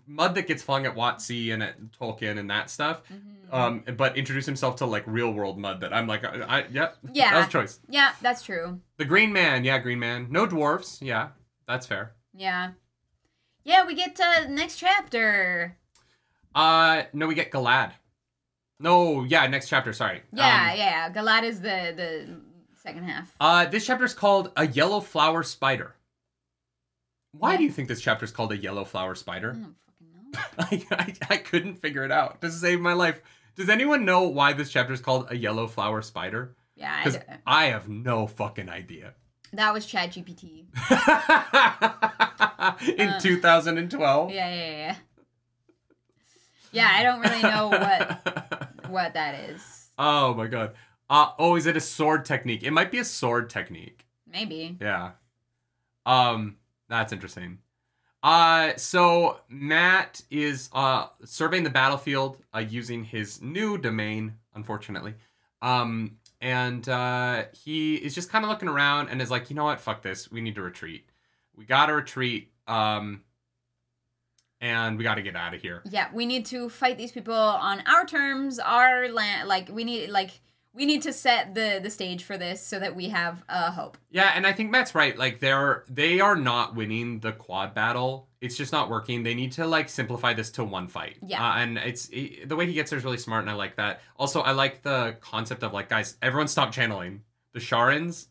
mud that gets flung at watsy and at tolkien and that stuff
Mhm.
um but introduce himself to like real world mud that i'm like i, I yep
Yeah.
that was choice
Yeah, that's true.
the green man yeah green man no dwarves, yeah that's fair
Yeah. Yeah, we get to next chapter.
uh no we get galad no yeah next chapter sorry
Yeah,
Um,
yeah. Galad is the the second half.
Uh, this chapter is called A Yellow Flower Spider. Why
Yeah.
do you think this chapter is called A Yellow Flower
I
Spider?
don't fucking know. (laughs)
I, I, I couldn't figure it out to save my life. Does anyone know why this chapter is called A Yellow Flower Spider?
Yeah, I
I have no fucking idea.
That was Chat GPT. (laughs)
In
Uh.
2012.
Yeah, yeah, yeah. Yeah, I don't really know what (laughs) what that is.
oh my god. Uh, oh, is it a sword technique? It might be a sword technique.
Maybe.
Yeah. Um, that's interesting. Uh, so Mat is uh surveying the battlefield uh, using his new domain, unfortunately. Um, and uh, he is just kind of looking around and is like, you know what, fuck this, we need to retreat. We gotta retreat. Um, and we gotta get out of here.
Yeah, we need to fight these people on our terms, our land. Like we need, like we need to set the the stage for this so that we have a hope.
Yeah, and I think Mat's right. Like they're they are not winning the quad battle. It's just not working. They need to like simplify this to one fight.
Yeah.
uh, and it's it, the way he gets there is really smart, and I like that. Also, I like the concept of like guys, everyone stop channeling. The Sharans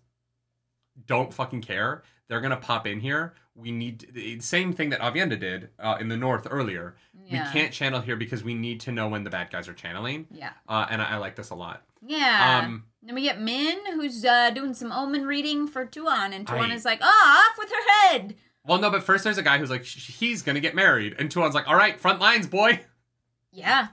don't fucking care. They're gonna pop in here. We need the same thing that Aviendha did uh, in the north earlier.
Yeah.
We can't channel here because we need to know when the bad guys are channeling.
Yeah.
Uh, and I, I like this a lot.
Yeah.
Um,
then we get Min, who's uh, doing some omen reading for Tuon, and Tuon
I-
is like, "Ah, off with her head."
Well, no, but first there's a guy who's like, he's gonna get married, and Tuon's like, all right, front lines, boy,
Yeah.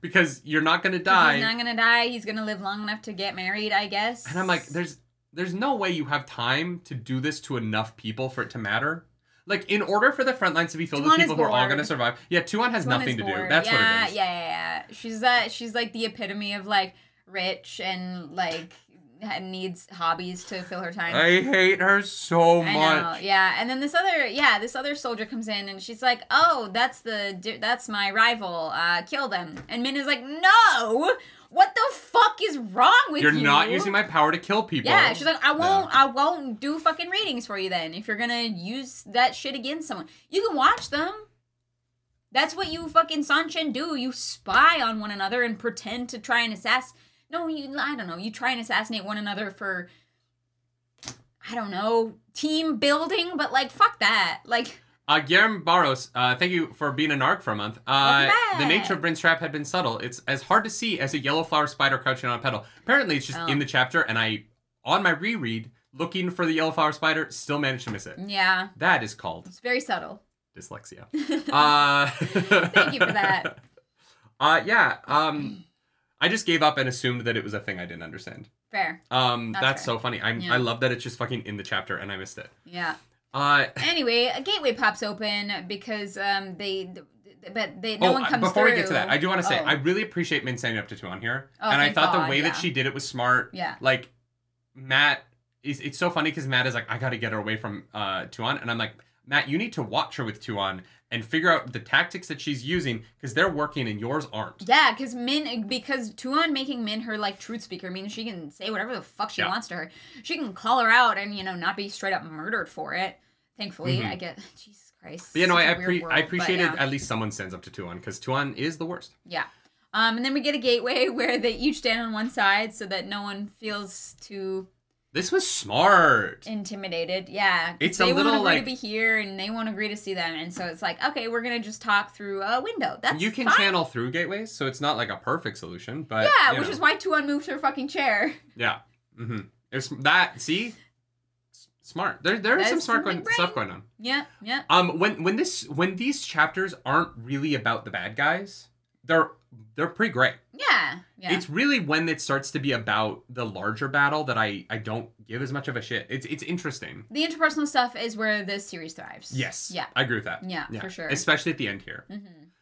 because you're not gonna die.
He's not gonna die. He's gonna live long enough to get married, I guess.
And I'm like, there's there's no way you have time to do this to enough people for it to matter. Like, in order for the front lines to be filled
Tuon
with people who are all gonna survive, yeah, Tuon has
Tuon
nothing to do. That's
yeah,
what it is.
Yeah, yeah, yeah. She's that. She's like the epitome of like rich and like needs hobbies to fill her time.
I hate her so
I
much.
know, yeah. And then this other, yeah, this other soldier comes in and she's like, "Oh, that's the, that's my rival. Uh, kill them." And Min is like, "No, what the fuck is wrong with
You're
you?
not using my power to kill people.
Yeah, she's like, "I won't, I won't do fucking readings for you then. If you're gonna use that shit against someone, you can watch them." That's what you fucking Seanchan do. You spy on one another and pretend to try and assassinate. No, you. I don't know. You try and assassinate one another for. I don't know team building, but like fuck that. Like
Uh, Guillermo Barros, uh, thank you for being an arc for a month. Uh, the nature of Bryne's trap had been subtle. It's as hard to see as a yellow flower spider crouching on a petal. Apparently, it's just
Oh.
in the chapter, and I, on my reread, looking for the yellow flower spider, still managed to miss it.
yeah,
That is called
it's very subtle.
dyslexia. (laughs) Uh,
Thank you for that. (laughs)
Uh, yeah. Um, I just gave up and assumed that it was a thing I didn't understand.
Fair.
Um, that's,
That's fair.
so funny. I'm,
Yeah.
I love that it's just fucking in the chapter, and I missed it.
Yeah.
Uh,
Anyway, a gateway pops open because um they, but they no
oh,
one comes
before
through.
we get to that, I do want to say
Oh.
I really appreciate Min standing up to Tuon here,
Oh,
and I thought
God,
the way
yeah.
that she did it was smart.
Yeah.
Like Mat, is it's so funny because Mat is like, I got to get her away from uh Tuon, and I'm like, Mat, you need to watch her with Tuon and figure out the tactics that she's using because they're working and yours aren't.
Yeah, because Min, because Tuon making Min her like truth speaker means she can say whatever the fuck she
Yeah.
wants to her. She can call her out and you know not be straight up murdered for it. Thankfully,
Mhm.
I get (laughs) Jesus Christ.
But you know,
such
I,
a weird world,
I
but
appreciated
yeah.
at least someone stands up to Tuon because Tuon is the worst.
Yeah. Um, and then we get a gateway (laughs) where they each stand on one side so that no one feels too
This was smart.
intimidated. yeah.
It's a
they
little,
agree
like-
to be here, and they won't agree to see them, and so it's like, okay, we're gonna just talk through a window. That's
you can
fine.
channel through gateways, so it's not like a perfect solution, but
Yeah, which
know.
is why Tuon moved her fucking chair. (laughs)
yeah. Mm-hmm. It's that. See, smart. There, there is some smart going, stuff going on.
Yeah, yeah.
Um, when when this when these chapters aren't really about the bad guys, they're they're pretty great.
Yeah, yeah.
It's really when it starts to be about the larger battle that I I don't give as much of a shit. It's it's interesting.
the interpersonal stuff is where this series thrives.
Yes.
Yeah.
I agree with that.
Yeah, for sure.
Especially at the end here.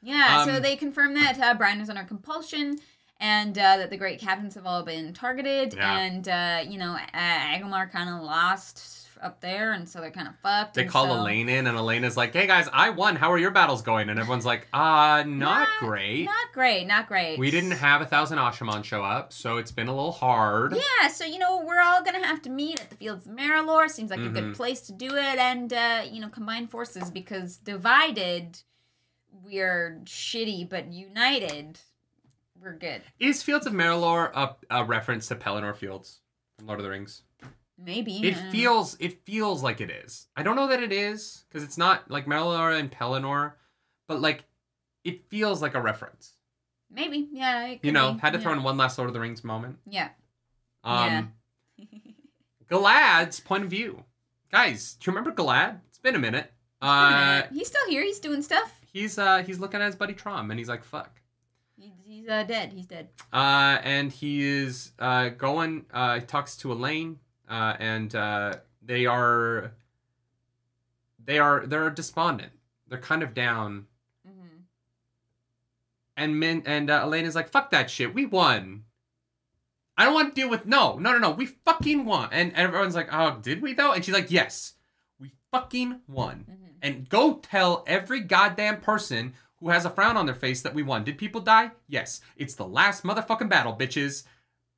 Yeah, so
Um,
they confirm that uh, Bryne is under compulsion and uh, that the great captains have all been targeted.
Yeah.
And, uh, you know, uh, Agamar kind of lost up there, and so they're kind of fucked.
They call
so-
Elayne in, and Elayne is like, "Hey guys, I won. How are your battles going?" And everyone's like, "Uh, not,
Not-
great.
Not great, not great.
We didn't have a thousand Asha'man show up, so it's been a little hard."
Yeah, so you know we're all gonna have to meet at the Fields of Merrilor. Seems like a
Mhm.
good place to do it, and uh, you know combine forces because divided we're shitty, but united we're good.
Is Fields of Merrilor a, a reference to Pelennor Fields from Lord of the Rings?
Maybe
It feels it feels like it is. I don't know that it is because it's not like Merrilor and Pelennor, but like it feels like a reference.
maybe yeah.
You know,
be.
had to
yeah.
throw in one last Lord of the Rings moment.
Yeah.
Um, (laughs) Galad's point of view, guys. Do you remember Galad? It's been a minute. Uh,
he's still here. He's doing stuff.
he's uh he's looking at his buddy Trom, and he's like, "Fuck."
He's, he's uh, dead. He's dead.
Uh, and he is uh, going. Uh, he talks to Elayne, uh, and uh, they are they are they're despondent. They're kind of down.
hmm
And Min and uh, Elayne is like, "Fuck that shit. We won. I don't want to deal with no, no, no, no. We fucking won." And everyone's like, "Oh, did we though?" And she's like, "Yes, we fucking won."
hmm
And go tell every goddamn person who has a frown on their face that we won. Did people die? Yes. It's the last motherfucking battle, bitches.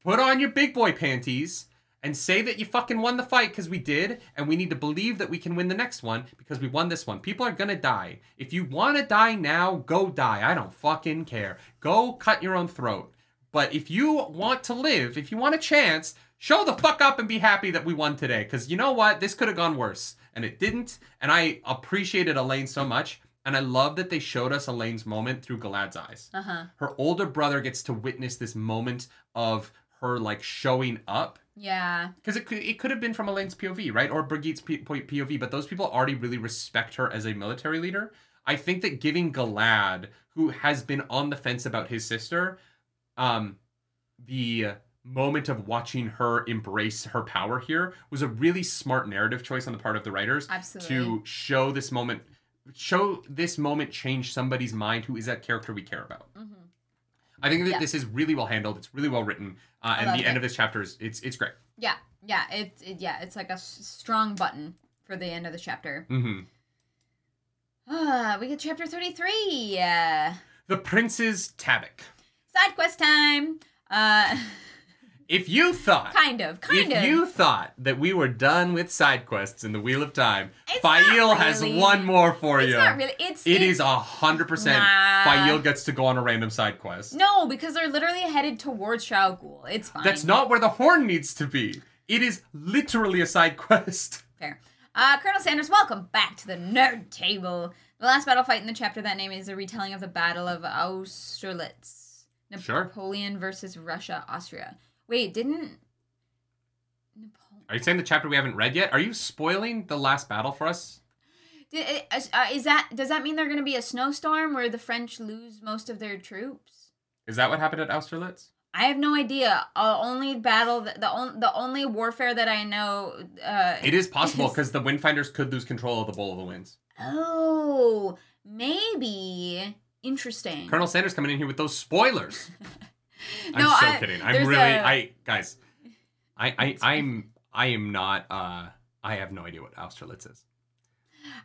Put on your big boy panties and say that you fucking won the fight because we did, and we need to believe that we can win the next one because we won this one. People are gonna die. If you wanna die now, go die. I don't fucking care. Go cut your own throat. But if you want to live, if you want a chance, show the fuck up and be happy that we won today. Because you know what? This could have gone worse. And it didn't. And I appreciated Elayne so much. And I love that they showed us Elayne's moment through Galad's eyes.
Uh huh.
Her older brother gets to witness this moment of her like showing up.
Yeah.
Because it could, it could have been from Elayne's POV, right? Or Birgitte's POV, but those people already really respect her as a military leader. I think that giving Galad, who has been on the fence about his sister, um, the moment of watching her embrace her power here was a really smart narrative choice on the part of the writers
Absolutely.
to show this moment, show this moment change somebody's mind who is that character we care about.
hmm
I think that
Yeah.
this is really well handled. It's really well written, uh, and the end of this chapter is it's it's great.
Yeah. Yeah. It, it. Yeah. It's like a s- strong button for the end of the chapter.
Mm-hmm.
Ah, we get chapter thirty-three. Yeah.
The Prince's Tabak.
Side quest time. Uh, (laughs)
If you thought,
kind of. Kind
if
of.
you thought that we were done with side quests in the Wheel of Time,
It's
Faile has one more for you.
it's
you.
not really. It's.
It is a hundred percent.
Nah.
Faile gets to go on a random side quest.
No, because they're literally headed towards Shao. It's fine.
That's not where the horn needs to be. It is literally a side quest. (laughs)
Fair. Uh, Colonel Sanders, welcome back to the nerd table. The last battle fight in the chapter that name is a retelling of the Battle of Austerlitz.
Sure.
Napoleon versus Russia, Austria. Wait, didn't Napoleon?
Are you saying the chapter we haven't read yet? Are you spoiling the last battle for us?
Did, uh, is that does that mean they're going to be a snowstorm where the French lose most of their troops?
Is that what happened at Austerlitz?
I have no idea. Uh, only battle that, the on, the only warfare that I know. Uh,
It is possible (laughs) because the Windfinders could lose control of the Bowl of the Winds.
Oh, maybe interesting.
Colonel Sanders coming in here with those spoilers. (laughs) I'm
No,
so
I-
kidding. I'm really
a-
I guys. I I I'm I am not uh I have no idea what Austerlitz is.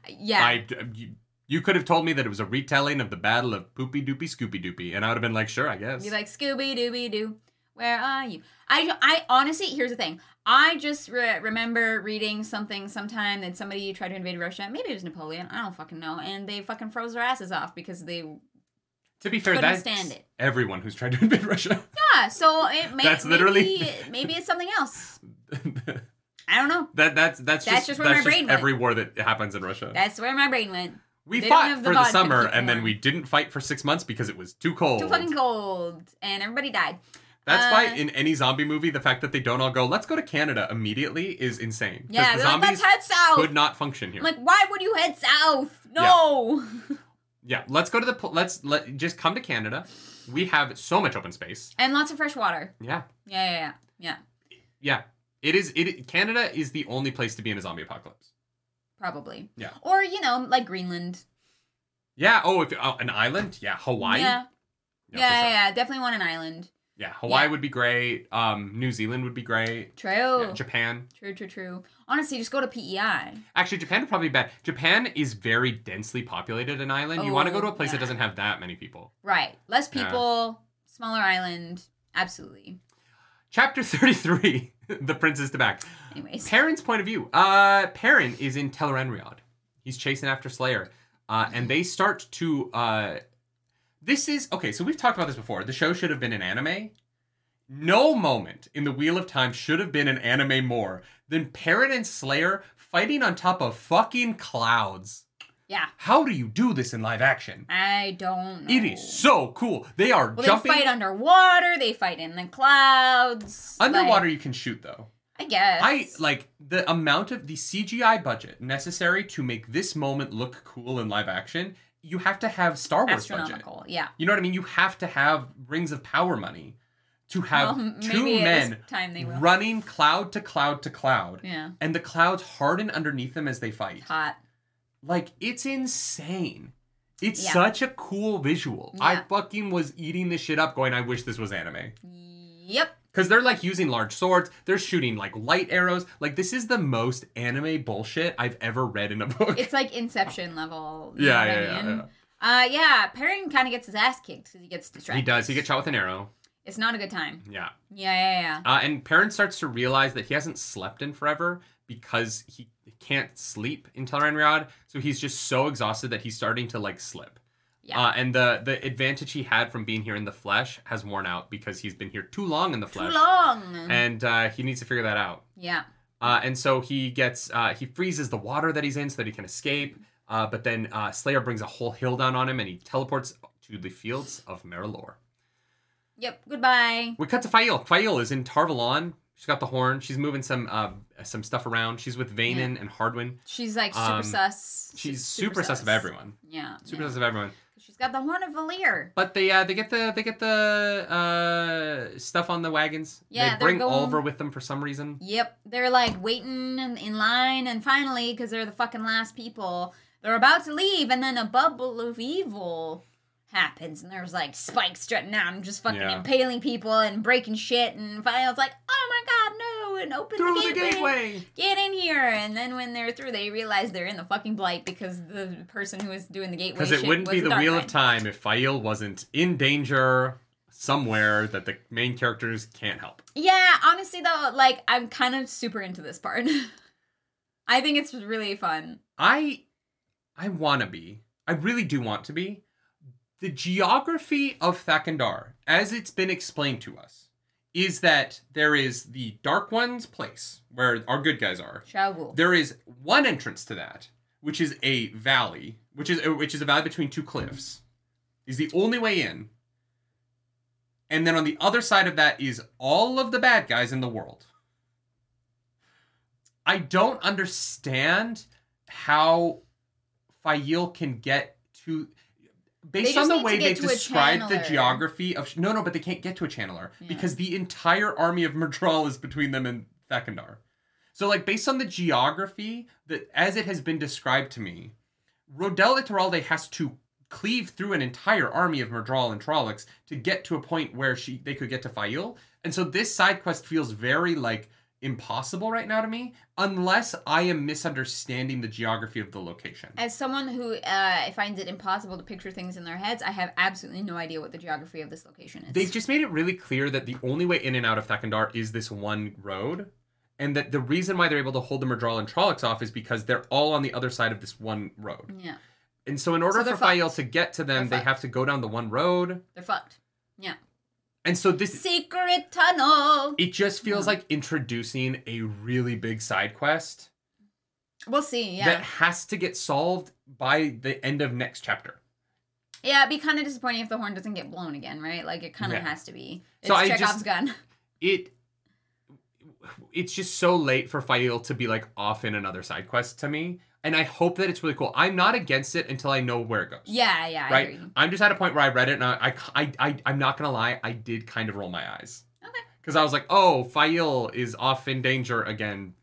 yeah.
I you, you could have told me that it was a retelling of the Battle of Poopy Doopy Scoopy Doopy and I would have been like, "Sure, I guess."
Be like Scooby Dooby Doo, where are you? I, I honestly, here's the thing. I just re- remember reading something sometime that somebody tried to invade Russia. Maybe it was Napoleon. I don't fucking know. And they fucking froze their asses off because they
To be fair,
Couldn't
that's
stand it.
everyone who's tried to invade (laughs) Russia.
Yeah, so it may,
That's literally-
maybe, (laughs) maybe it's something else. (laughs) I don't know.
that that's that's,
That's
just,
just where
that's
my brain went.
every war that happens in Russia.
That's where my brain went.
we
they
fought
the
for the summer and then we didn't fight for six months because it was too cold.
Too fucking cold, and everybody died.
That's
Uh,
why in any zombie movie, the fact that they don't all go, "Let's go to Canada" immediately is insane.
Yeah,
the
they're like,
zombies
let's head south.
could not function here.
Like, why would you head south? No.
yeah, let's go to the. pl- Let's let just come to Canada. We have so much open space.
and lots of fresh water.
Yeah,
Yeah, yeah, yeah. Yeah,
yeah. It is. It Canada is the only place to be in a zombie apocalypse.
probably.
Yeah.
Or, you know, like Greenland.
Yeah. Oh, if oh, an island. Yeah, Hawaii.
Yeah.
Yeah,
Yeah, yeah,
sure.
yeah, Definitely want an island.
Yeah, Hawaii
Yeah.
would be great. Um, New Zealand would be great.
True.
Yeah, Japan.
True, true, true. Honestly, just go to PEI.
Actually, Japan would probably be bad. Japan is very densely populated an island. you want to go to a
Oh,
place that doesn't have that many people.
Right. Less
Yeah.
people, smaller island. Absolutely.
Chapter 33 (laughs) The Prince is to back.
Anyways.
Perrin's point of view. Uh, Perrin is in Tel'aran'rhiod. He's chasing after Slayer. Uh, and they start to. Uh, this is. Okay, so we've talked about this before. The show should have been an anime. No moment in the Wheel of Time should have been an anime more than Perrin and Slayer fighting on top of fucking clouds.
Yeah.
How do you do this in live action?
I don't know.
It is so cool. They are
Well,
jumping.
they fight underwater. They fight in the clouds.
Underwater,
like,
you can shoot though.
I guess.
I like the amount of the CGI budget necessary to make this moment look cool in live action. You have to have Star Wars budget.
Yeah.
You know what I mean? You have to have Rings of Power money to have
Well, (laughs)
two men running cloud to cloud to cloud,
Yeah.
and the clouds harden underneath them as they fight.
Hot.
Like it's insane. It's
Yeah.
such a cool visual. I fucking was eating this shit up, going, "I wish this was anime."
Yep.
Because they're like using large swords, they're shooting like light arrows. Like, this is the most anime bullshit I've ever read in a book.
It's like (laughs) Inception level. you
yeah,
know
yeah,
what I
yeah,
mean?
yeah.
Uh, yeah. Perrin kind of gets his ass kicked because he gets distracted.
He does. He gets shot with an arrow.
It's not a good time.
Yeah.
Yeah, yeah, yeah.
Uh, and Perrin starts to realize that he hasn't slept in forever because he can't sleep in Tel'aran'rhiod. So he's just so exhausted that he's starting to like slip.
Yeah.
Uh, and the the advantage he had from being here in the flesh has worn out because he's been here too long in the flesh.
Too long.
And uh, he needs to figure that out.
yeah.
Uh, and so he gets uh, he freezes the water that he's in so that he can escape. Uh, but then uh, Slayer brings a whole hill down on him, and he teleports to the fields of Merrilor.
Yep. Goodbye.
We cut to Faile. Faile is in Tar Valon. She's got the horn. She's moving some uh, some stuff around. She's with Vanin and Hardwin.
She's like super
Um,
sus.
She's super, sus of everyone.
Yeah.
Super
yeah.
sus of everyone.
Got the horn of Valere.
But they uh, they get the they get the uh, stuff on the wagons.
Yeah,
they bring
going-
Olver with them for some reason.
Yep. They're like waiting in, in line, and finally, because they're the fucking last people, they're about to leave, and then a bubble of evil happens, and there's like spikes strutting out and just fucking
Yeah.
impaling people and breaking shit, and finally it's like, oh my god, no, and open
Through
the
the
gateway.
gateway.
Get in here, and then when they're through, they realize they're in the fucking blight because the person who was doing the gateway
Because it wouldn't
was
be
the
the Wheel of Time if Faile wasn't in danger somewhere that the main characters can't help.
Yeah, honestly though, like I'm kind of super into this part. (laughs) I think it's really fun.
I I want to be. I really do want to be. The geography of Thakan'dar, as it's been explained to us, is that there is the Dark One's place where our good guys are. There is one entrance to that, which is a valley, which is which is a valley between two cliffs. Is the only way in. And then on the other side of that is all of the bad guys in the world. I don't understand how Faile can get to based on the way they described the geography of no no but they can't get to a channeler
Yeah.
because the entire army of Myrddraal is between them and Thakan'dar. So like based on the geography that as it has been described to me, Rodel Ituralde has to cleave through an entire army of Myrddraal and Trollocs to get to a point where she they could get to Faile. And so this side quest feels very like impossible right now to me unless I am misunderstanding the geography of the location.
As someone who uh, finds it impossible to picture things in their heads, I have absolutely no idea what the geography of this location is.
They've just made it really clear that the only way in and out of Thakan'dar is this one road. And that the reason why they're able to hold the Myrddraal and Trollocs off is because they're all on the other side of this one road.
yeah.
And so in order
So
for Faile
fucked.
to get to them,
They're
they have to go down the one road.
They're fucked.
And so this
Secret tunnel.
it just feels
Yeah.
like introducing a really big side quest
We'll see. Yeah.
that has to get solved by the end of next chapter.
yeah, it'd be kind of disappointing if the horn doesn't get blown again, right? Like it kind of
Yeah.
has to be. It's
So I
Chekhov's
just-
gun.
It it's just so late for Faile to be like off in another side quest to me. And I hope that it's really cool. I'm not against it until I know where it goes.
Yeah, yeah, I
right?
agree.
I'm just at a point where I read it and I, I, I, I am not gonna lie, I did kind of roll my eyes.
Okay.
Because I was like, oh, Faile is off in danger again.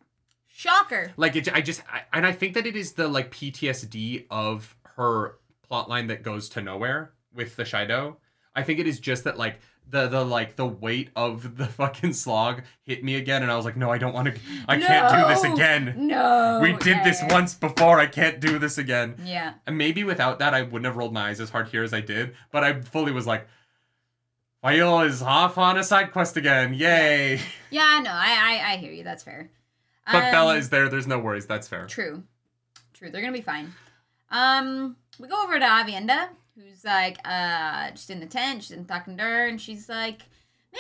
Shocker.
Like it, I just, I, and I think that it is the like PTSD of her plotline that goes to nowhere with the Shaido. I think it is just that like the the like the weight of the (laughs) fucking slog hit me again, and I was like, no, I don't want to. I can't do this again.
No.
We did this
yeah.
once before. I can't do this again.
Yeah.
And maybe without that, I wouldn't have rolled my eyes as hard here as I did. But I fully was like, Faile is off on a side quest again. Yay.
Yeah, no, I, I, I hear you. That's fair.
But
Um,
Bela is there. There's no worries. That's fair.
True. True. They're gonna be fine. Um, we go over to Avienda, who's like, uh, just in the tent. She's in talking to her, and she's like,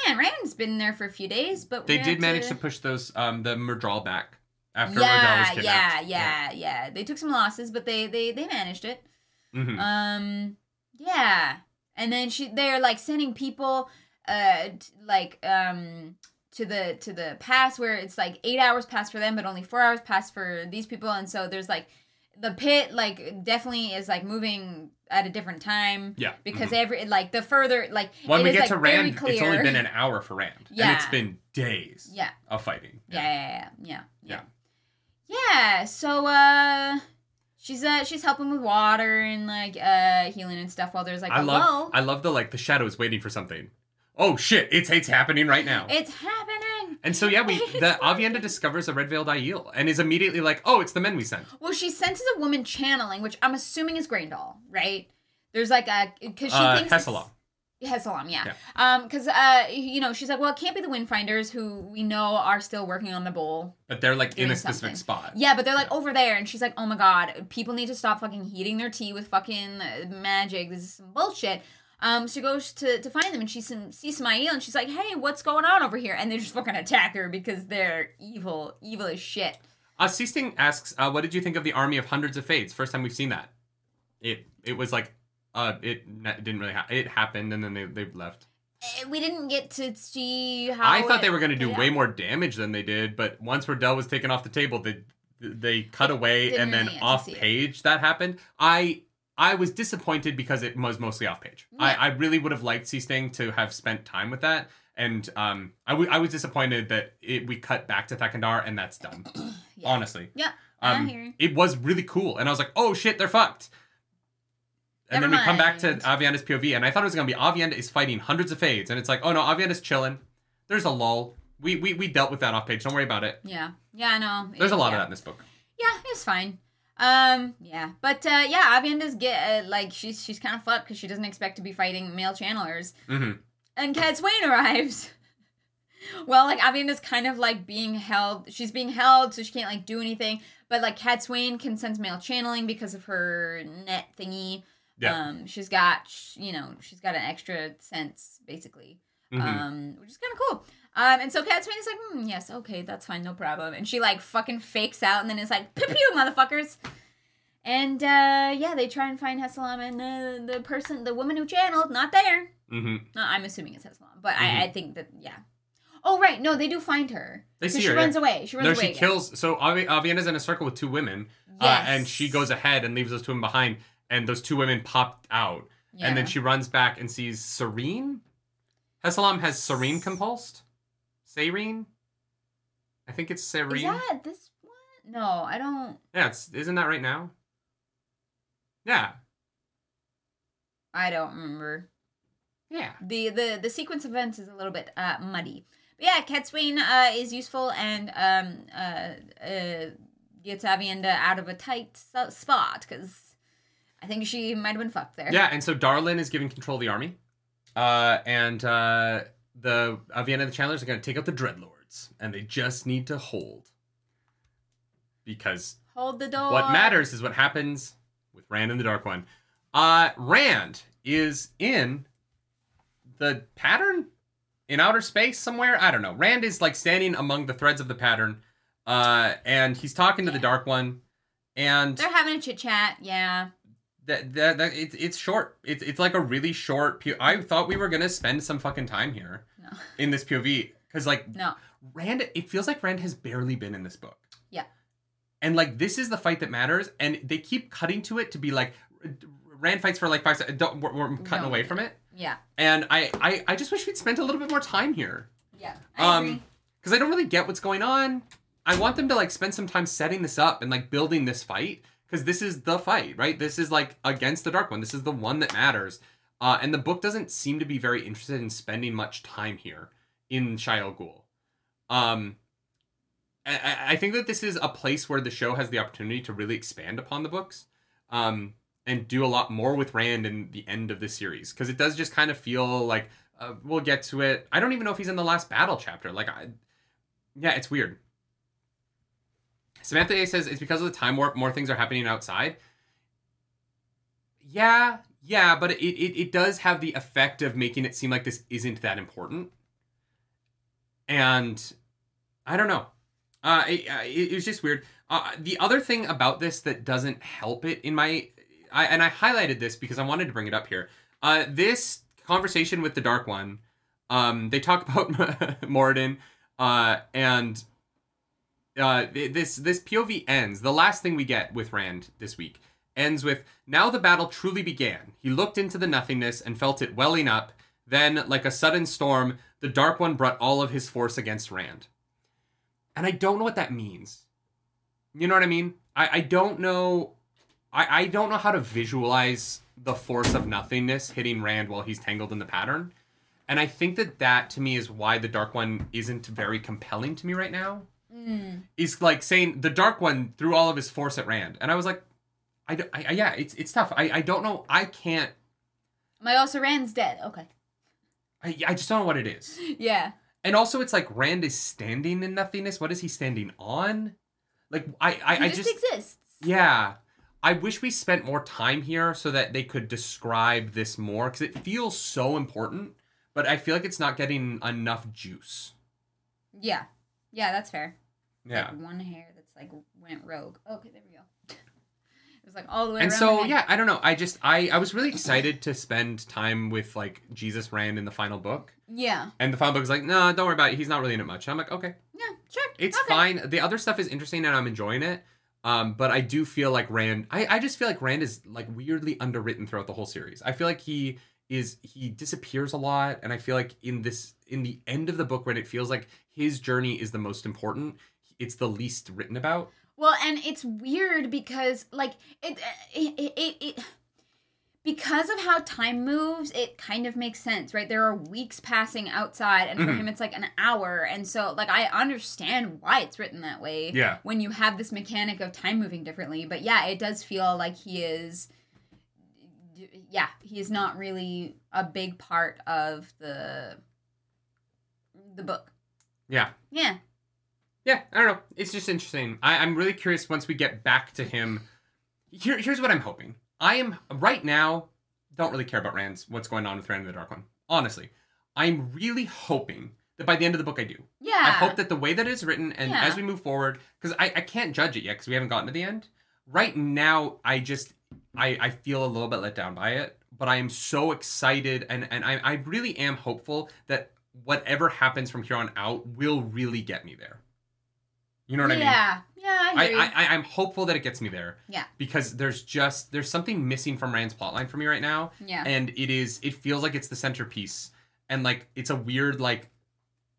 "Man, Rand's been there for a few days, but
They did manage to push those um the Myrddraal back after Myrddraal was
yeah,
kidnapped.
yeah, yeah, yeah. yeah. They took some losses, but they they they managed it.
Mhm.
Um, yeah, and then she they're like sending people, uh, t- like um to the to the pass where it's like eight hours past for them, but only four hours past for these people, and so there's like the pit like definitely is like moving at a different time
Yeah.
because
mhm.
every like the further like
when
it
we
is,
get to Rand, it's only been an hour for Rand. And
Yeah.
it's been days
yeah
of fighting.
yeah yeah yeah yeah
Yeah.
yeah so uh she's uh she's helping with water and like uh healing and stuff while there's like
I
a
love. I love the like the shadows waiting for something. Oh shit, it's it's happening right now.
it's happening
and so yeah, we (laughs) the
Aviendha
discovers a red veiled Aiel and is immediately like, oh, it's the men we sent.
well she senses a woman channeling which i'm assuming is Graendal, right there's like a because she
Uh,
thinks
Hessalam.
Hessalam, yeah.
Yeah.
Um, because uh, you know, she's like, well, it can't be the Windfinders who we know are still working on the bowl.
But they're like in a specific
something.
spot.
Yeah, but they're like over there, and she's like, oh my god, people need to stop fucking heating their tea with fucking magic. This is some bullshit. Um, she goes to, to find them, and she sees Smail, and she's like, hey, what's going on over here? And they just fucking attack her because they're evil, evil as shit.
Uh, Seasting asks, uh, "What did you think of the army of hundreds of fades? First time we've seen that. It it was like, uh, it didn't really ha- it happened and then they they left.
Eh, We didn't get to see how.
I thought
it
they were going to do way
out.
more damage than they did, but once Rodel was taken off the table, they they cut away and then
really
off
see it.
page that happened. I I was disappointed because it was mostly off page. I,
Yeah.
I really would have liked Seasting to have spent time with that. And um, I, w- I was disappointed that it, we cut back to Thakan'dar and that's done. (clears throat)
Yeah.
Honestly,
Yeah,
um,
I
it was really cool, and I was like, "Oh shit, they're fucked." And
Never
then we come back to
mind.
Aviendha's POV, and I thought it was gonna be Aviendha is fighting hundreds of fades, and it's like, "Oh no, Aviendha's chilling. There's a lull. We we we dealt with that off page. Don't worry about it.
Yeah, yeah, I know.
There's a lot
yeah.
of that in this book.
Yeah, it's fine. Um, yeah, but uh, yeah, Aviendha's get uh, like she's she's kind of fucked because she doesn't expect to be fighting male channelers,
hmm
and Cadsuane arrives. (laughs) well, like Aviendha's kind of like being held. She's being held, so she can't like do anything. But like Cadsuane can sense male channeling because of her net thingy.
Yeah.
Um, she's got you know she's got an extra sense basically
hmm
um, which is kind of cool. Um, and so Cadsuane is like, hmm, yes, okay, that's fine, no problem. And she like fucking fakes out, and then it's like, pew pew, motherfuckers. And uh, yeah, they try and find Hessalam, and the the person, the woman who channeled, not there.
hmm
No, I'm assuming it's Hessalam, but
Mhm.
I, I think that yeah. Oh right, no, they do find her.
They see
she
her,
runs
yeah.
away. She runs
No,
away.
she
again.
kills. So Avi- Aviendha's in a circle with two women,
Yes.
uh, and she goes ahead and leaves those two women behind, and those two women popped out,
Yeah.
and then she runs back and sees Sarene. Hessalam has Sarene compulsed. Sarene. I think it's
Is
Sarene.
that this one? No, I don't.
Yeah, it's, isn't that right now? Yeah,
I don't remember.
yeah.
the the the sequence of events is a little bit uh, muddy. But yeah, Cadsuane uh, is useful and um, uh, uh, gets Aviendha out of a tight spot because I think she might have been fucked there.
Yeah, and so Darlin is giving control of the army, uh, and uh, the Aviendha and the Chandlers are going to take out the Dreadlords, and they just need to hold. Because
Hold the door.
what matters is what happens with Rand and the Dark One. Uh, Rand is in the pattern in outer space somewhere. I don't know. Rand is like standing among the threads of the pattern, uh, and he's talking to the Dark One, and
They're having a chit chat. Yeah.
That that, that it's it's short. It's it's like a really short. P- I thought we were gonna spend some fucking time here
No.
in this POV because like
No.
Rand, it feels like Rand has barely been in this book.
Yeah.
And like this is the fight that matters, and they keep cutting to it to be like, Rand fights for like five seconds. Don't, we're, we're cutting
No.
away from it,
Yeah.
and I, I I just wish we'd spent a little bit more time here
Yeah. I
Um, because I don't really get what's going on. I want them to like spend some time setting this up and like building this fight because this is the fight, right? This is like against the Dark One. This is the one that matters. Uh, and the book doesn't seem to be very interested in spending much time here in Shayol Ghul. Um, I- I, think that this is a place where the show has the opportunity to really expand upon the books, um, and do a lot more with Rand in the end of the series because it does just kind of feel like uh, we'll get to it. I don't even know if he's in the last battle chapter. Like, I, yeah, it's weird. Samantha A says it's because of the time warp. More things are happening outside. Yeah, yeah, but it, it it does have the effect of making it seem like this isn't that important. And I don't know. Uh, it, uh, it, it was just weird. Uh, the other thing about this that doesn't help it in my, I, and I highlighted this because I wanted to bring it up here. Uh, this conversation with the Dark One, um, they talk about (laughs) Moridin, uh, and uh, this this POV ends. The last thing we get with Rand this week ends with now the battle truly began. He looked into the nothingness and felt it welling up. Then, like a sudden storm, the Dark One brought all of his force against Rand. And I don't know what that means. You know what I mean? I, I don't know. I, I don't know how to visualize the force of nothingness hitting Rand while he's tangled in the pattern. And I think that that to me is why the Dark One isn't very compelling to me right now.
Mm.
Is like saying the Dark One threw all of his force at Rand, and I was like, "I, I, yeah, it's it's tough. I, I don't know. I can't.
My also Rand's dead. Okay.
I, I just don't know what it is. (laughs)
Yeah.
And also, it's like Rand is standing in nothingness. What is he standing on? Like I I, I
just,
just
exists.
yeah. I wish we spent more time here so that they could describe this more because it feels so important, but I feel like it's not getting enough juice.
Yeah. Yeah, that's fair.
Yeah.
Like one hair that's like went rogue. Okay, there we go. (laughs) it was like all the way
and
around.
so yeah i don't know i just i i was really excited to spend time with like jesus rand in the final book
Yeah.
and the final book is like no don't worry about it he's not really in it much and i'm like okay
Yeah, sure.
it's
okay.
fine the other stuff is interesting and i'm enjoying it um but i do feel like rand i i just feel like rand is like weirdly underwritten throughout the whole series i feel like he is he disappears a lot and i feel like in this in the end of the book when it feels like his journey is the most important it's the least written about
Well, and it's weird because like it it, it it it because of how time moves, it kind of makes sense, right? There are weeks passing outside and for
Mhm.
him it's like an hour. And so like I understand why it's written that way.
Yeah.
When you have this mechanic of time moving differently, but yeah, it does feel like he is yeah, he is not really a big part of the the book.
Yeah
Yeah.
Yeah, I don't know. It's just interesting. I, I'm really curious once we get back to him. Here, here's what I'm hoping. I am right now. Don't really care about Rand's what's going on with Rand and the Dark One. Honestly, I'm really hoping that by the end of the book I do.
Yeah.
I hope that the way that it's written and
Yeah.
as we move forward, because I, I can't judge it yet because we haven't gotten to the end. Right now, I just I, I feel a little bit let down by it, but I am so excited and and I, I really am hopeful that whatever happens from here on out will really get me there. You know what I mean?
Yeah. Yeah, I
I,
you.
I I'm hopeful that it gets me there.
Yeah.
Because there's just there's something missing from Rand's plotline for me right now,
yeah.
and it is it feels like it's the centerpiece, and like it's a weird like,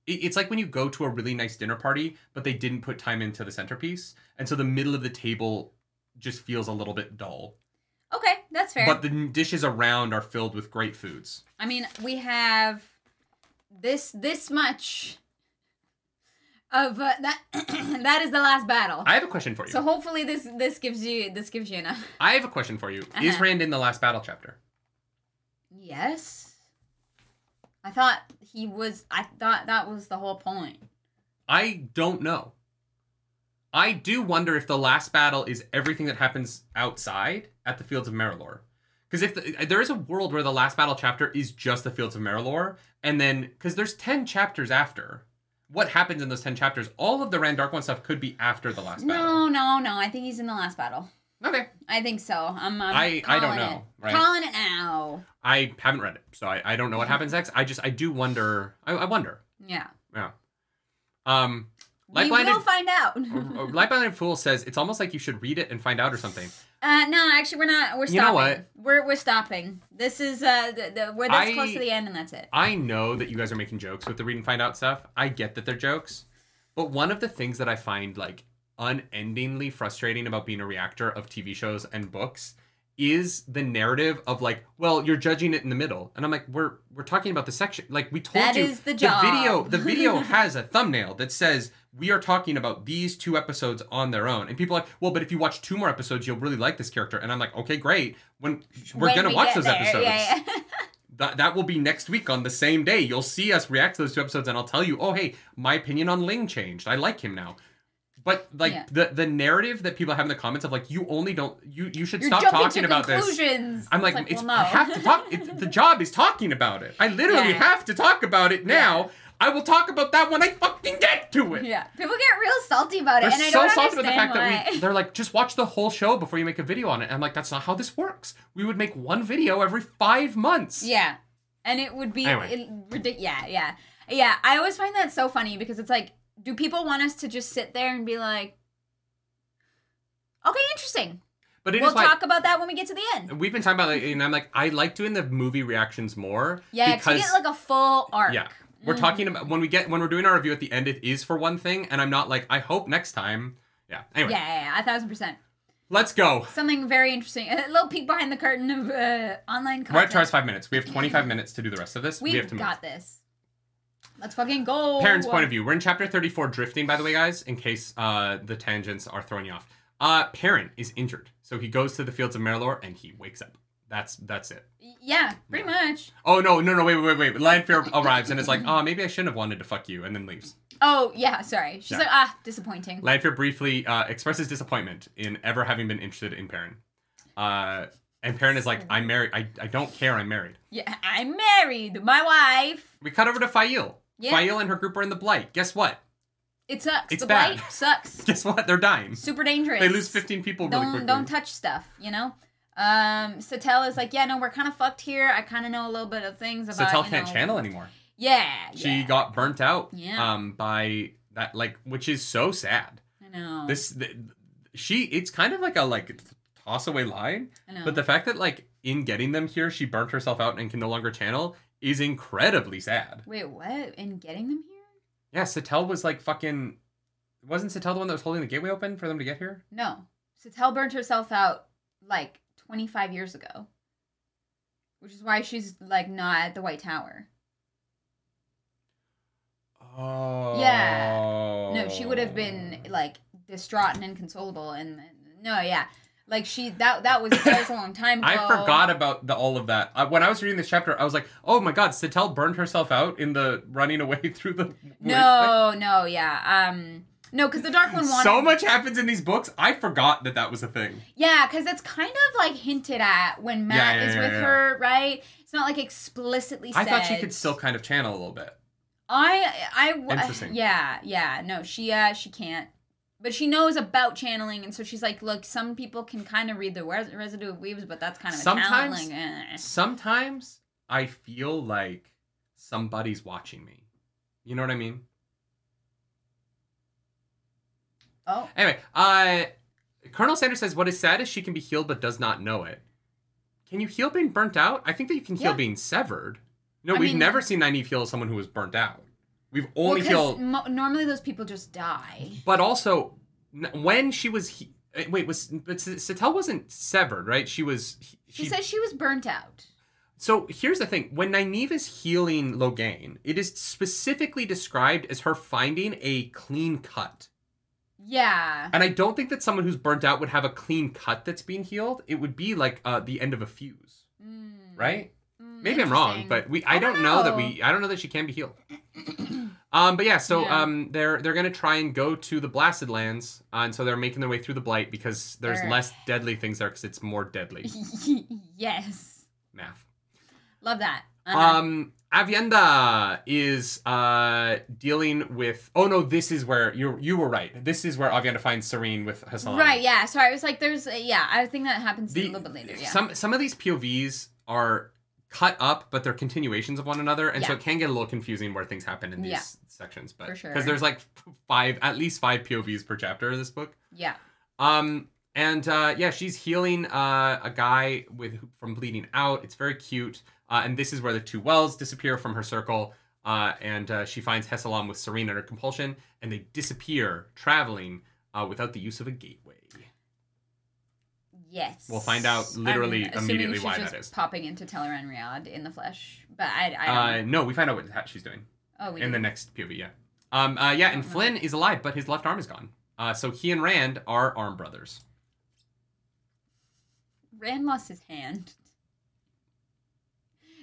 it, it's like when you go to a really nice dinner party, but they didn't put time into the centerpiece, and so the middle of the table just feels a little bit dull.
Okay, that's fair.
But the dishes around are filled with great foods.
I mean, we have this this much of uh, that. (clears throat) that is the last battle.
I have a question for you.
so hopefully this this gives you this gives you enough.
I have a question for you. Is
Uh-huh.
Rand in the last battle chapter?
Yes. I thought he was. I thought that was the whole point.
I don't know. I do wonder if the last battle is everything that happens outside at the Fields of Merrilor. Because if the, there is a world where the last battle chapter is just the Fields of Merrilor, and then because there's ten chapters after, what happens in those ten chapters? All of the Rand dark one stuff could be after the last battle.
No, no, no. I think he's in the last battle.
Okay,
I think so. I'm. I'm
I- I don't know,
It.
right?
Calling it now.
I haven't read it, so I, I don't know what happens next. I just I do wonder. I, I wonder.
Yeah.
Yeah. Um,
We will find out. (laughs) (laughs)
Lightblinded Fool says it's almost like you should read it and find out or something.
Uh, no, actually, we're not. We're stopping.
You know what?
We're we're stopping. This is uh, the, the, we're this
I-
close to the end, and that's it.
I know that you guys are making jokes with the read and find out stuff. I get that they're jokes. But one of the things that I find like unendingly frustrating about being a reactor of TV shows and books is the narrative of like, well, you're judging it in the middle. And I'm like, we're we're talking about the section like we told
That
you
is the job.
video the video (laughs) has a thumbnail that says we are talking about these two episodes on their own. And people are like, well, but if you watch two more episodes, you'll really like this character. And I'm like, okay, great. When we're
When
gonna
we
watch those
there,
episodes.
Yeah, yeah. (laughs)
That, that will be next week on the same day. You'll see us react to those two episodes, and I'll tell you, oh, hey, my opinion on Ling changed. I like him now. But like
Yeah.
the the narrative that people have in the comments of like, you only don't you you should
You're
stop talking about this. I'm like,
it's,
it's,
well,
I have to talk. It, the job is talking about it. I literally have to talk about it now. I will talk about that when I fucking get to it.
yeah, people get real salty about it,
They're
and I
so
don't
salty about the fact
why.
that we they're like, just watch the whole show before you make a video on it. And I'm like, that's not how this works. We would make one video every five months.
Yeah, and it would be
Anyway.
ridiculous. Yeah, yeah, yeah. I always find that so funny because it's like, do people want us to just sit there and be like, okay, interesting.
But it is
we'll talk about that when we get to the end.
we've been talking about it, and I'm like, I like doing the movie reactions more.
Yeah, because you get like a full arc.
yeah, we're
Mm.
talking about when we get when we're doing our review at the end. It is for one thing, and I'm not like, I hope next time. Yeah. Anyway,
Yeah, yeah, yeah, a thousand percent.
let's go.
Something very interesting. A little peek behind the curtain of uh, online content.
We're at Char's five minutes. We have 25 minutes to do the rest of this.
We've
we have to move.
got this. Let's fucking go.
Perrin's point of view. We're in chapter 34, drifting, by the way, guys, in case uh, the tangents are throwing you off. Uh, Perrin is injured, so he goes to the fields of Merrilor and he wakes up. That's that's it.
Yeah, pretty much.
Oh no, no, no, wait, wait, wait, wait. Lanfear arrives and is like, oh, maybe I shouldn't have wanted to fuck you, and then leaves.
Oh yeah, sorry. She's
Yeah.
like, ah, disappointing.
Lanfear briefly uh, expresses disappointment in ever having been interested in Perrin. Uh, and Perrin is like, I'm married. I, I don't care. I'm married.
Yeah, I'm married. My wife.
We cut over to Faile.
Yeah.
Faile and her group are in the Blight. Guess what?
It sucks.
It's
the
bad.
blight sucks. (laughs)
Guess what? They're dying.
Super dangerous.
They lose 15 people really
Don't
quickly.
don't touch stuff. You know. Um, Setalle is like, yeah, no, we're kind of fucked here. I kind of know a little bit of things about. Setalle
can't
know-
channel anymore.
Yeah.
She
yeah.
got burnt out.
Yeah.
Um, by that like, which is so sad.
I know.
This, th- she, it's kind of like a like toss away line.
I know.
But the fact that like in getting them here, she burnt herself out and can no longer channel is incredibly sad.
Wait, what? In getting them here?
Yeah, Setalle was like fucking. Wasn't Setalle the one that was holding the gateway open for them to get here?
No. Setalle burnt herself out like 25 years ago. Which is why she's like not at the White Tower.
Oh. Yeah.
No, she would have been like distraught and inconsolable and no, yeah. Like she that that was that was a long time (laughs) ago.
I forgot about the all of that. Uh, when I was reading this chapter, I was like, "Oh my god, Setalle burned herself out in the running away (laughs) through the."
No, no, yeah. Um no, because the dark one wanted
So much happens in these books. I forgot that that was a thing.
Yeah, because it's kind of like hinted at when Mat
Yeah, yeah,
is
yeah,
with her, right? It's not like explicitly
I
said.
thought she could still kind of channel a little bit.
I I
Interesting.
Yeah, yeah. No, she uh she can't. But she knows about channeling, and so she's like, "Look, some people can kind of read the res- residue of weaves, but that's kind of a talent."
Sometimes-
Like, eh.
Sometimes I feel like somebody's watching me. You know what I mean?
Oh,
Anyway, uh, Colonel Sanders says, "What is sad is she can be healed but does not know it." Can you heal being burnt out? I think that you can heal
Yeah.
being severed. No,
I
we've
mean-
never seen Nynaeve heal someone who was burnt out. We've
well,
healed,
mo- normally those people just die.
but also n- when she was he- uh, wait was but Setalle wasn't severed, right? She was. he-
She, says she was burnt out.
So here's the thing: when Nynaeve is healing Logain, it is specifically described as her finding a clean cut.
Yeah.
And I don't think that someone who's burnt out would have a clean cut that's being healed. It would be like uh, the end of a fuse,
Mm,
right?
mm,
Maybe I'm wrong, but we I,
I
don't
don't
know. that we I don't know that she can be healed. (clears throat) Um, but yeah, so
Yeah.
um, they're they're gonna try and go to the blasted lands, uh, and so they're making their way through the blight because there's less deadly things there because it's more deadly. (laughs)
yes.
Math.
Love that. Uh-huh.
Um, Aviendha is uh dealing with. Oh no, this is where you you were right. This is where Aviendha finds Sarene with Hassan.
right, yeah. Sorry, I was like, there's, yeah, I think that happens a little bit later. Yeah.
Some some of these POVs are cut up, but they're continuations of one another, and so it can get a little confusing where things happen in these
Yeah.
sections. But
For sure.
because there's like five, at least five POVs per chapter of this book.
yeah.
Um, and uh, yeah, she's healing uh, a guy with from bleeding out. It's very cute. Uh, and this is where the two wells disappear from her circle. Uh, and uh, she finds Hessalam with Sarene under compulsion, and they disappear, traveling uh, without the use of a gateway.
Yes.
We'll find out literally
I'm
immediately
she's
why
just
that is.
Popping into Tel'aran'rhiod in the flesh, but I, I
Uh, no, we find out what she's doing
oh, we
in the next POV. Yeah. Um. Uh, yeah, and
Oh,
Flinn is alive, but his left arm is gone. Uh, so he and Rand are arm brothers.
Rand lost his hand.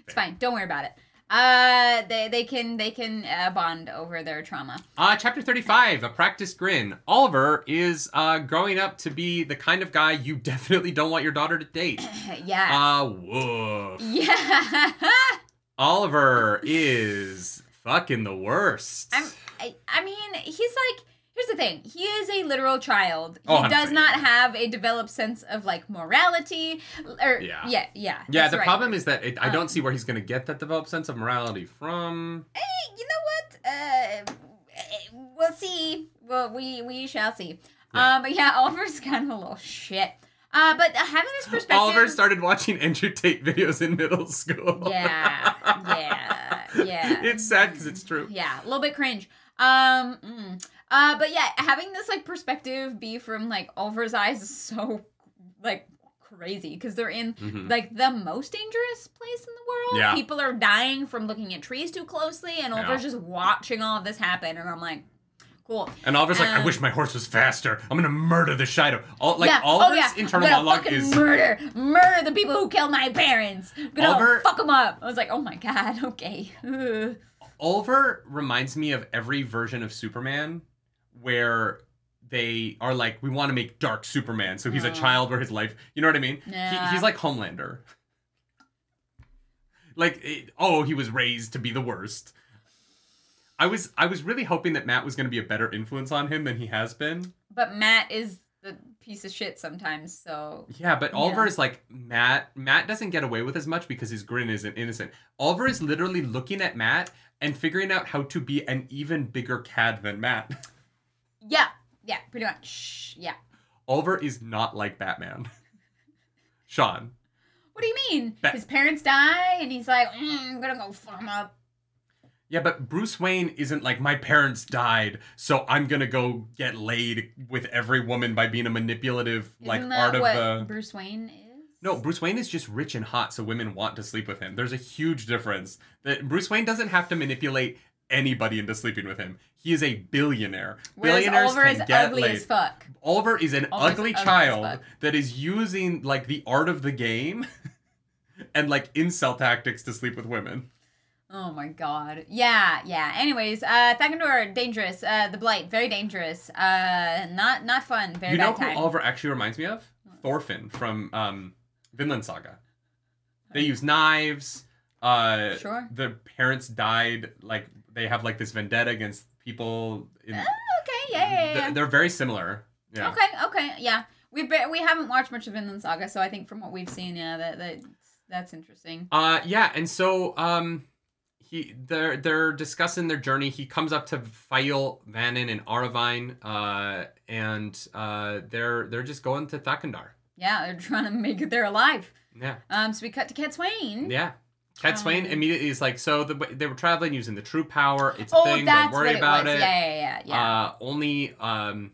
It's fine. Don't worry about it. Uh, they they can they can uh, bond over their trauma.
Uh, chapter 35, A Practiced Grin. Oliver is uh, growing up to be the kind of guy you (laughs) definitely don't want your daughter to date. (clears throat)
yeah.
Uh, woof.
yeah. (laughs)
Oliver is fucking the worst.
I'm. I, I mean, he's like. Here's the thing. He is a literal child. He
Oh,
does not have a developed sense of like morality. Or
Yeah.
yeah, yeah.
yeah, the
right.
problem is that it, I
Um,
don't see where he's going to get that developed sense of morality from.
Hey, you know what? Uh, we'll see. Well, we we shall see.
Yeah.
Um, but yeah, (laughs) Oliver's kind of a little shit. Uh, but having this perspective,
Oliver started watching Andrew Tate videos in middle school. (laughs)
Yeah, yeah, (laughs) yeah.
it's sad because it's true.
yeah, a little bit cringe. Um, mm. Uh, but yeah, having this like perspective be from like Oliver's eyes is so like crazy because they're in
Mhm.
like the most dangerous place in the world.
Yeah.
People are dying from looking at trees too closely, and Oliver's
Yeah.
just watching all of this happen, and I'm like, cool.
And Oliver's like, I
Um,
wish my horse was faster. I'm gonna murder the Shaido. All like
yeah.
Oliver's
oh, yeah.
internal monologue is
murder, murder the people who killed my parents. I'm gonna
Oliver-
fuck them up. I was like, oh my god, (laughs) okay.
Oliver reminds me of every version of Superman where they are like, we want to make dark Superman, so he's a
Oh.
child where his life, you know what I mean?
Yeah.
He, he's like Homelander. (laughs) Like, it, oh, he was raised to be the worst. I was I was really hoping that Mat was going to be a better influence on him than he has been.
But Mat is the piece of shit sometimes, so
Yeah, but
Yeah.
Oliver is like Mat. Mat doesn't get away with as much because his grin isn't innocent. Oliver is literally looking at Mat and figuring out how to be an even bigger cad than Mat. (laughs)
yeah, yeah, pretty much. Yeah.
Oliver is not like Batman. (laughs) Sean.
What do you mean? His parents die, and he's like, mm, I'm gonna go fuck him up.
Yeah, but Bruce Wayne isn't like my parents died, so I'm gonna go get laid with every woman by being a manipulative like
Isn't that
art of
what
the.
Bruce Wayne is?
No, Bruce Wayne is just rich and hot, so women want to sleep with him. There's a huge difference. That Bruce Wayne doesn't have to manipulate anybody into sleeping with him. He is a billionaire.
Whereas
Billionaires
Oliver
can
is
get
ugly
laid.
as fuck.
Oliver is an
Oliver's
ugly
ugly as
child
fuck.
that is using like the art of the game (laughs) and like incel tactics to sleep with women.
Oh my god. Yeah, yeah. Anyways, uh Thakan'dar, dangerous. Uh the blight, very dangerous. Uh not not fun. Very
you know
bad
who
time.
Oliver actually reminds me of? Thorfinn from um, Vinland Saga. They use knives. Uh,
Sure.
The parents died. Like they have like this vendetta against people. In,
Oh, okay, yeah, yeah, yeah.
They're, they're very similar. Yeah.
Okay, okay, yeah. We be- we haven't watched much of Vinland Saga, so I think from what we've seen, yeah, that, that that's interesting.
Uh, yeah, and so um, he they're they're discussing their journey. He comes up to Faile, Vanin, and Aravine, uh, and uh, they're they're just going to Thakan'dar.
Yeah, they're trying to make it there alive.
Yeah.
Um, so we cut to Cadsuane.
Yeah. Cadsuane
Um,
immediately is like, so the, they were traveling using the true power. It's a
Oh,
thing. Don't worry
what
about
it was.
it.
Yeah, yeah, yeah, yeah.
Uh, only, um,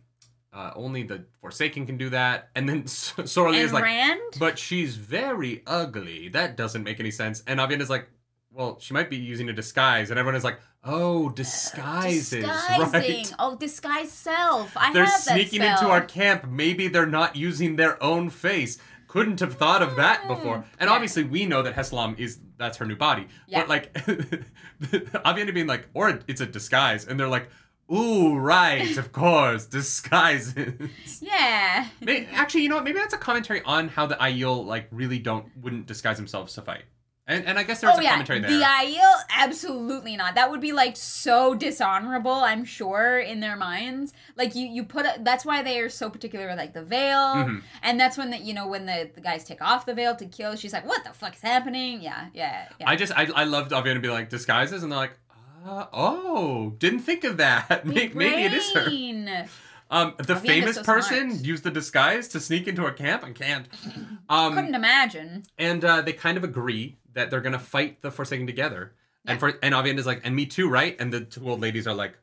uh, only the Forsaken can do that. And then (laughs) Sorilea
and
is like,
Rand.
but she's very ugly. That doesn't make any sense. And Avian is like, well, she might be using a disguise. And everyone is like, oh, disguises,
Disguising.
right?
Oh, disguise self. I
They're
have that
sneaking
spell.
into our camp. Maybe they're not using their own face. couldn't have thought of that before. And
Yeah.
obviously, we know that Hessalam is that's her new body.
Yeah.
But like, (laughs) Aviendha being like, or it's a disguise, and they're like, ooh, right, of course, disguises. (laughs)
Yeah.
May- Actually, you know what? Maybe that's a commentary on how the Aiel like really don't wouldn't disguise themselves to fight. And and I guess there's
oh
a
yeah,
commentary there.
the Aiel, absolutely not. That would be like so dishonorable. I'm sure in their minds. Like you, you put. A, that's why they are so particular with like the veil,
Mhm.
and that's when the you know when the the guys take off the veil to kill. She's like, "What the fuck is happening?" Yeah, yeah, yeah.
I just I, I loved Aviendha be like disguises, and they're like, uh, oh, didn't think of that. (laughs) Maybe, maybe it is her. Um, the
Aviendha's
famous
so
person
smart.
used the disguise to sneak into a camp. I can't. (laughs) Um,
Couldn't imagine.
and uh, they kind of agree that they're gonna fight the Forsaken together. And for and Aviendha's like, and me too, right? And the two old ladies are like,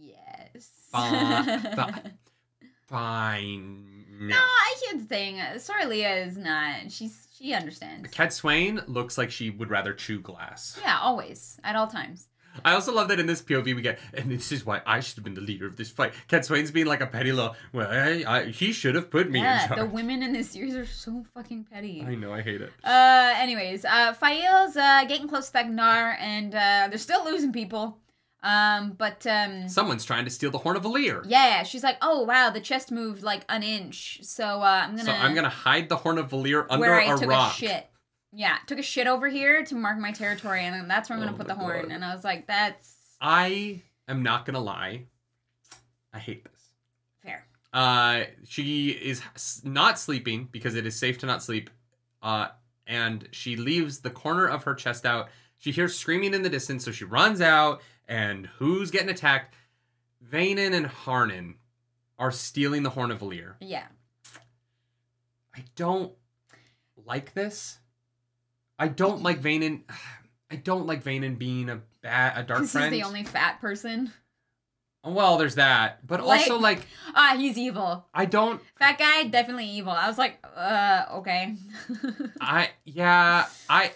Yes.
Ba- (laughs) ba- fine.
no, I should think Sorilea is not. She's she understands.
Cadsuane looks like she would rather chew glass.
Yeah, always at all times.
I also love that in this POV we get, and this is why I should have been the leader of this fight. Cadsuane's being like a petty law. well, I, I, he should have put me in
Yeah,
charge.
the women in this series are so fucking petty.
I know, I hate it.
Uh, anyways, uh, Faile's uh, getting close to Thakan'dar, and uh, they're still losing people. Um, but um,
Someone's trying to steal the Horn of Valere.
yeah, she's like, oh wow, the chest moved like an inch, so uh, I'm gonna.
So I'm gonna hide the Horn of Valere under
where I
a
took
rock.
a shit. Yeah, took a shit over here to mark my territory, and then that's where I'm gonna
Oh
put the horn. And I was like, that's
I am not gonna lie. I hate this.
fair.
Uh, she is not sleeping because it is safe to not sleep. Uh, and she leaves the corner of her chest out. She hears screaming in the distance, so she runs out. And who's getting attacked? Vanin and Harnan are stealing the Horn of Valere.
Yeah,
I don't like this. I don't like Vanin. I don't like Vanin being a bad, a dark friend.
is the only fat person.
Well, there's that, but
Like-
also like
Ah, he's evil.
I don't.
Fat guy, definitely evil. I was like, uh, okay. (laughs)
I yeah. I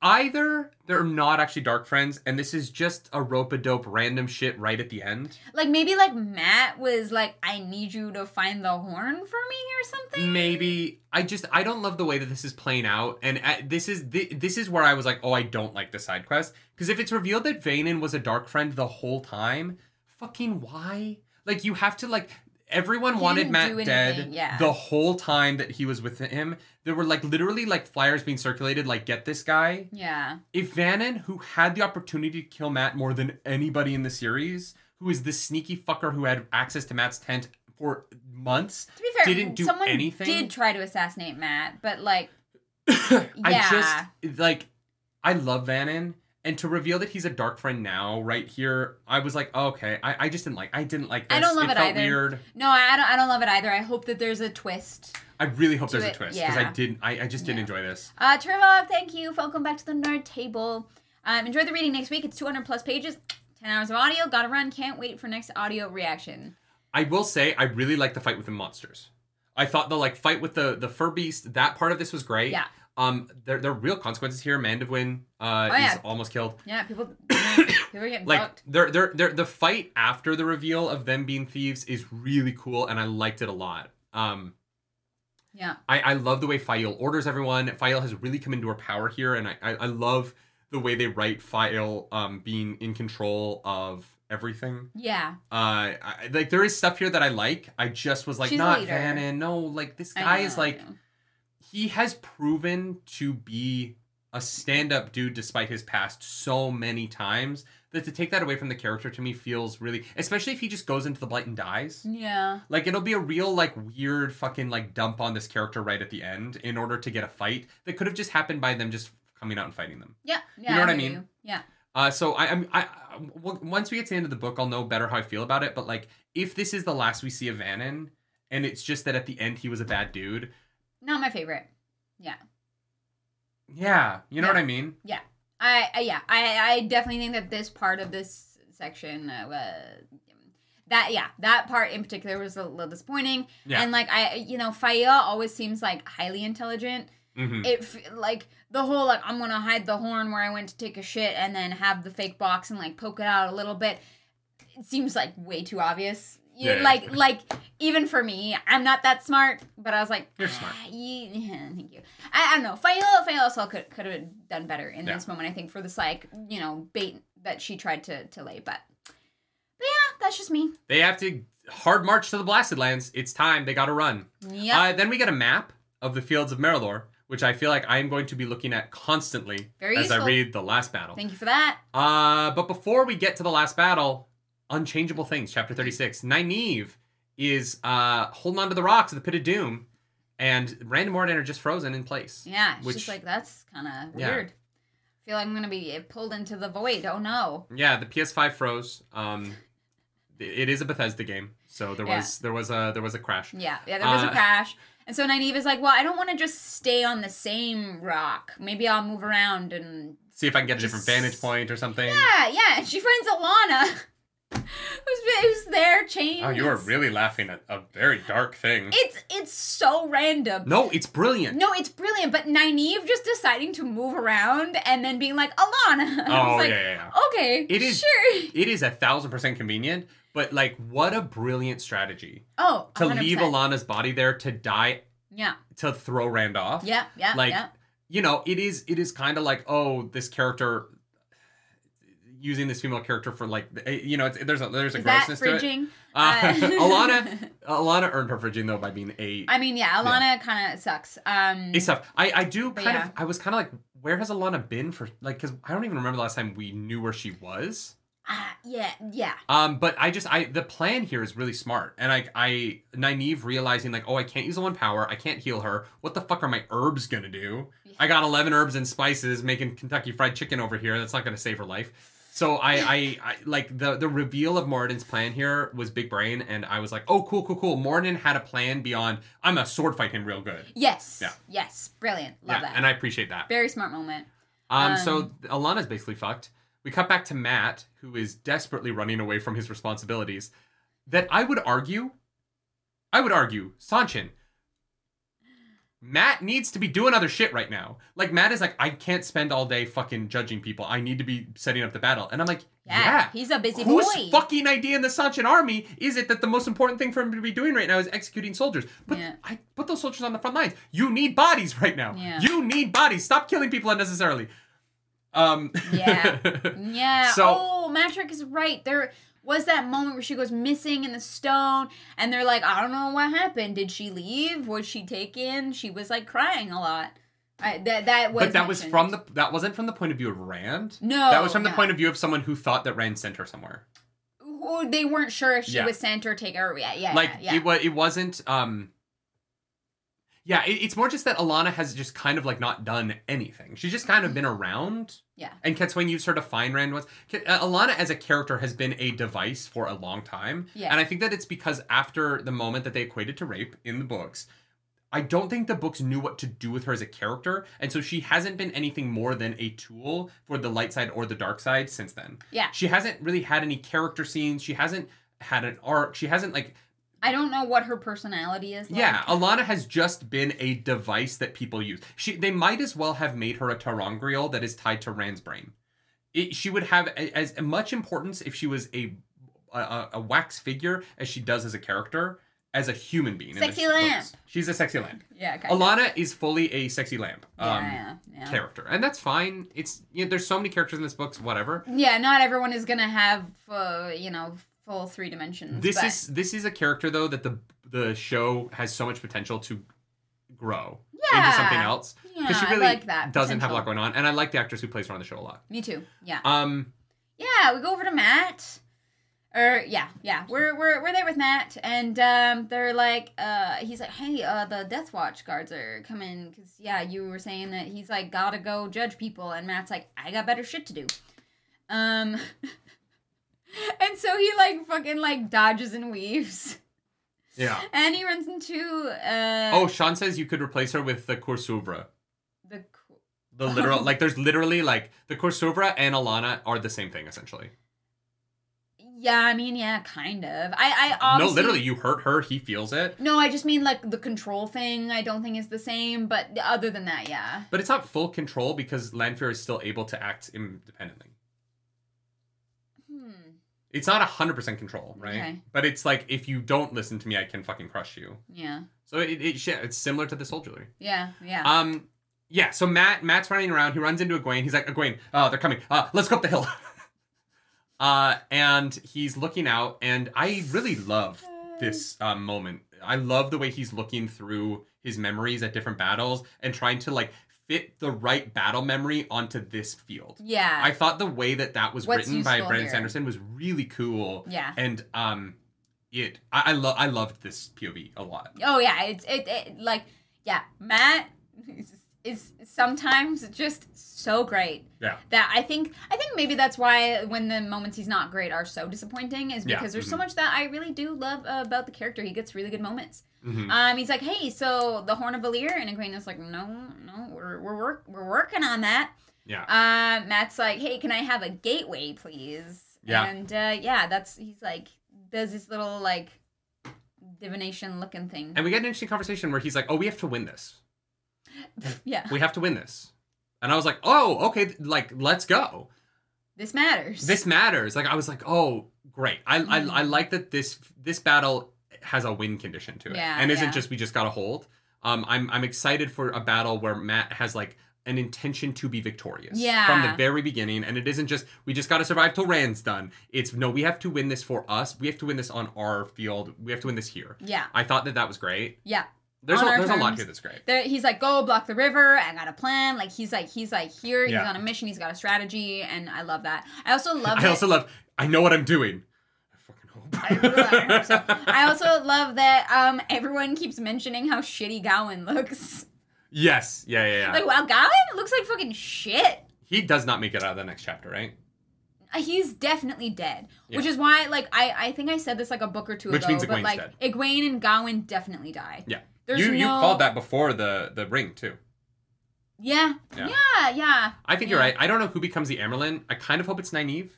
either they're not actually dark friends, and this is just a rope a dope random shit right at the end.
like maybe like Mat was like, I need you to find the horn for me or something.
Maybe I just I don't love the way that this is playing out, and uh, this is thi- this is where I was like, oh, I don't like the side quest because if it's revealed that Vanin was a dark friend the whole time, fucking why? Like you have to like. Everyone
He
wanted
Mat
dead
yeah.
the whole time that he was with him. There were like literally like flyers being circulated, like get this guy.
Yeah.
If Vanin, who had the opportunity to kill Mat more than anybody in the series, who is this sneaky fucker who had access to Mat's tent for months,
To be fair,
Didn't do
someone
anything?
did try to assassinate Mat, but like, (coughs)
I
Yeah.
just like I love Vanin. And to reveal that he's a dark friend now, right here, I was like, okay, I, I just didn't like I didn't like this.
I don't love it
felt
either.
weird.
no, I don't. I don't love it either. I hope that there's a twist.
I really hope there's a twist. Because I didn't I, I just didn't
Yeah.
enjoy this.
Uh, Turvog, thank you. Welcome back to the Nerd Table. Um, enjoy the reading next week. It's 200 plus pages, 10 hours of audio. Gotta run. Can't wait for next audio reaction.
I will say I really like the fight with the monsters. I thought the like fight with the the fur beast that part of this was great.
Yeah.
Um, there there are real consequences here. Mandevwin uh
Oh, yeah.
is almost killed.
Yeah, people, (coughs) people are getting (coughs)
Like
fucked.
they're, they're, they're, the fight after the reveal of them being thieves is really cool, and I liked it a lot. Um,
Yeah.
I, I love the way Faile orders everyone. Faile has really come into her power here, and I, I, I love the way they write Faile um, being in control of everything.
Yeah.
Uh, I, like there is stuff here that I like. I just was like,
She's
not. Vanin. No, like this guy
know,
is like. He has proven to be a stand-up dude despite his past so many times that to take that away from the character to me feels really especially if he just goes into the blight and dies
Yeah.
like it'll be a real like weird fucking like dump on this character right at the end in order to get a fight that could have just happened by them just coming out and fighting them
Yeah. Yeah.
You know what I mean?
you. Yeah.
uh, so I, I'm, I, I- once we get to the end of the book, I'll know better how I feel about it. But like, if this is the last we see of Vanin, and it's just that at the end he was a bad dude,
Not my favorite. Yeah.
yeah, you know
Yeah.
what I mean.
I, I yeah. I I definitely think that this part of this section uh, that yeah that part in particular was a little disappointing
Yeah.
and like i you know Faile always seems like highly intelligent
hmm
it like the whole like i'm gonna hide the horn where i went to take a shit and then have the fake box and like poke it out a little bit it seems like way too obvious You-
Yeah.
Like like even for me, I'm not that smart, but I was like,
You're smart.
"Ah, ye- (laughs) thank you. I, I don't know. Faile Faile also could could have done better in
Yeah.
this moment. I think for this like you know bait that she tried to to lay, but but yeah, that's just me.
They have to hard march to the Blasted Lands. It's time. They got to run.
Yeah,
Uh, then we get a map of the fields of Merrilor, which I feel like I am going to be looking at constantly
Very
as I read the last battle.
thank you for that.
Uh, but before we get to the last battle, Unchangeable Things, chapter 36. Nynaeve is uh, holding onto the rocks of the Pit of Doom, and Random and Moridin are just frozen in place.
Yeah, it's
Which-
just like that's kind of
Yeah.
weird. I feel like I'm gonna be pulled into the void. Oh no.
Yeah, the PS5 froze. Um, it is a Bethesda game, so there was there was a there was a crash.
Yeah, yeah, there was
Uh,
a crash. And so Nynaeve is like, well, I don't want to just stay on the same rock. Maybe I'll move around and
See if I can get a different vantage point or something.
yeah, yeah. And she finds Alanna, (laughs) who's who's there, chained.
Oh, you are really laughing at a very dark thing.
It's it's so random.
No, it's brilliant.
No, it's brilliant, but Nynaeve just deciding to move around and then being like Alanna. (laughs) I
Oh
was like,
yeah, yeah, yeah.
Okay,
It is-
sure.
It is a thousand percent convenient, but like, what a brilliant strategy
Oh,
to
100%.
leave Alanna's body there to die
Yeah,
to throw Rand off.
yeah, yeah,
Like,
yeah.
You know, it is it is kind of like oh, this character using this female character for like you know, it's, there's a there's a
Is that
grossness to it.
fridging?
Uh,
Uh, (laughs)
Alanna (laughs) Alanna earned her fridging though by being a
I mean, yeah, Alanna kind of sucks. Um,
It's tough. I, I do kind
yeah.
of. I was kind of like, where has Alanna been for? Like, because I don't even remember the last time we knew where she was.
uh, yeah, yeah.
Um, but I just, I the plan here is really smart, and I, I Nynaeve realizing like, oh, I can't use the one power, I can't heal her. What the fuck are my herbs gonna do? I got eleven herbs and spices making Kentucky Fried Chicken over here. That's not gonna save her life. So I, I, I like the the reveal of Moridin's plan here was big brain, and I was like, oh, cool, cool, cool. Moridin had a plan beyond. I'm gonna sword fight him real good.
Yes.
Yeah.
Yes. Brilliant. Love
yeah,
that.
and I appreciate that.
Very smart moment.
Um,
Um,
so Alanna's basically fucked. We cut back to Mat, who is desperately running away from his responsibilities. That I would argue, I would argue, Seanchan, Mat needs to be doing other shit right now. Like Mat is like, I can't spend all day fucking judging people. I need to be setting up the battle. And I'm like,
Yeah.
yeah.
He's a busy
Whose
boy.
fucking idea in the Seanchan army is it that the most important thing for him to be doing right now is executing soldiers? But
Yeah.
I put those soldiers on the front lines. You need bodies right now.
Yeah.
You need bodies. Stop killing people unnecessarily. Um
Yeah. (laughs) yeah.
So-
oh, Matrick is right. There was that moment where she goes missing in the stone, and they're like, I don't know what happened. Did she leave? Was she taken? She was like crying a lot. I, that that was.
but that was from the that wasn't from the point of view of Rand.
No.
that was from the point of view of someone who thought that Rand sent her somewhere.
Who- they weren't sure if she
Yeah.
was sent or taken. Or yeah, yeah,
like
yeah.
it was it wasn't um yeah, it, it's more just that Alanna has just kind of like not done anything. She's just kind of been around.
Yeah.
And Cadsuane used her to find Rand once. Uh, Alanna as a character has been a device for a long time.
Yeah.
And I think that it's because after the moment that they equated to rape in the books, I don't think the books knew what to do with her as a character, and so she hasn't been anything more than a tool for the light side or the dark side since then.
Yeah.
She hasn't really had any character scenes. She hasn't had an arc. She hasn't like
I don't know what her personality is. Like.
yeah, Alanna has just been a device that people use. She they might as well have made her a ter'angreal that is tied to Rand's brain. It, she would have a, as much importance if she was a, a a wax figure as she does as a character, as a human being.
Sexy
books.
lamp.
She's a sexy lamp.
Yeah. Okay.
Alanna is fully a sexy lamp
Yeah,
um,
yeah, yeah.
character, and that's fine. It's you know, there's so many characters in this books. Whatever.
Yeah, not everyone is gonna have, uh, you know, full three dimensions.
This
but-
is this is a character though that the the show has so much potential to grow
yeah.
into something else.
Yeah,
because she really
like that.
doesn't have a lot going on, and I like the actress who plays her on the show a lot.
Me too. Yeah.
Um,
Yeah, we go over to Mat. Or yeah, yeah, we're we're we're there with Mat, and um, they're like, uh, he's like, hey, uh, the Death Watch guards are coming, cause yeah, you were saying that he's like gotta go judge people, and Mat's like, I got better shit to do, um, (laughs) (laughs) and so he like fucking like dodges and weaves,
yeah.
and he runs into uh,
Oh, Sean says you could replace her with the cour'souvra.
the
The literal, like, there's literally like the cour'souvra and Alanna are the same thing essentially.
yeah, I mean, yeah, kind of. I I
no, literally, you hurt her, he feels it,
No, I just mean like the control thing. I don't think is the same, but other than that, yeah.
but it's not full control because Lanfear is still able to act independently. It's not hundred percent control, right?
Okay.
But it's like if you don't listen to me, I can fucking crush you.
Yeah.
So it, it yeah, it's similar to the soul jewelry.
Yeah. Yeah.
Um, yeah. So Mat Mat's running around. He runs into Egwene. He's like, Egwene, uh, they're coming. Uh, let's go up the hill. (laughs) uh, and he's looking out, and I really love this um, moment. I love the way he's looking through his memories at different battles and trying to like fit the right battle memory onto this field.
yeah.
I thought the way that that was
What's
written by Brandon
here?
Sanderson was really cool.
yeah.
And um, it I, I love I loved this POV a lot.
Oh yeah, it's it, it like yeah, Mat is, is sometimes just so great.
Yeah.
That I think I think maybe that's why when the moments he's not great are so disappointing is
Yeah,
because there's so
mhm.
much that I really do love uh, about the character. He gets really good moments.
Mhm.
Um, he's like, "Hey, so the Horn of Valere," and is like, "No, no, we're we're work we're working on that."
Yeah.
Uh, Mat's like, "Hey, can I have a gateway, please?"
Yeah.
And uh, yeah, that's he's like does this little like divination looking thing.
And we get an interesting conversation where he's like, "Oh, we have to win this. (laughs)
yeah,
We have to win this." And I was like, "Oh, okay, like let's go.
this matters.
This matters." Like I was like, "Oh, great. I
Mhm.
I, I like that this this battle has a win condition to it,
Yeah,
and isn't
yeah.
just we just got to hold." Um, I'm I'm excited for a battle where Mat has like an intention to be victorious
Yeah.
from the very beginning, and it isn't just we just got to survive till Rand's done. It's no, we have to win this for us. We have to win this on our field. We have to win this here.
yeah,
I thought that that was great.
yeah.
There's a, there's a lot here that's great.
There, he's like, go block the river. I got a plan. Like he's like, he's like here. He's on a mission. He's got a strategy, and I love that. I also (laughs) love.
I
that-
also love. I know what I'm doing. I fucking.
I hope so. I also love that um everyone keeps mentioning how shitty Gawyn looks.
yes. Yeah. Yeah. Yeah.
Like, wow, Gawyn looks like fucking shit.
he does not make it out of the next chapter, right?
He's definitely dead, which is why, like, I I think I said this like a book or two
Which
ago,
means
but like
dead.
Egwene and Gawyn definitely die.
Yeah.
There's
you you called that before the the ring too.
Yeah,
Yeah.
yeah, yeah.
I think you're right. I don't know who becomes the Amyrlin. I kind of hope it's Nynaeve.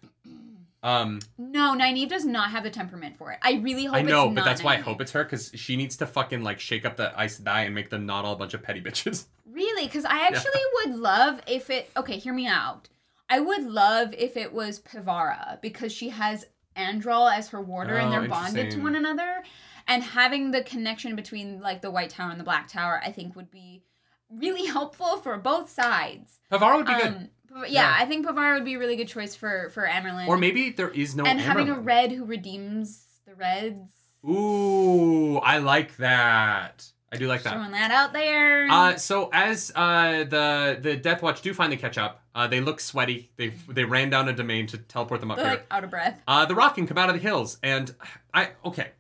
Um,
No, Nynaeve does not have the temperament for it. I really hope.
I know, but that's why I hope it's her because she needs to fucking like shake up the Aes Sedai and make them not all a bunch of petty bitches. (laughs)
Really, because I actually would love if it. Okay, hear me out. I would love if it was Pevara because she has Androl as her warder and
Oh,
they're bonded to one another, and having the connection between like the White Tower and the Black Tower, I think would be really (laughs) helpful for both sides.
Pevara would be good,
Um, but yeah,
Yeah.
I think Pevara would be a really good choice for for Amyrlin.
or maybe there is no.
and having a red who redeems the reds.
Ooh, I like that. I do like that.
Throwing that out there.
Uh, so as uh, the the Death Watch do finally catch up, uh, they look sweaty. They they ran down a domain to teleport them up
They're
here.
like out of breath.
Uh, the Rock can come out of the hills, and I okay.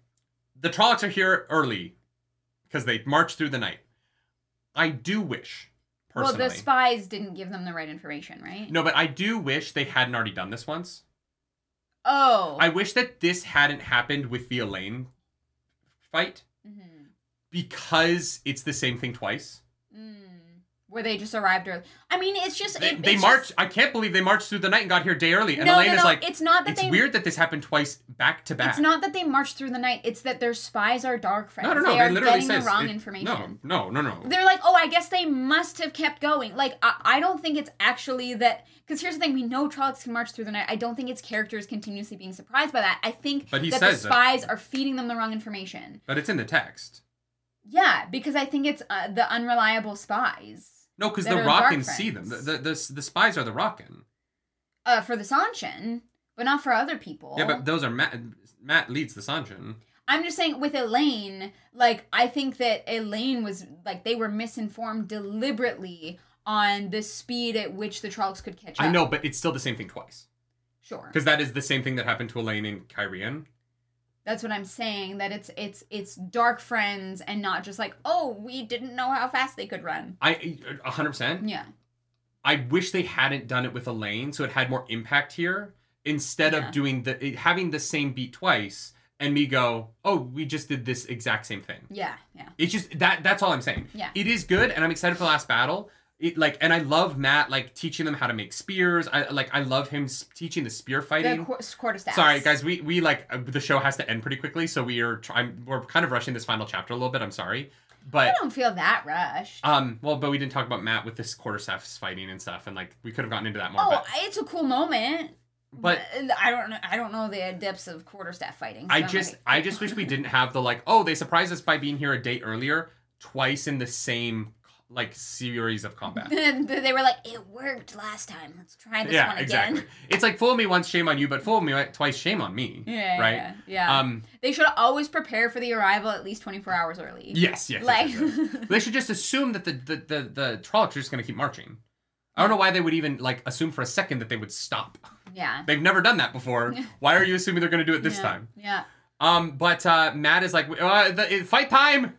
The Trollocs are here early because they march through the night. I do wish, personally.
Well, the spies didn't give them the right information, right?
no, but I do wish they hadn't already done this once.
Oh.
I wish that this hadn't happened with the Elayne fight
Mhm.
because it's the same thing twice.
Where they just arrived early. I mean, it's just
They,
it,
they marched. I can't believe they marched through the night and got here day early. And
no,
Elayne
no,
is
no.
like,
it's not that
it's
they.
weird that this happened twice back to back.
It's not that they marched through the night. It's that their spies are dark friends.
No, no, no.
They
They,
are
literally
getting
says
the wrong
it-
information.
No, no, no, no.
They're like, oh, I guess they must have kept going. Like, I, I don't think it's actually that. Because here's the thing: we know Trollocs can march through the night. I don't think its characters continuously being surprised by that. I think
But he
that the
says that-
spies are feeding them the wrong information.
But it's in the text.
Yeah, because I think it's uh, the unreliable spies.
No, because the raken see them. The, the the the spies are the raken.
Uh, for the Seanchan, but not for other people.
Yeah, but those are Mat. Mat leads the Seanchan.
I'm just saying with Elayne, like I think that Elayne was like they were misinformed deliberately on the speed at which the Trollocs could catch up.
I know, but it's still the same thing twice.
Sure.
Because that is the same thing that happened to Elayne and Cairhien.
That's what I'm saying. That it's it's it's dark friends and not just like oh we didn't know how fast they could run.
I hundred percent.
Yeah.
I wish they hadn't done it with Elayne, so it had more impact here instead
Yeah.
of doing the having the same beat twice and me go, oh, we just did this exact same thing.
Yeah. Yeah.
It's just that that's all I'm saying.
Yeah.
It is good and I'm excited for the last battle. It like and I love Mat like teaching them how to make spears. I like I love him teaching the spear
The
fighting.
qu- quarterstaff.
Sorry guys, we we like uh, the show has to end pretty quickly, so we are trying we're kind of rushing this final chapter a little bit. I'm sorry. But I
don't feel that rushed.
um well, but we didn't talk about Mat with this quarterstaffs fighting and stuff and like we could have gotten into that more
oh,
but
it's a cool moment.
but
I don't know. I don't know the depths of quarterstaff fighting. so
I just I just wish we didn't have the like oh they surprised us by being here a day earlier twice in the same like series of combat. (laughs)
they were like, it worked last time. Let's try this
yeah,
one again.
exactly. It's like fool me once, shame on you, but fool me twice, shame on me.
Yeah,
right.
yeah, yeah.
Um.
they should always prepare for the arrival at least 24 hours early.
Yes. Yes.
Like,
yes, yes, yes. (laughs) they should just assume that the the the, the Trollocs are just going to keep marching. I don't know why they would even like assume for a second that they would stop.
yeah.
They've never done that before. (laughs) Why are you assuming they're going to do it this
yeah,
time?
Yeah.
Um, but uh, Mat is like, uh, the, fight time.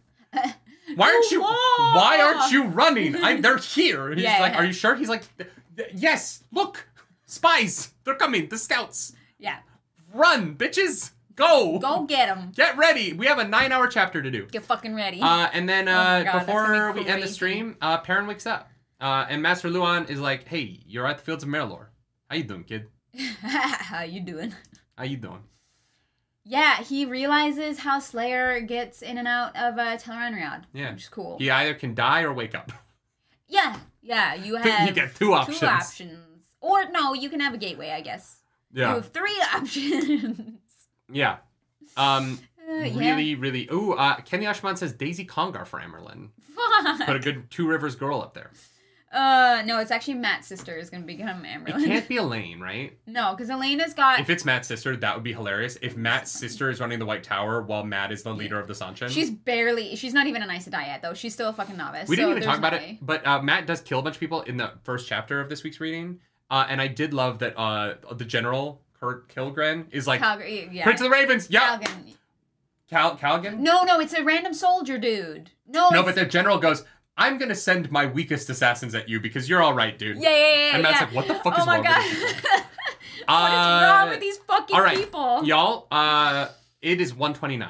Why aren't you? Why aren't you running? I'm. They're here. He's
Yeah,
like,
yeah.
are you sure? He's like, "Th- th- yes. Look, spies. They're coming. The scouts.
Yeah.
Run, bitches. Go.
Go get them.
Get ready. We have a nine-hour chapter to do.
Get fucking ready.
Uh, and then
Oh
uh,
my God, that's
before
gonna be
we end the
crazy.
stream, uh, Perrin wakes up, uh, and Master Luhhan is like, "Hey, you're at the fields of Merrilor. How you doing, kid? (laughs)
How you doing?
How you doing?"
Yeah, he realizes how Slayer gets in and out of uh, Tel'aran'rhiod.
Yeah.
Which is cool.
He either can die or wake up.
Yeah, yeah, you (laughs) have You
get two options.
Two options. Or no, you can have a gateway, I guess.
Yeah, You
have three (laughs) options.
Yeah. Um.
Uh, yeah.
really, really. Ooh, uh, Kenny Ashman says Daise Congar for Amyrlin. Put a good Two Rivers girl up there.
Uh, no, it's actually Mat's sister is gonna become
It
Amyrlin.
can't (laughs) be Elayne, right?
No, because Elena's got.
If it's Mat's sister, that would be hilarious. If Mat's sister is running the White Tower while Mat is the leader of the Seanchan.
She's barely. She's not even an Aes Sedai yet, though. She's still a fucking novice.
we didn't
so
even talk about
no
it, but uh, Mat does kill a bunch of people in the first chapter of this week's reading. Uh, and I did love that uh, the general, Kurt Kilgren, is like,
Calgary, yeah.
Prince of the Ravens, yeah.
Calgan.
Cal- Calgan?
No, no, it's a random soldier dude. No,
No, but the general goes, I'm going to send my weakest assassins at you because you're all right, dude.
Yeah, yeah, yeah.
And Mat's
yeah.
like, what the fuck
oh
is
my
wrong with
god.
these (laughs)
what
Uh,
is wrong with these fucking
all right,
people?
Y'all, uh, it is 129.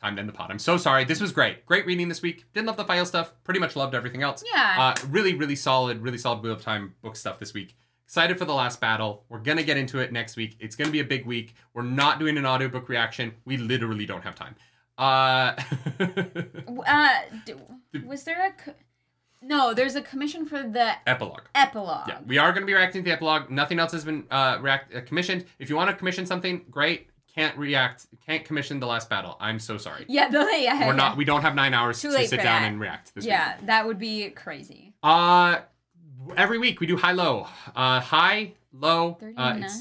Time to end the pod. I'm so sorry. This was great. Great reading this week. Didn't love the Faile stuff. Pretty much loved everything else.
Yeah.
Uh, really, really solid, really solid Wheel of Time book stuff this week. Excited for the last battle. We're gonna get into it next week. It's gonna be a big week. We're not doing an audiobook reaction. We literally don't have time. Uh, (laughs)
uh, d- was there a? Co- no, there's a commission for the
epilogue.
epilogue.
Yeah, we are going to be reacting to the epilogue. Nothing else has been uh, react uh, commissioned. If you want to commission something, great. Can't react. Can't commission the last battle. I'm so sorry.
Yeah, (laughs) yeah.
We're not. We don't have nine hours
Too
to sit down
that.
and react this
Yeah,
week.
that would be crazy.
Uh, every week we do high low. Uh, high low. Uh,
Thirty-nine.
it's,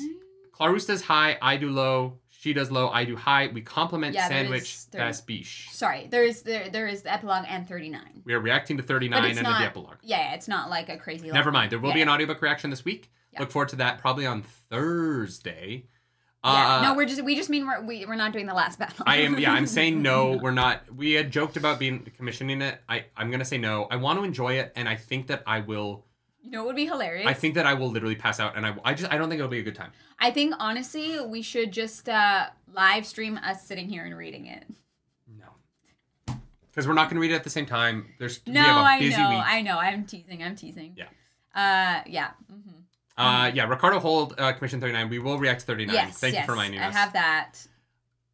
Clarus high. I do low. She does low. I do high. We complement
Yeah,
sandwich. That's biche.
Sorry, there is there there is the epilogue and thirty nine.
We are reacting to 39
it's
and
not.
the epilogue.
Yeah, yeah, it's not like a crazy.
Never mind. There will be an audiobook reaction this week.
Yeah.
Look forward to that probably on Thursday.
Yeah.
Uh,
no, we're just we just mean we're we, we're not doing the last battle.
I am yeah, I'm saying no, (laughs) we're not we had joked about being commissioning it. I, I'm gonna say no. I want to enjoy it and I think that I will
you know, it would be hilarious.
I think that I will literally pass out and I I just I don't think it'll be a good time.
I think honestly, we should just uh, live stream us sitting here and reading it.
No. Because we're not gonna read it at the same time. There's
No,
we have a
I know,
week.
I know. I'm teasing. I'm teasing.
Yeah.
Uh, yeah. hmm
Uh yeah, Ricardo Hold uh, Commission 39. We will react to 39.
Yes.
Thank
yes,
you for reminding us.
I have that.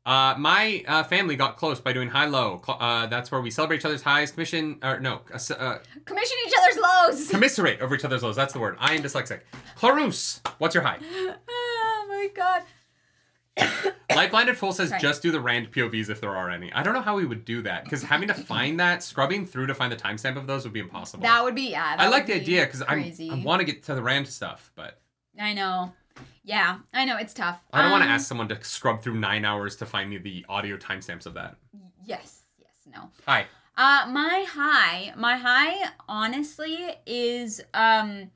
Uh, my uh, family got close by doing high low. Uh, that's where we celebrate each other's highs, commission or no, uh, uh,
Commission each other's lows. (laughs)
commiserate over each other's lows. That's the word. I am dyslexic. Clarus, what's your high?
oh my god. (coughs)
Like Blinded Fool says,
Sorry.
just do the rand POVs if there are any. I don't know how we would do that because having to find that, scrubbing through to find the timestamp of those would be impossible.
That would be yeah.
I like the idea because I want to get to the rand stuff, but
I know. Yeah, I know it's tough.
I don't want to
Um,
ask someone to scrub through nine hours to find me the audio timestamps of that.
Yes, yes, no.
Hi.
Uh, my high, my high, honestly, is um,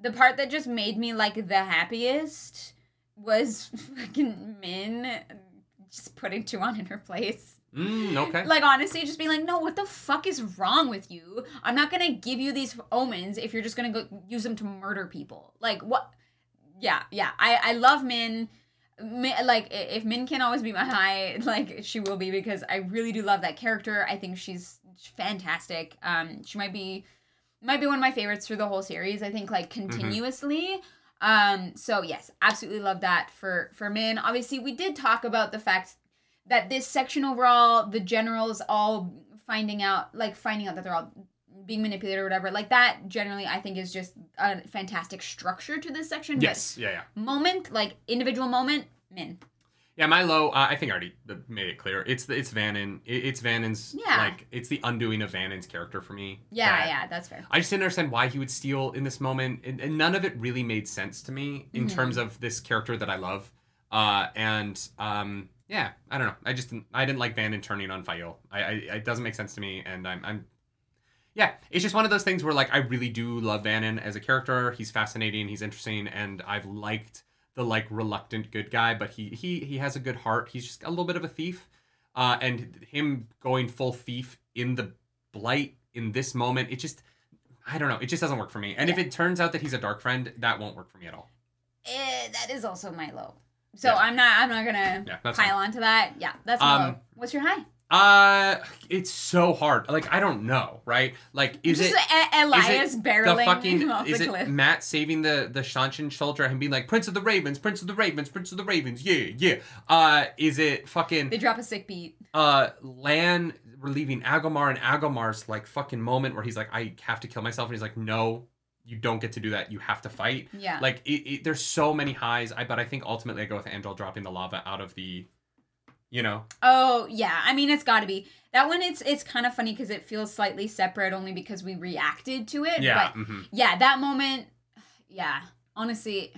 the part that just made me like the happiest was (laughs) fucking Min just putting Tuon in her place.
Mm, okay. (laughs)
Like honestly, just being like, no, what the fuck is wrong with you? I'm not gonna give you these omens if you're just gonna go use them to murder people. Like what? Yeah, yeah. I I love Min. Min like if Min can always be my high, (laughs) like she will be because I really do love that character. I think she's fantastic. Um, she might be might be one of my favorites through the whole series. I think like continuously. Um, so yes, absolutely love that for for Min. Obviously, we did talk about the fact that this section overall, the generals all finding out, like finding out that they're all being manipulated or whatever, like that generally I think is just a fantastic structure to this section.
Yes. Yeah. Yeah.
Moment, like individual moment, min.
Yeah, my low. Uh, I think I already made it clear. It's the, it's Vanin. It, it's Vanin's.
Yeah.
Like it's the undoing of Vanin's character for me.
Yeah,
that-
yeah, that's fair.
I just didn't understand why he would steal in this moment, and, and none of it really made sense to me in
Mhm.
terms of this character that I love. Uh, and um, yeah, I don't know. I just didn't, I didn't like Vanin turning on Faile. I, I it doesn't make sense to me, and I'm I'm yeah, it's just one of those things where like I really do love Vanin as a character. He's fascinating, he's interesting, and I've liked the like reluctant good guy, but he he he has a good heart. He's just a little bit of a thief. Uh, and him going full thief in the blight in this moment, it just I don't know, it just doesn't work for me. And if it turns out that he's a dark friend, that won't work for me at all.
Eh, that is also my low. So
Yeah.
I'm not. I'm not gonna
Yeah,
pile onto that. Yeah, that's my
Um,
low. What's your high?
Uh it's so hard. Like I don't know, right? Like is
Just
it
E- Elyas
is it
barreling
the fucking (laughs)
off
is
the
it
cliff.
Mat saving the the Seanchan soldier and being like Prince of the Ravens, Prince of the Ravens, Prince of the Ravens, yeah, yeah. Uh, is it fucking
They drop a sick beat.
uh Lan relieving Agelmar and Agelmar's like fucking moment where he's like I have to kill myself and he's like no, you don't get to do that. You have to fight.
Yeah.
Like it, it, there's so many highs. I but I think ultimately I go with Angel dropping the lava out of the, you know,
Oh yeah, I mean it's got to be that one. It's it's kind of funny because it feels slightly separate only because we reacted to it.
yeah.
But
mhm.
yeah, that moment. (sighs) Yeah, honestly,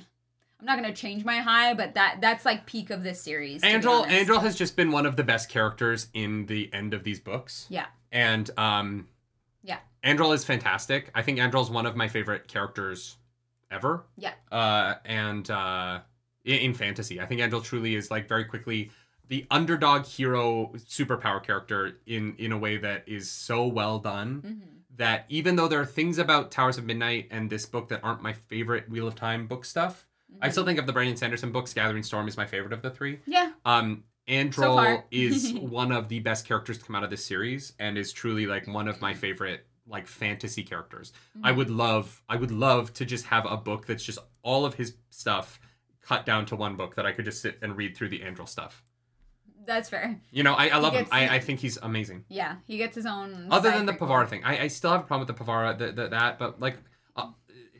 I'm not gonna change my high, but that that's like peak of this series.
Angel. Angel has just been one of the best characters in the end of these books.
Yeah.
And um
Yeah.
Angel is fantastic. I think Angel's one of my favorite characters ever.
Yeah.
Uh and uh in, in fantasy. I think Angel truly is like very quickly the underdog hero superpower character in in a way that is so well done
Mhm.
that even though there are things about Towers of Midnight and this book that aren't my favorite Wheel of Time book stuff, I
Mhm.
still think of the Brandon Sanderson books. Gathering Storm is my favorite of the three.
Yeah.
Um,
So
Androl
far.
is (laughs) one of the best characters to come out of this series, and is truly like one of my favorite like fantasy characters. I
Mm-hmm.
would love, I would love to just have a book that's just all of his stuff cut down to one book that I could just sit and read through the Androl stuff.
That's fair.
You know, I, I love him. I, I think he's amazing.
Yeah, he gets his own.
Other than the
prequel.
Pevara thing, I, I still have a problem with the Pevara, the, the, that, but like, uh,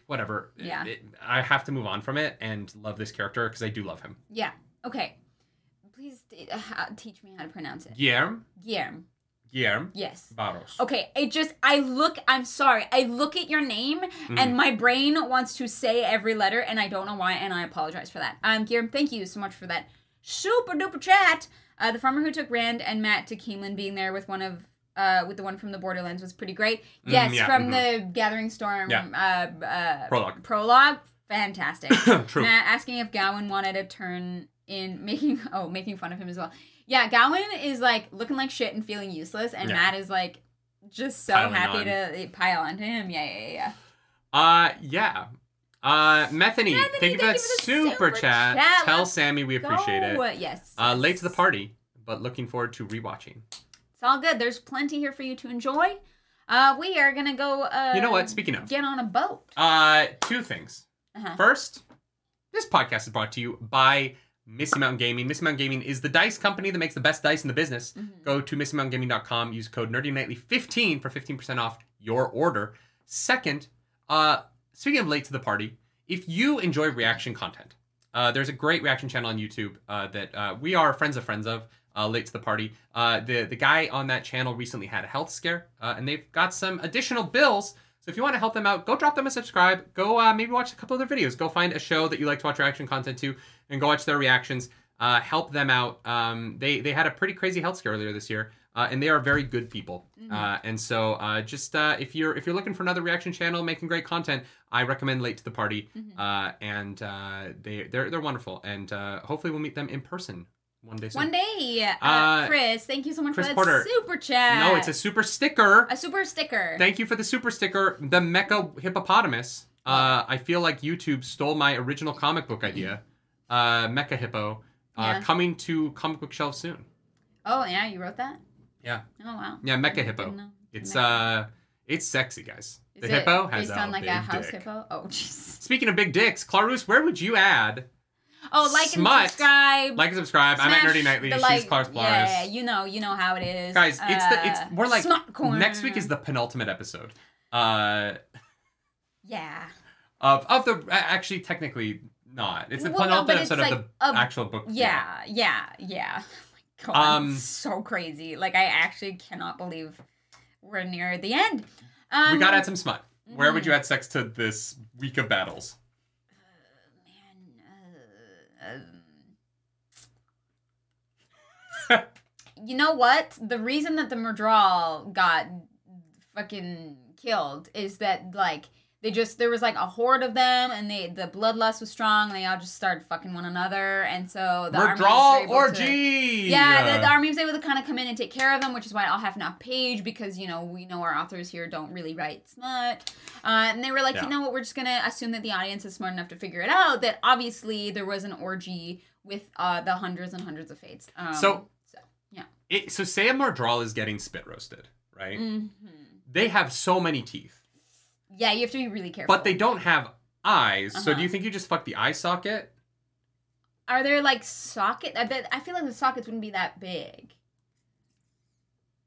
whatever.
Yeah.
It- I have to move on from it and love this character because I do love him.
Yeah. Okay. Please uh, teach me how to pronounce it.
Guillermo,
Guillermo.
Guillermo
Yes.
Barros.
Okay, it just I look I'm sorry. I look at your name
Mm-hmm.
and my brain wants to say every letter and I don't know why and I apologize for that. Um Guillermo, thank you so much for that super duper chat. Uh the farmer who took Rand and Mat to Caemlyn being there with one of uh with the one from the Borderlands was pretty great. Yes,
Mm, yeah,
from the Gathering Storm
Yeah.
uh uh
Prologue.
prologue, fantastic. (coughs)
True.
Mat asking if Gawyn wanted to turn in (laughs) making oh making fun of him as well. Yeah, Gawyn is like looking like shit and feeling useless, and
Yeah.
Mat is like just so
Piling
happy
on.
to pile onto him. Yeah, yeah, yeah.
Uh, yeah. Uh, Methany,
Methany,
thank you for that super,
super
chat.
chat.
Tell
Let's
Sammy we appreciate
Go.
it.
Yes.
Uh, late to the party, but looking forward to rewatching.
It's all good. There's plenty here for you to enjoy. Uh, we are gonna go. Uh,
You know what? Speaking of,
get on a boat.
uh, two things.
Uh-huh.
First, this podcast is brought to you by Misty Mountain Gaming. Misty Mountain Gaming is the dice company that makes the best dice in the business.
Mhm.
Go to mistymountaingaming.com, use code nerdynightly15 for 15% off your order. Second, uh, speaking of late to the party, if you enjoy reaction content, uh, there's a great reaction channel on YouTube uh, that uh, we are friends of friends of. Uh, late to the party. Uh, the the guy on that channel recently had a health scare, uh, and they've got some additional bills. So if you want to help them out, go drop them a subscribe. Go maybe watch a couple of their videos. Go find a show that you like to watch reaction content to, and go watch their reactions. Help them out. Um, they they had a pretty crazy health scare earlier this year, uh, and they are very good people. Uh, and so uh, just uh, if you're if you're looking for another reaction channel making great content, I recommend Late to the Party. Uh, and uh, they they're they're wonderful, and uh, hopefully we'll meet them in person one day soon.
One day, Chris. Thank you so much
Chris
for that
Porter.
super chat.
No, it's a super sticker.
a super sticker.
Thank you for the super sticker. The Mecha Hippopotamus. Uh, I feel like YouTube stole my original comic book idea. Uh, Mecha Hippo. Uh,
Yeah.
Coming to comic book shelves soon.
oh yeah, you wrote that.
Yeah.
Oh wow.
Yeah, Mecha Hippo. It's
Mecha.
uh, it's sexy, guys.
Is
The
it
hippo has a
on like
big
a house
dick.
hippo. Oh (laughs) jeez.
Speaking of big dicks, Clarus, where would you add?
Oh, like
Smut.
and subscribe.
Like and subscribe. I'm at Nerdy Nightly.
the
She's
like-
Clarus Polaris.
Yeah, you know, you know how it is.
Guys, it's the it's
Uh,
more like next week is the penultimate episode. Uh,
Yeah.
of of the actually technically not. It's the
Well, no,
penultimate
it's
episode
like
of the actual book.
Yeah, yeah, yeah. God,
Um,
so crazy. Like I actually cannot believe we're near the end. Um,
we gotta add some smut. Where would
mhm.
you add sex to this week of battles?
man. Uh, um, you know what? The reason that the Myrddraal got fucking killed is that like they just there was like a horde of them and they the bloodlust was strong and they all just started fucking one another and so the army was
Myrddraal
able to-
orgy.
yeah, the, the army was able to kind of come in and take care of them, which is why I'll have enough page because you know we know our authors here don't really write smut, uh, and they were like,
Yeah.
you know what, we're just gonna assume that the audience is smart enough to figure it out. That obviously there was an orgy with uh, the hundreds and hundreds of Fades. Um,
So-
so yeah,
It, so say a Myrddraal is getting spit roasted, right?
hmm
They have so many teeth,
yeah, you have to be really careful.
but they don't have eyes. So
Uh-huh.
do you think you just fuck the eye socket?
are there like socket? I bet I feel like the sockets wouldn't be that big.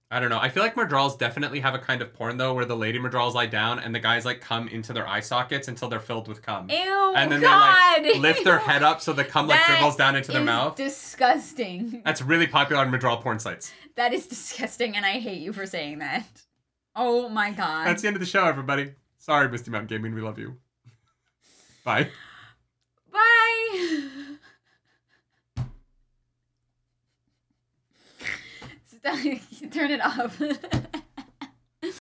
I don't know. I feel like Myrddraals definitely have a kind of porn though, where the lady Myrddraals lie down and the guys like come into their eye sockets until they're filled with cum,
Ew,
and then
God.
they like (laughs) lift their head up so the cum like
That
dribbles down into their
is
mouth.
Disgusting. (laughs)
That's really popular on Myrddraal porn sites.
That is disgusting, and I hate you for saying that. Oh my god.
That's the end of the show, everybody. Sorry, Misty Mountain Gaming, we love you. Bye.
Bye. (laughs) (laughs) Turn it off. (laughs)